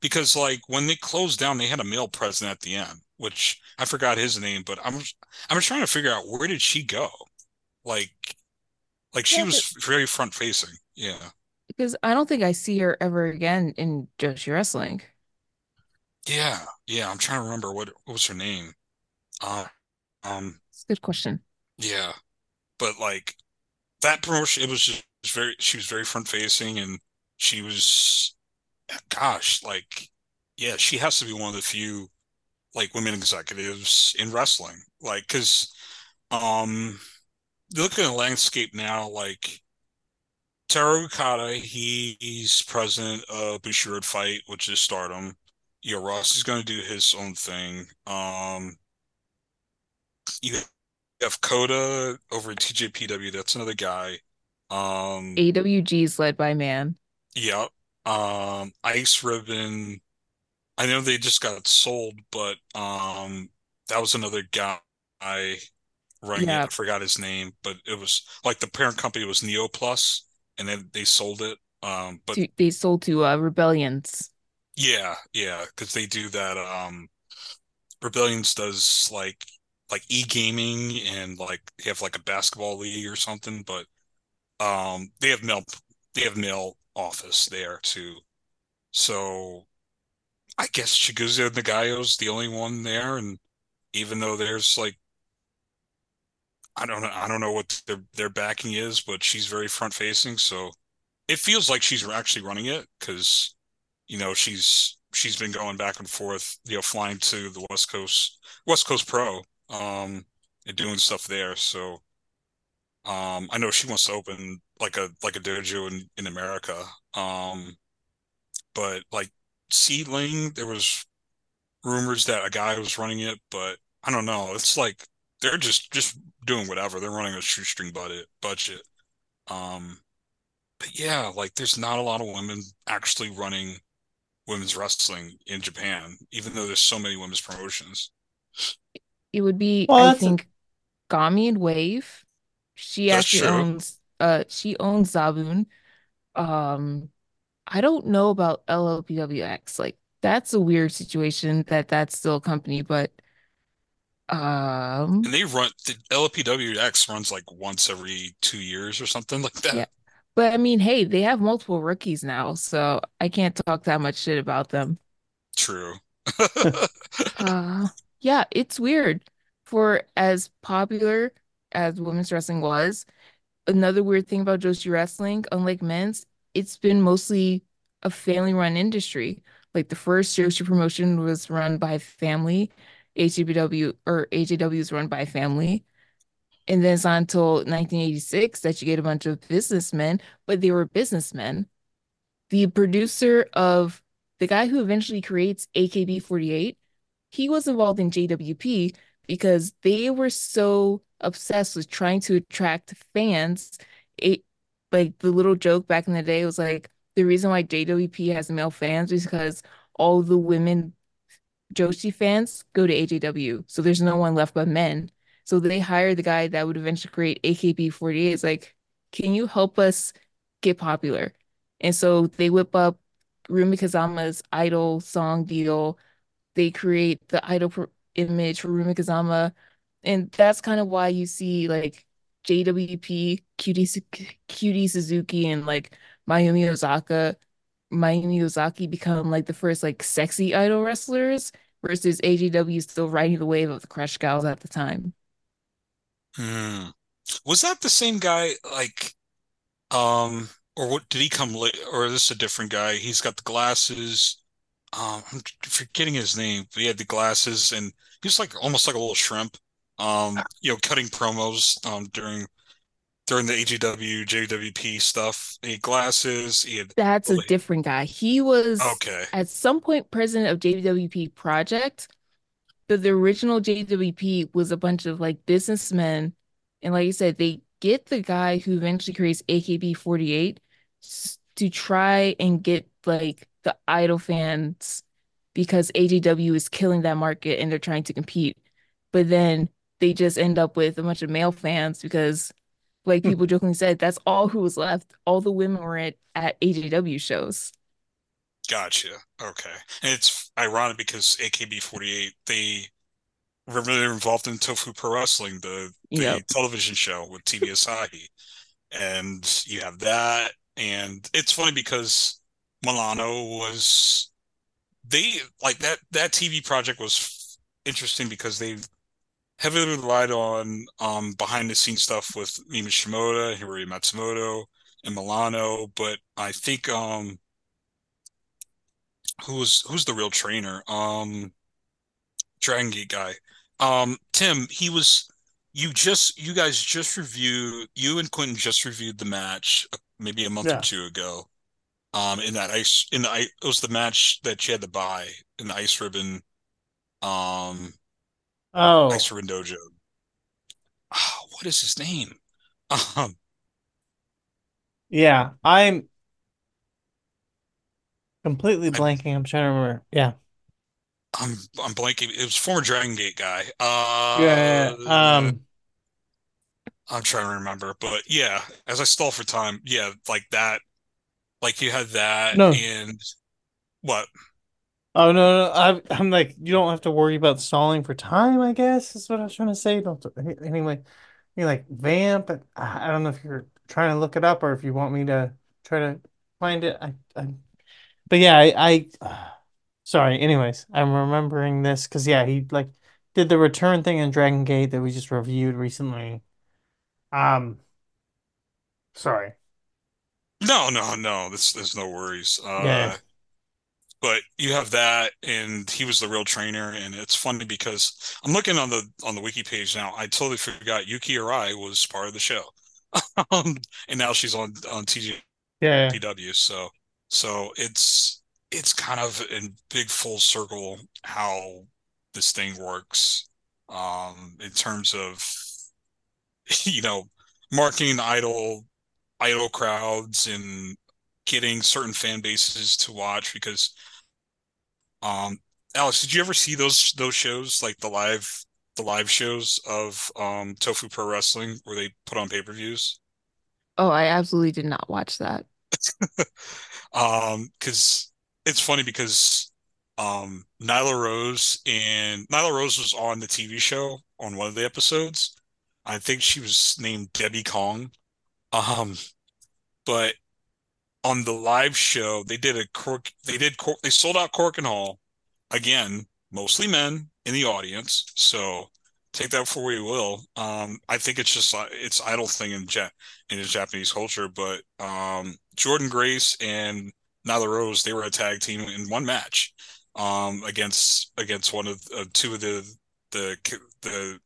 because like when they closed down, they had a male president at the end, which I forgot his name, but I'm I'm just trying to figure out where did she go? Like, like she yeah, was but, very front facing. Yeah. Because I don't think I see her ever again in Joshi wrestling. Yeah, yeah. I'm trying to remember what what was her name. Uh, um, it's a good question. Yeah, but like that promotion, it was just very. She was very front facing, and she was gosh, like, yeah, she has to be one of the few like women executives in wrestling. Like, because um, look at the landscape now, like Toru Okada, he, he's president of Bushiroad Fight, which is Stardom. Yeah, Ross is going to do his own thing. Um, you have Coda over at TJPW. That's another guy. Um, AWG is led by man. Yep. Um, Ice Ribbon, I know they just got sold, but um, that was another guy running yeah. it. I forgot his name, but it was like the parent company was Neo Plus, and then they sold it. Um, but they sold to uh, Rebellions. Yeah, yeah, because they do that. Um, Rebellions does like like e gaming and like they have like a basketball league or something, but um, they have male they have male office there too. So I guess Chigusa Nagayo's the only one there, and even though there's like I don't know I don't know what their their backing is, but she's very front facing, so it feels like she's actually running it because you know she's she's been going back and forth, you know, flying to the West Coast West Coast Pro, um, and doing stuff there. So um, I know she wants to open like a like a dojo in in America. Um, but like Seadlinnng, there was rumors that a guy was running it, but I don't know. It's like they're just just doing whatever. They're running a shoestring budget budget. Um, but yeah, like there's not a lot of women actually running women's wrestling in Japan, even though there's so many women's promotions. It would be, well, I think, a... Gami and Wave She That's actually true. owns uh she owns Zabun. Um I don't know about LLPWX. Like that's a weird situation that that's still a company, but um and they run the LLPWX runs like once every two years or something like that. Yeah. But I mean, hey, they have multiple rookies now, so I can't talk that much shit about them. True. uh, yeah, it's weird. For as popular as women's wrestling was, another weird thing about Joshi wrestling, unlike men's, it's been mostly a family run industry. Like the first Joshi promotion was run by family, HJBW or AJW is run by family. And then it's not until 1986 that you get a bunch of businessmen, but they were businessmen. The producer of the guy who eventually creates AKB48, he was involved in JWP because they were so obsessed with trying to attract fans. It like the little joke back in the day was like the reason why JWP has male fans is because all the women Joshi fans go to AJW. So there's no one left but men. So they hired the guy that would eventually create AKB48. It's like, can you help us get popular? And so they whip up Rumi Kazama's idol song deal. They create the idol image for Rumi Kazama. And that's kind of why you see like JWP, Cutie, Cutie Suzuki, and like Mayumi Ozaki, Mayumi Ozaki become like the first like sexy idol wrestlers versus AJW still riding the wave of the Crush Gals at the time. Hmm. Was that the same guy? Like, um, or what? Did he come late? Or is this a different guy? He's got the glasses. Um, I'm forgetting his name, but he had the glasses, and he was like almost like a little shrimp. Um, you know, cutting promos um during during the AGW JWP stuff. He had glasses. He had that's a different guy. He was okay at some point president of JWP Project, but the original JWP was a bunch of like businessmen, and like you said, they get the guy who eventually creates AKB48 to try and get like the idol fans because AJW is killing that market and they're trying to compete. But then they just end up with a bunch of male fans because like hmm. people jokingly said, that's all who was left. All the women were at, at AJW shows. Gotcha. Okay. And it's ironic because AKB48, they were really involved in Tofu Pro Wrestling, the, the yep. television show with TV Asahi. and you have that. And it's funny because Milano was, they like that, that TV project was interesting because they heavily relied on um, behind the scenes stuff with Mimi Shimoda, Hiroyo Matsumoto, and Milano. But I think um, who's who's the real trainer? Um, Dragon Gate guy. Um, Tim, he was. You just you guys just reviewed. You and Quentin just reviewed the match uh, maybe a month yeah. or two ago. Um, in that ice in the ice it was the match that she had to buy in the ice ribbon. Um, Oh, Ice Ribbon Dojo. Oh, what is his name? Um, yeah, I'm completely blanking. I'm trying to remember. Yeah, I'm I'm blanking. It was former Dragon Gate guy. Uh, yeah. Um, I'm trying to remember, but yeah. As I stall for time, yeah, like that. Like you had that, no. and what? Oh no, no, I, I'm like you don't have to worry about stalling for time. I guess is what I was trying to say. Don't anyway. You're like vamp. I don't know if you're trying to look it up or if you want me to try to find it. I, I but yeah, I, I uh, sorry. Anyways, I'm remembering this because yeah, he like did the return thing in Dragon Gate that we just reviewed recently. Um, sorry. No, no, no. There's there's no worries. Uh, yeah but you have that and he was the real trainer and it's funny because i'm looking on the on the wiki page now i totally forgot yuki arai was part of the show um, and now she's on on tj yeah pw so so it's it's kind of in big full circle how this thing works um in terms of you know marketing idol idol crowds and getting certain fan bases to watch because um Alex, did you ever see those those shows like the live the live shows of um Tofu Pro Wrestling where they put on pay-per-views? Oh, I absolutely did not watch that. um, because it's funny because um Nyla Rose and Nyla Rose was on the TV show on one of the episodes. I think she was named Debbie Kong. Um, but on the live show, they did a cork. They did cork. They sold out Korakuen Hall again, mostly men in the audience. So take that for what you will. Um, I think it's just it's idol thing in ja- in the Japanese culture. But um, Jordan Grace and Nyla Rose, they were a tag team in one match um, against against one of uh, two of the the the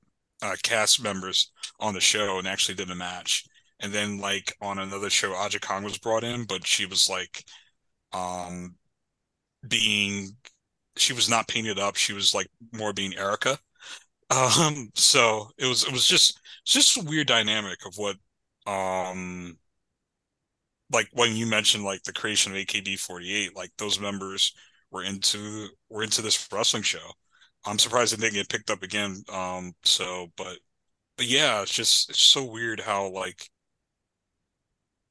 uh, cast members on the show, and actually did a match. And then like on another show, Aja Kong was brought in, but she was like um being she was not painted up. She was like more being Erica. Um, so it was it was just just a weird dynamic of what um like when you mentioned like the creation of AKB48, like those members were into were into this wrestling show. I'm surprised it didn't get picked up again. Um, so but but yeah, it's just it's so weird how like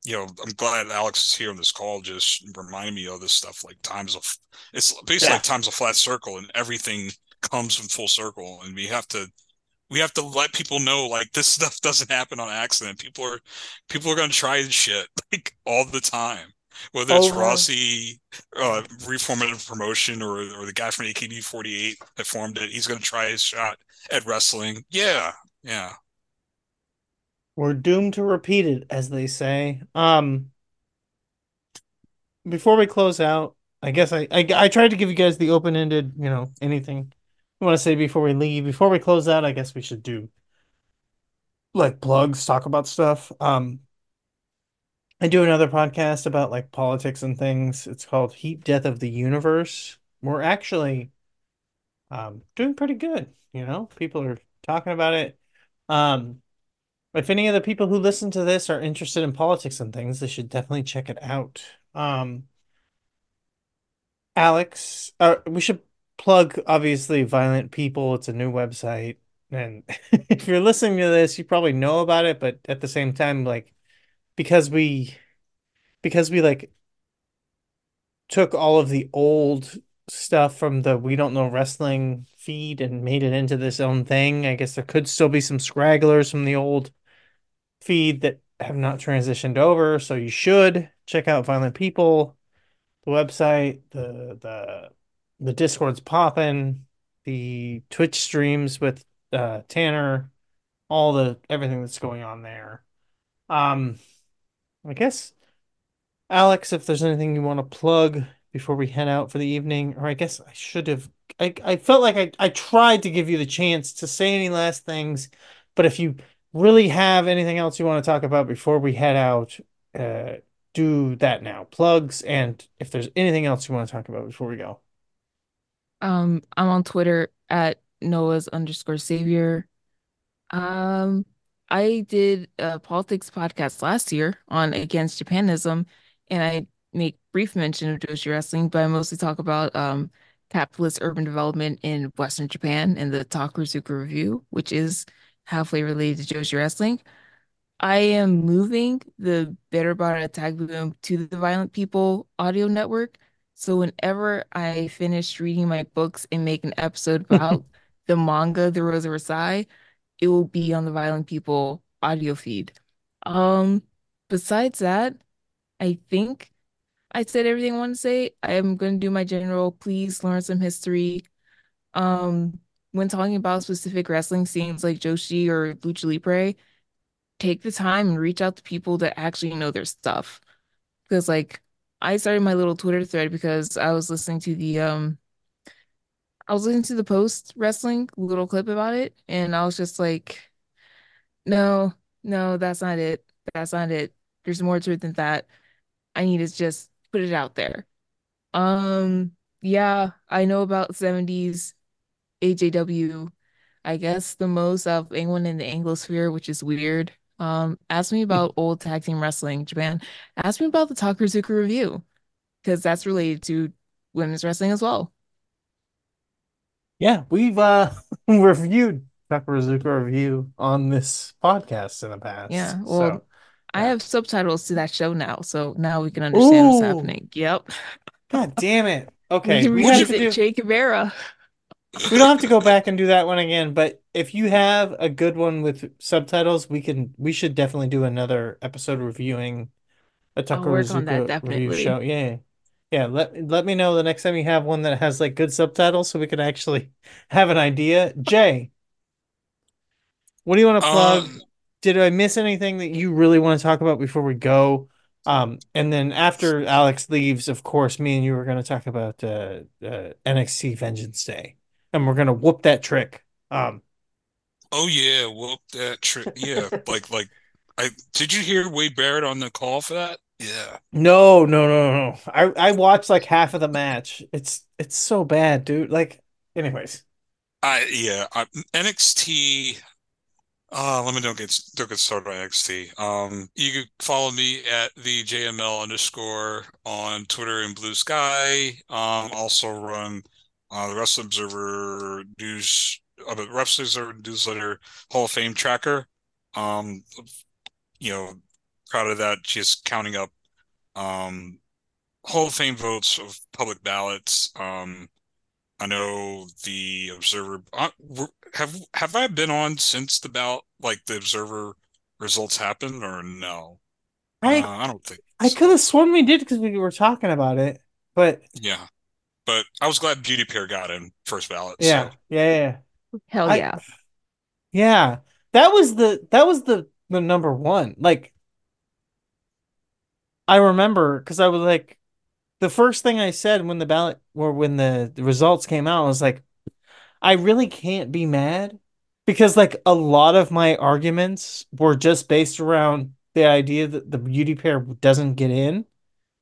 you know, I'm glad Alex is here on this call, just reminding me of this stuff. Like times of, it's basically yeah. like times a flat circle, and everything comes in full circle, and we have to, we have to let people know like this stuff doesn't happen on accident. People are, people are gonna try shit like all the time, whether it's Rossy, uh, reformative promotion, or or the guy from AKB48 that formed it. He's gonna try his shot at wrestling. Yeah, yeah. We're doomed to repeat it, as they say. Um, before we close out, I guess I, I, I tried to give you guys the open ended, you know, anything you want to say before we leave. Before we close out, I guess we should do like plugs, talk about stuff. Um, I do another podcast about like politics and things. It's called Heat Death of the Universe. We're actually um doing pretty good, you know. People are talking about it. Um if any of the people who listen to this are interested in politics and things, they should definitely check it out. Um, Alex, uh, we should plug obviously Violent People. It's a new website, and if you're listening to this, you probably know about it. But at the same time, like because we because we like took all of the old stuff from the We Don't Know Wrestling feed and made it into this own thing. I guess there could still be some scragglers from the old feed that have not transitioned over. So you should check out Violent People, the website, the the the Discord's popping, the Twitch streams with uh, Tanner, all the everything that's going on there. Um, I guess Alex, if there's anything you want to plug before we head out for the evening, or I guess I should have. I, I felt like I, I tried to give you the chance to say any last things, but if you really have anything else you want to talk about before we head out, uh, do that now. Plugs and if there's anything else you want to talk about before we go. Um, I'm on Twitter at Noah's underscore savior. Um, I did a politics podcast last year on Against Japanism, and I make brief mention of Joshi wrestling, but I mostly talk about um capitalist urban development in Western Japan and the Takarazuka Revue, which is halfway related to Joshi Wrestling. I am moving the Better Bara Attack Boom to the Violent People audio network. So whenever I finish reading my books and make an episode about the manga, The Rose of Versailles, it will be on the Violent People audio feed. Um, besides that, I think I said everything I want to say. I am going to do my general, please learn some history. Um, when talking about specific wrestling scenes like Joshi or Lucha Libre, take the time and reach out to people that actually know their stuff. Because like I started my little Twitter thread because I was listening to the um I was listening to the post wrestling little clip about it and I was just like no, no, that's not it. That's not it. There's more to it than that. I need to just put it out there. Um yeah, I know about 70s AJW, I guess the most of anyone in the Anglosphere, which is weird. Um, ask me about old tag team wrestling Japan. Ask me about the Takarazuka Revue because that's related to women's wrestling as well. Yeah, we've uh reviewed Takarazuka Revue on this podcast in the past. Yeah. Well, so, yeah. I have subtitles to that show now, so now we can understand Ooh. what's happening. Yep. God damn it. Okay. We, we have to do... We don't have to go back and do that one again, but if you have a good one with subtitles, we can we should definitely do another episode reviewing a Takarazuka Revue show. Yeah. Yeah, let let me know the next time you have one that has like good subtitles so we can actually have an idea. Jay, what do you want to plug? Um, Did I miss anything that you really want to talk about before we go? Um, and then after Alex leaves, of course, me and you are going to talk about uh, uh, NXT Vengeance Day, and we're going to whoop that trick. Um, oh yeah, whoop that trick. Yeah, like like I did you hear Wade Barrett on the call for that? Yeah. No, no, no, no. I I watched like half of the match. It's it's so bad, dude. Like, anyways. I yeah. I, NXT. Uh, let me don't get don't get started on NXT. Um, you can follow me at the JML underscore on Twitter and Bluesky. Um, also run uh, the Wrestling Observer news, uh, the Wrestling Observer newsletter Hall of Fame tracker. Um, you know, proud of that. Just counting up um, Hall of Fame votes of public ballots. Um, I know the Observer uh, have have I been on since the ballot like the Observer results happened or no? I uh, I don't think I so. could have sworn we did because we were talking about it, but yeah, but I was glad Beauty Pair got in first ballot. Yeah, so. yeah, yeah. Hell yeah, I, yeah. That was the that was the the number one. Like I remember because I was like, the first thing I said when the ballot or when the, the results came out, I was like, I really can't be mad because like a lot of my arguments were just based around the idea that the beauty pair doesn't get in,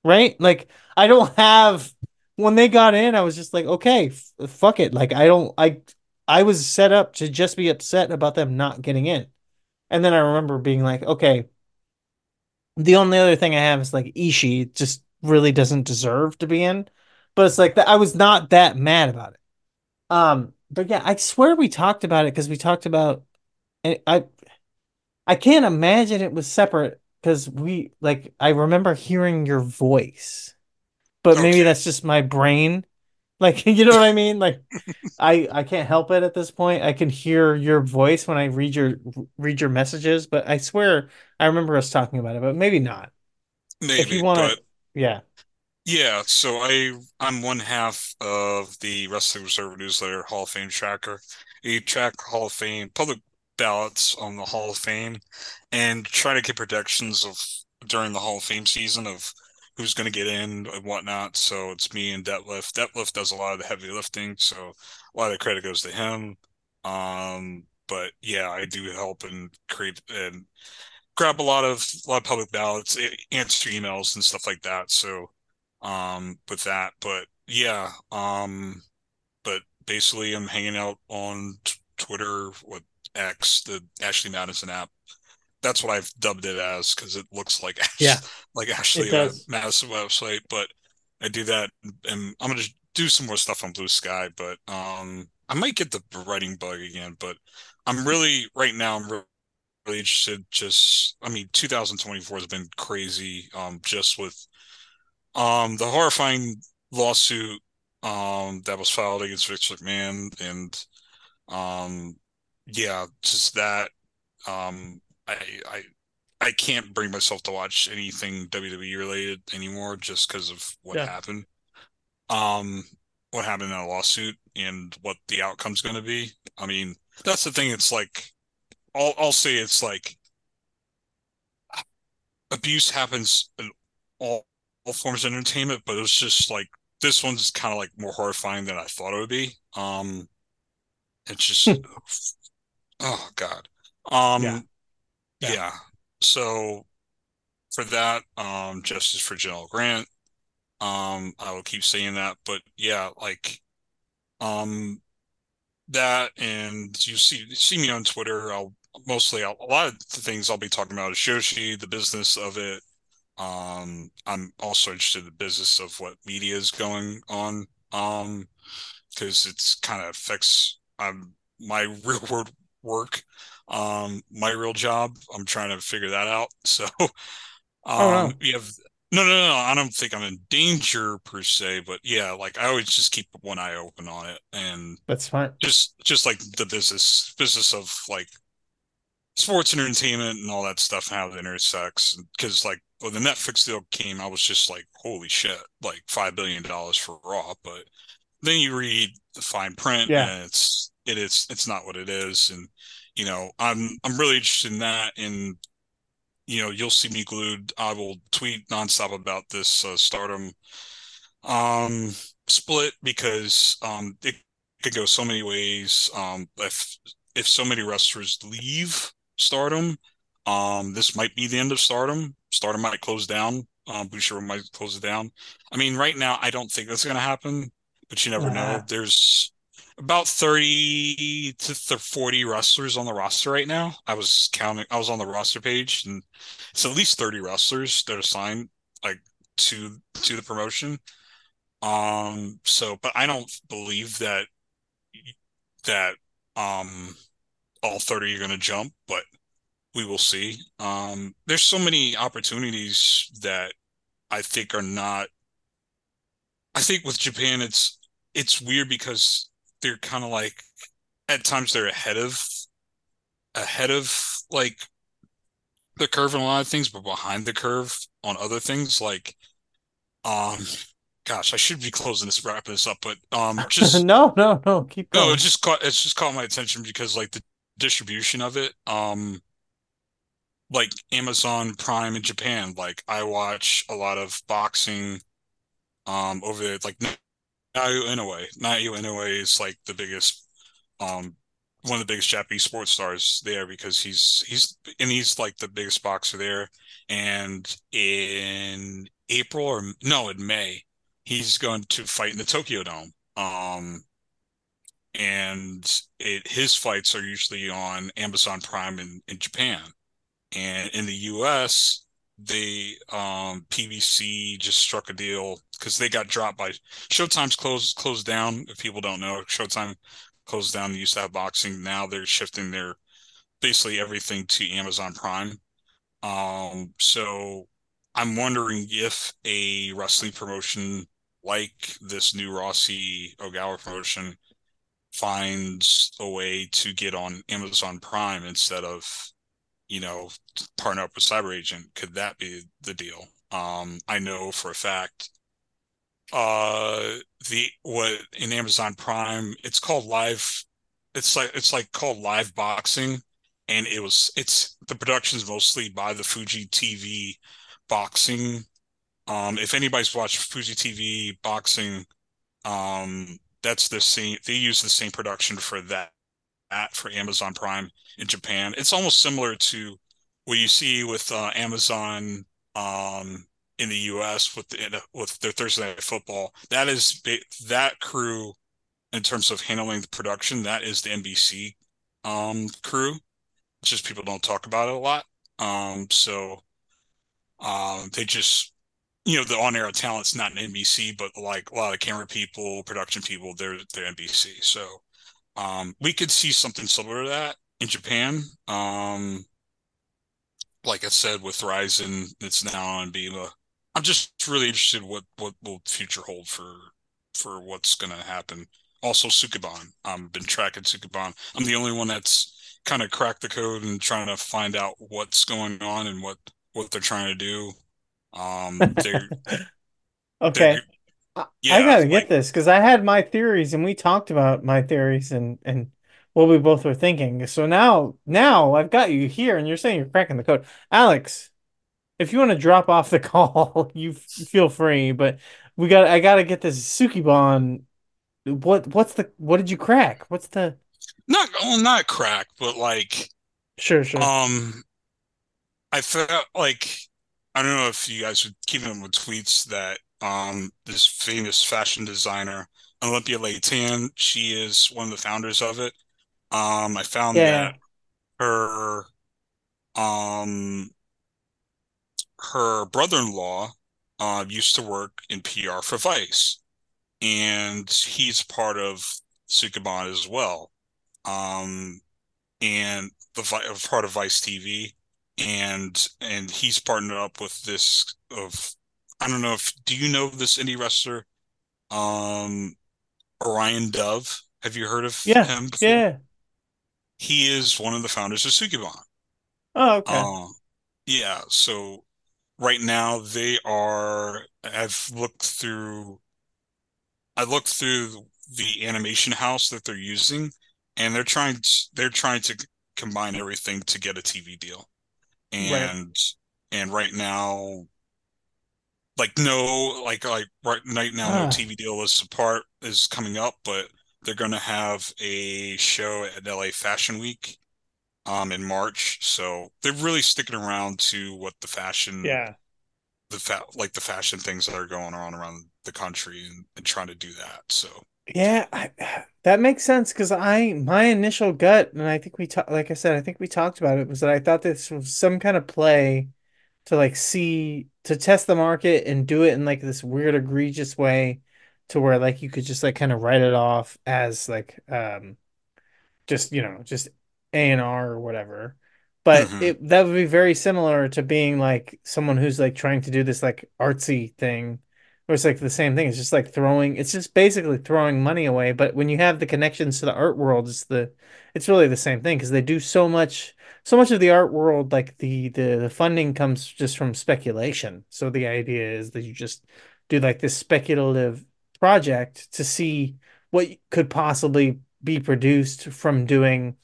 right? Like I don't have when they got in, I was just like, okay, f- fuck it. Like I don't, I, I was set up to just be upset about them not getting in, and then I remember being like, okay, the only other thing I have is like Ishii just really doesn't deserve to be in, but it's like that. I was not that mad about it. Um, but yeah, I swear we talked about it because we talked about, and I, I can't imagine it was separate because we like I remember hearing your voice, but okay. maybe that's just my brain. Like you know what I mean? Like I I can't help it at this point. I can hear your voice when I read your read your messages, but I swear I remember us talking about it, but maybe not. Maybe if you want but... yeah. Yeah, so I I'm one half of the Wrestling Observer newsletter Hall of Fame tracker. You track Hall of Fame public ballots on the Hall of Fame and try to get predictions of during the Hall of Fame season of who's going to get in and whatnot. So it's me and Detlef. Detlef does a lot of the heavy lifting, so a lot of the credit goes to him. Um, but yeah, I do help and create and grab a lot of a lot of public ballots, answer emails and stuff like that. So um, with that, but yeah, um, but basically, I'm hanging out on Twitter with X, the Ashley Madison app that's what I've dubbed it as because it looks like Ash, yeah, like Ashley uh, Madison website. But I do that, and I'm gonna do some more stuff on Bluesky. But um, I might get the writing bug again. But I'm really right now. I'm really, really interested. Just, I mean, 2024 has been crazy. Um, just with um the horrifying lawsuit um that was filed against Vince McMahon and um yeah, just that um I I I can't bring myself to watch anything WWE related anymore just because of what yeah. happened. Um, what happened in a lawsuit and what the outcome's going to be. I mean, that's the thing. It's like, I'll I'll say it's like abuse happens in all, all forms of entertainment, but it was just like this one's kind of like more horrifying than I thought it would be. Um, it's just, oh god. Um, yeah. Yeah. yeah. So for that, um, justice for Janel Grant. Um, I will keep saying that, but yeah, like, um, that and you see see me on Twitter. I'll mostly I'll, a lot of the things I'll be talking about is Joshi, the business of it. Um, I'm also interested in the business of what media is going on. Um, because it's kind of affects um my real world work. Um, my real job, I'm trying to figure that out. So, um, oh, no. you have no, no, no. I don't think I'm in danger per se, but yeah, like I always just keep one eye open on it, and that's fine. Just, just like the business, business of like sports and entertainment and all that stuff, how it intersects. Because like when the Netflix deal came, I was just like, holy shit, like five billion dollars for Raw. But then you read the fine print, yeah. and it's it is it's not what it is, and you know I'm I'm really interested in that, and you know, you'll see me glued. I will tweet nonstop about this uh, Stardom um, split because um, it could go so many ways. Um, if if so many wrestlers leave Stardom, um, this might be the end of Stardom. Stardom might close down. Um, Bushiroad might close it down. I mean, right now, I don't think that's going to happen, but you never know. There's about 30 to 40 wrestlers on the roster right now. I was counting, I was on the roster page and it's at least 30 wrestlers that are signed like to to the promotion. Um so but I don't believe that that um all 30 are going to jump, but we will see. Um there's so many opportunities that I think are not I think with Japan it's it's weird because they're kind of like at times they're ahead of ahead of like the curve in a lot of things, but behind the curve on other things. Like, um, gosh, I should be closing this, wrapping this up, but um, just no, no, no, keep going. No, it just caught it's just caught my attention because like the distribution of it, um, like Amazon Prime in Japan. Like I watch a lot of boxing, um, over there, like Naoya Inoue. Naoya Inoue is like the biggest, um, one of the biggest Japanese sports stars there because he's he's and he's like the biggest boxer there. And in April or no, in May, he's going to fight in the Tokyo Dome. Um, and it his fights are usually on Amazon Prime in, in Japan. And in the US, they um PBC just struck a deal because they got dropped by Showtime's closed closed down. If people don't know, Showtime closed down. They used to have boxing. Now they're shifting their basically everything to Amazon Prime. Um, so I'm wondering if a wrestling promotion like this new Rossy Ogawa promotion finds a way to get on Amazon Prime instead of you know, partner up with Cyber Agent. Could that be the deal? Um, I know for a fact uh the what in Amazon Prime it's called live it's like it's like called live boxing and it was it's the production's mostly by the Fuji TV boxing um if anybody's watched Fuji TV boxing um that's the same they use the same production for that at for Amazon Prime in Japan. It's almost similar to what you see with uh, Amazon um, in the U.S. with the, with their Thursday Night Football. That is that crew in terms of handling the production. That is the NBC um, crew. It's just people don't talk about it a lot. Um, so um, they just you know the on-air talent's not an NBC, but like a lot of camera people, production people, they're they're NBC. So um, we could see something similar to that in Japan. Um, like I said, with Rizin, it's now on ABEMA. I'm just really interested what what will future hold for for what's going to happen. Also, Sukeban. I've been tracking Sukeban. I'm the only one that's kind of cracked the code and trying to find out what's going on and what what they're trying to do. Um, they're okay. They're, yeah, I gotta like, get this because I had my theories and we talked about my theories and and what we both were thinking. So now now I've got you here and you're saying you're cracking the code, Alex. If you want to drop off the call, you feel free. But we got I gotta get this Sukeban. What what's the what did you crack? What's the not well not crack, but like sure sure. Um, I felt like I don't know if you guys would keep them with tweets that um, this famous fashion designer, Olympia Le-Tan. She is one of the founders of it. Um, I found yeah. that her um her brother-in-law uh, used to work in PR for Vice, and he's part of Sukeban as well. Um, and the part of Vice TV, and and he's partnered up with this of I don't know if do you know this indie wrestler, um, Orion Dove. Have you heard of yeah, him? Before? Yeah, he is one of the founders of Sukeban. Oh, okay. Um, yeah. So right now they are. I've looked through. I looked through the animation house that they're using, and they're trying to, they're trying to combine everything to get a TV deal. And right. and right now like no like like right, right now no. TV deal is part is coming up, but they're going to have a show at LA Fashion Week um in March. So they're really sticking around to what the fashion yeah the fa- like the fashion things that are going on around the country and, and trying to do that. So yeah, I, that makes sense because I my initial gut, and I think we talked, like I said, I think we talked about it, was that I thought this was some kind of play to like see to test the market and do it in like this weird egregious way to where like you could just like kind of write it off as like um just you know just A and R or whatever. But mm-hmm. it that would be very similar to being like someone who's like trying to do this like artsy thing or it's like the same thing. It's just like throwing. It's just basically throwing money away. But when you have the connections to the art world, it's the it's really the same thing because they do so much. So much of the art world, like the, the the funding comes just from speculation. So the idea is that you just do like this speculative project to see what could possibly be produced from doing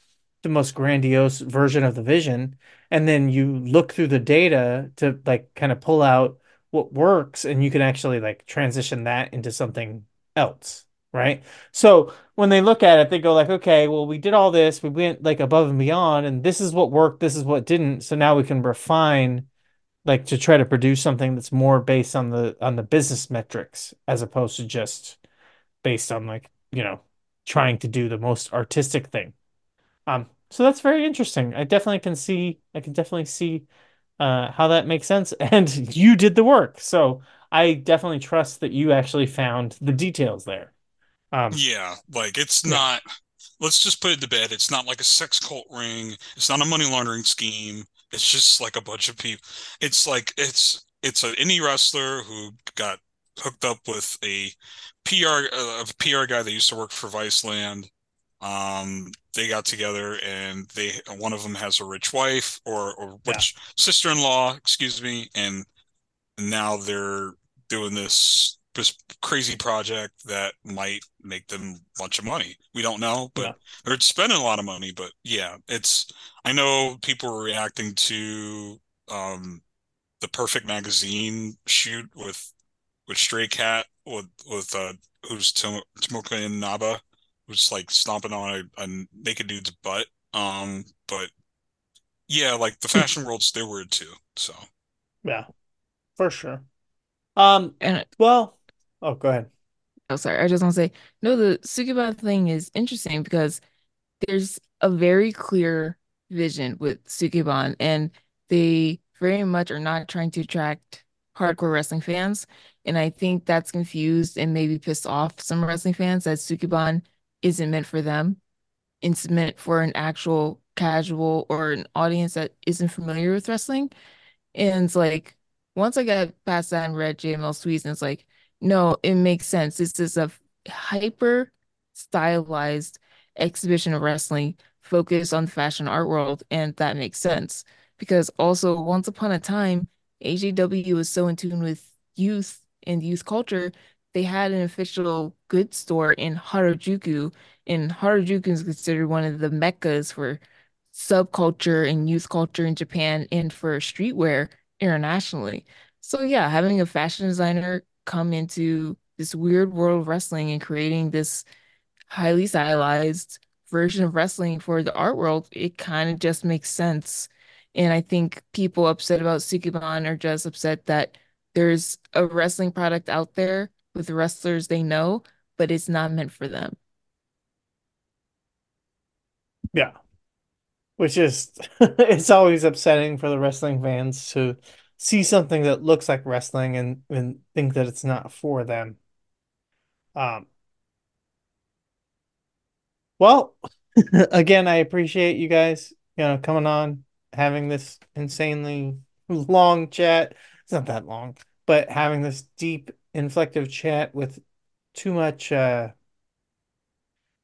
the most grandiose version of the vision and then you look through the data to like kind of pull out what works and you can actually like transition that into something else right so when they look at it they go like okay well we did all this we went like above and beyond and this is what worked this is what didn't so now we can refine like to try to produce something that's more based on the on the business metrics as opposed to just based on like you know trying to do the most artistic thing um so that's very interesting i definitely can see i can definitely see uh, how that makes sense. And you did the work. So I definitely trust that you actually found the details there. Um, yeah, like it's yeah. not, let's just put it to bed. It's not like a sex cult ring, it's not a money laundering scheme. It's just like a bunch of people. It's like, it's, it's an indie wrestler who got hooked up with a PR, uh, a PR guy that used to work for Viceland um, they got together and they one of them has a rich wife or or which yeah. sister-in-law, excuse me, and now they're doing this this crazy project that might make them a bunch of money. We don't know, but yeah. they're spending a lot of money. But yeah, it's I know people were reacting to um the Perfect Magazine shoot with with Stray Cat with with uh who's Tom- Tomoka Inaba was like stomping on a, a naked dude's butt. Um, but yeah, like the fashion world's still weird too. So yeah, for sure. Um, and well, oh, go ahead. Oh, sorry. I just want to say no. The Sukeban thing is interesting because there's a very clear vision with Sukeban, and they very much are not trying to attract hardcore wrestling fans. And I think that's confused and maybe pissed off some wrestling fans that Sukeban isn't meant for them. It's meant for an actual casual or an audience that isn't familiar with wrestling. And it's like once I got past that and read JML Sweets, and it's like, no, it makes sense. This is a hyper stylized exhibition of wrestling focused on the fashion art world, and that makes sense. Because also once upon a time, AJW was so in tune with youth and youth culture they had an official goods store in Harajuku, and Harajuku is considered one of the meccas for subculture and youth culture in Japan and for streetwear internationally. So yeah, having a fashion designer come into this weird world of wrestling and creating this highly stylized version of wrestling for the art world, it kind of just makes sense. And I think people upset about Sukeban are just upset that there's a wrestling product out there with wrestlers they know, but it's not meant for them. Yeah. Which is it's always upsetting for the wrestling fans to see something that looks like wrestling and, and think that it's not for them. Um well, again, I appreciate you guys, you know, coming on, having this insanely long chat. It's not that long, but having this deep, inflective chat with too much uh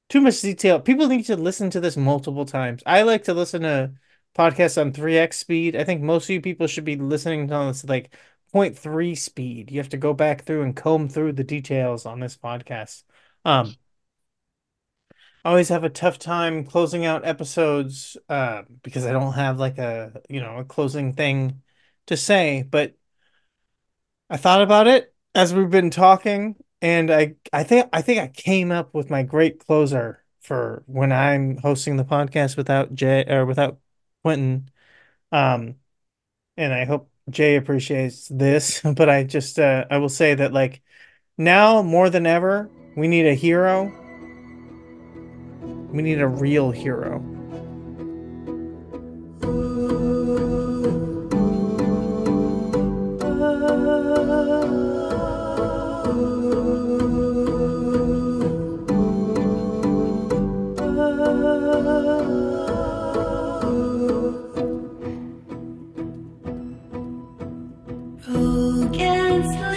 too much detail. People need to listen to this multiple times. I like to listen to podcasts on 3x speed. I think most of you people should be listening to this like 0.3 speed. You have to go back through and comb through the details on this podcast. Um I always have a tough time closing out episodes uh, because I don't have like a you know a closing thing to say. But I thought about it as we've been talking, and I I think I think I came up with my great closer for when I'm hosting the podcast without Jay or without Quentin. Um, and I hope Jay appreciates this. But I just uh, I will say that like now more than ever we need a hero we need a real hero. Twisted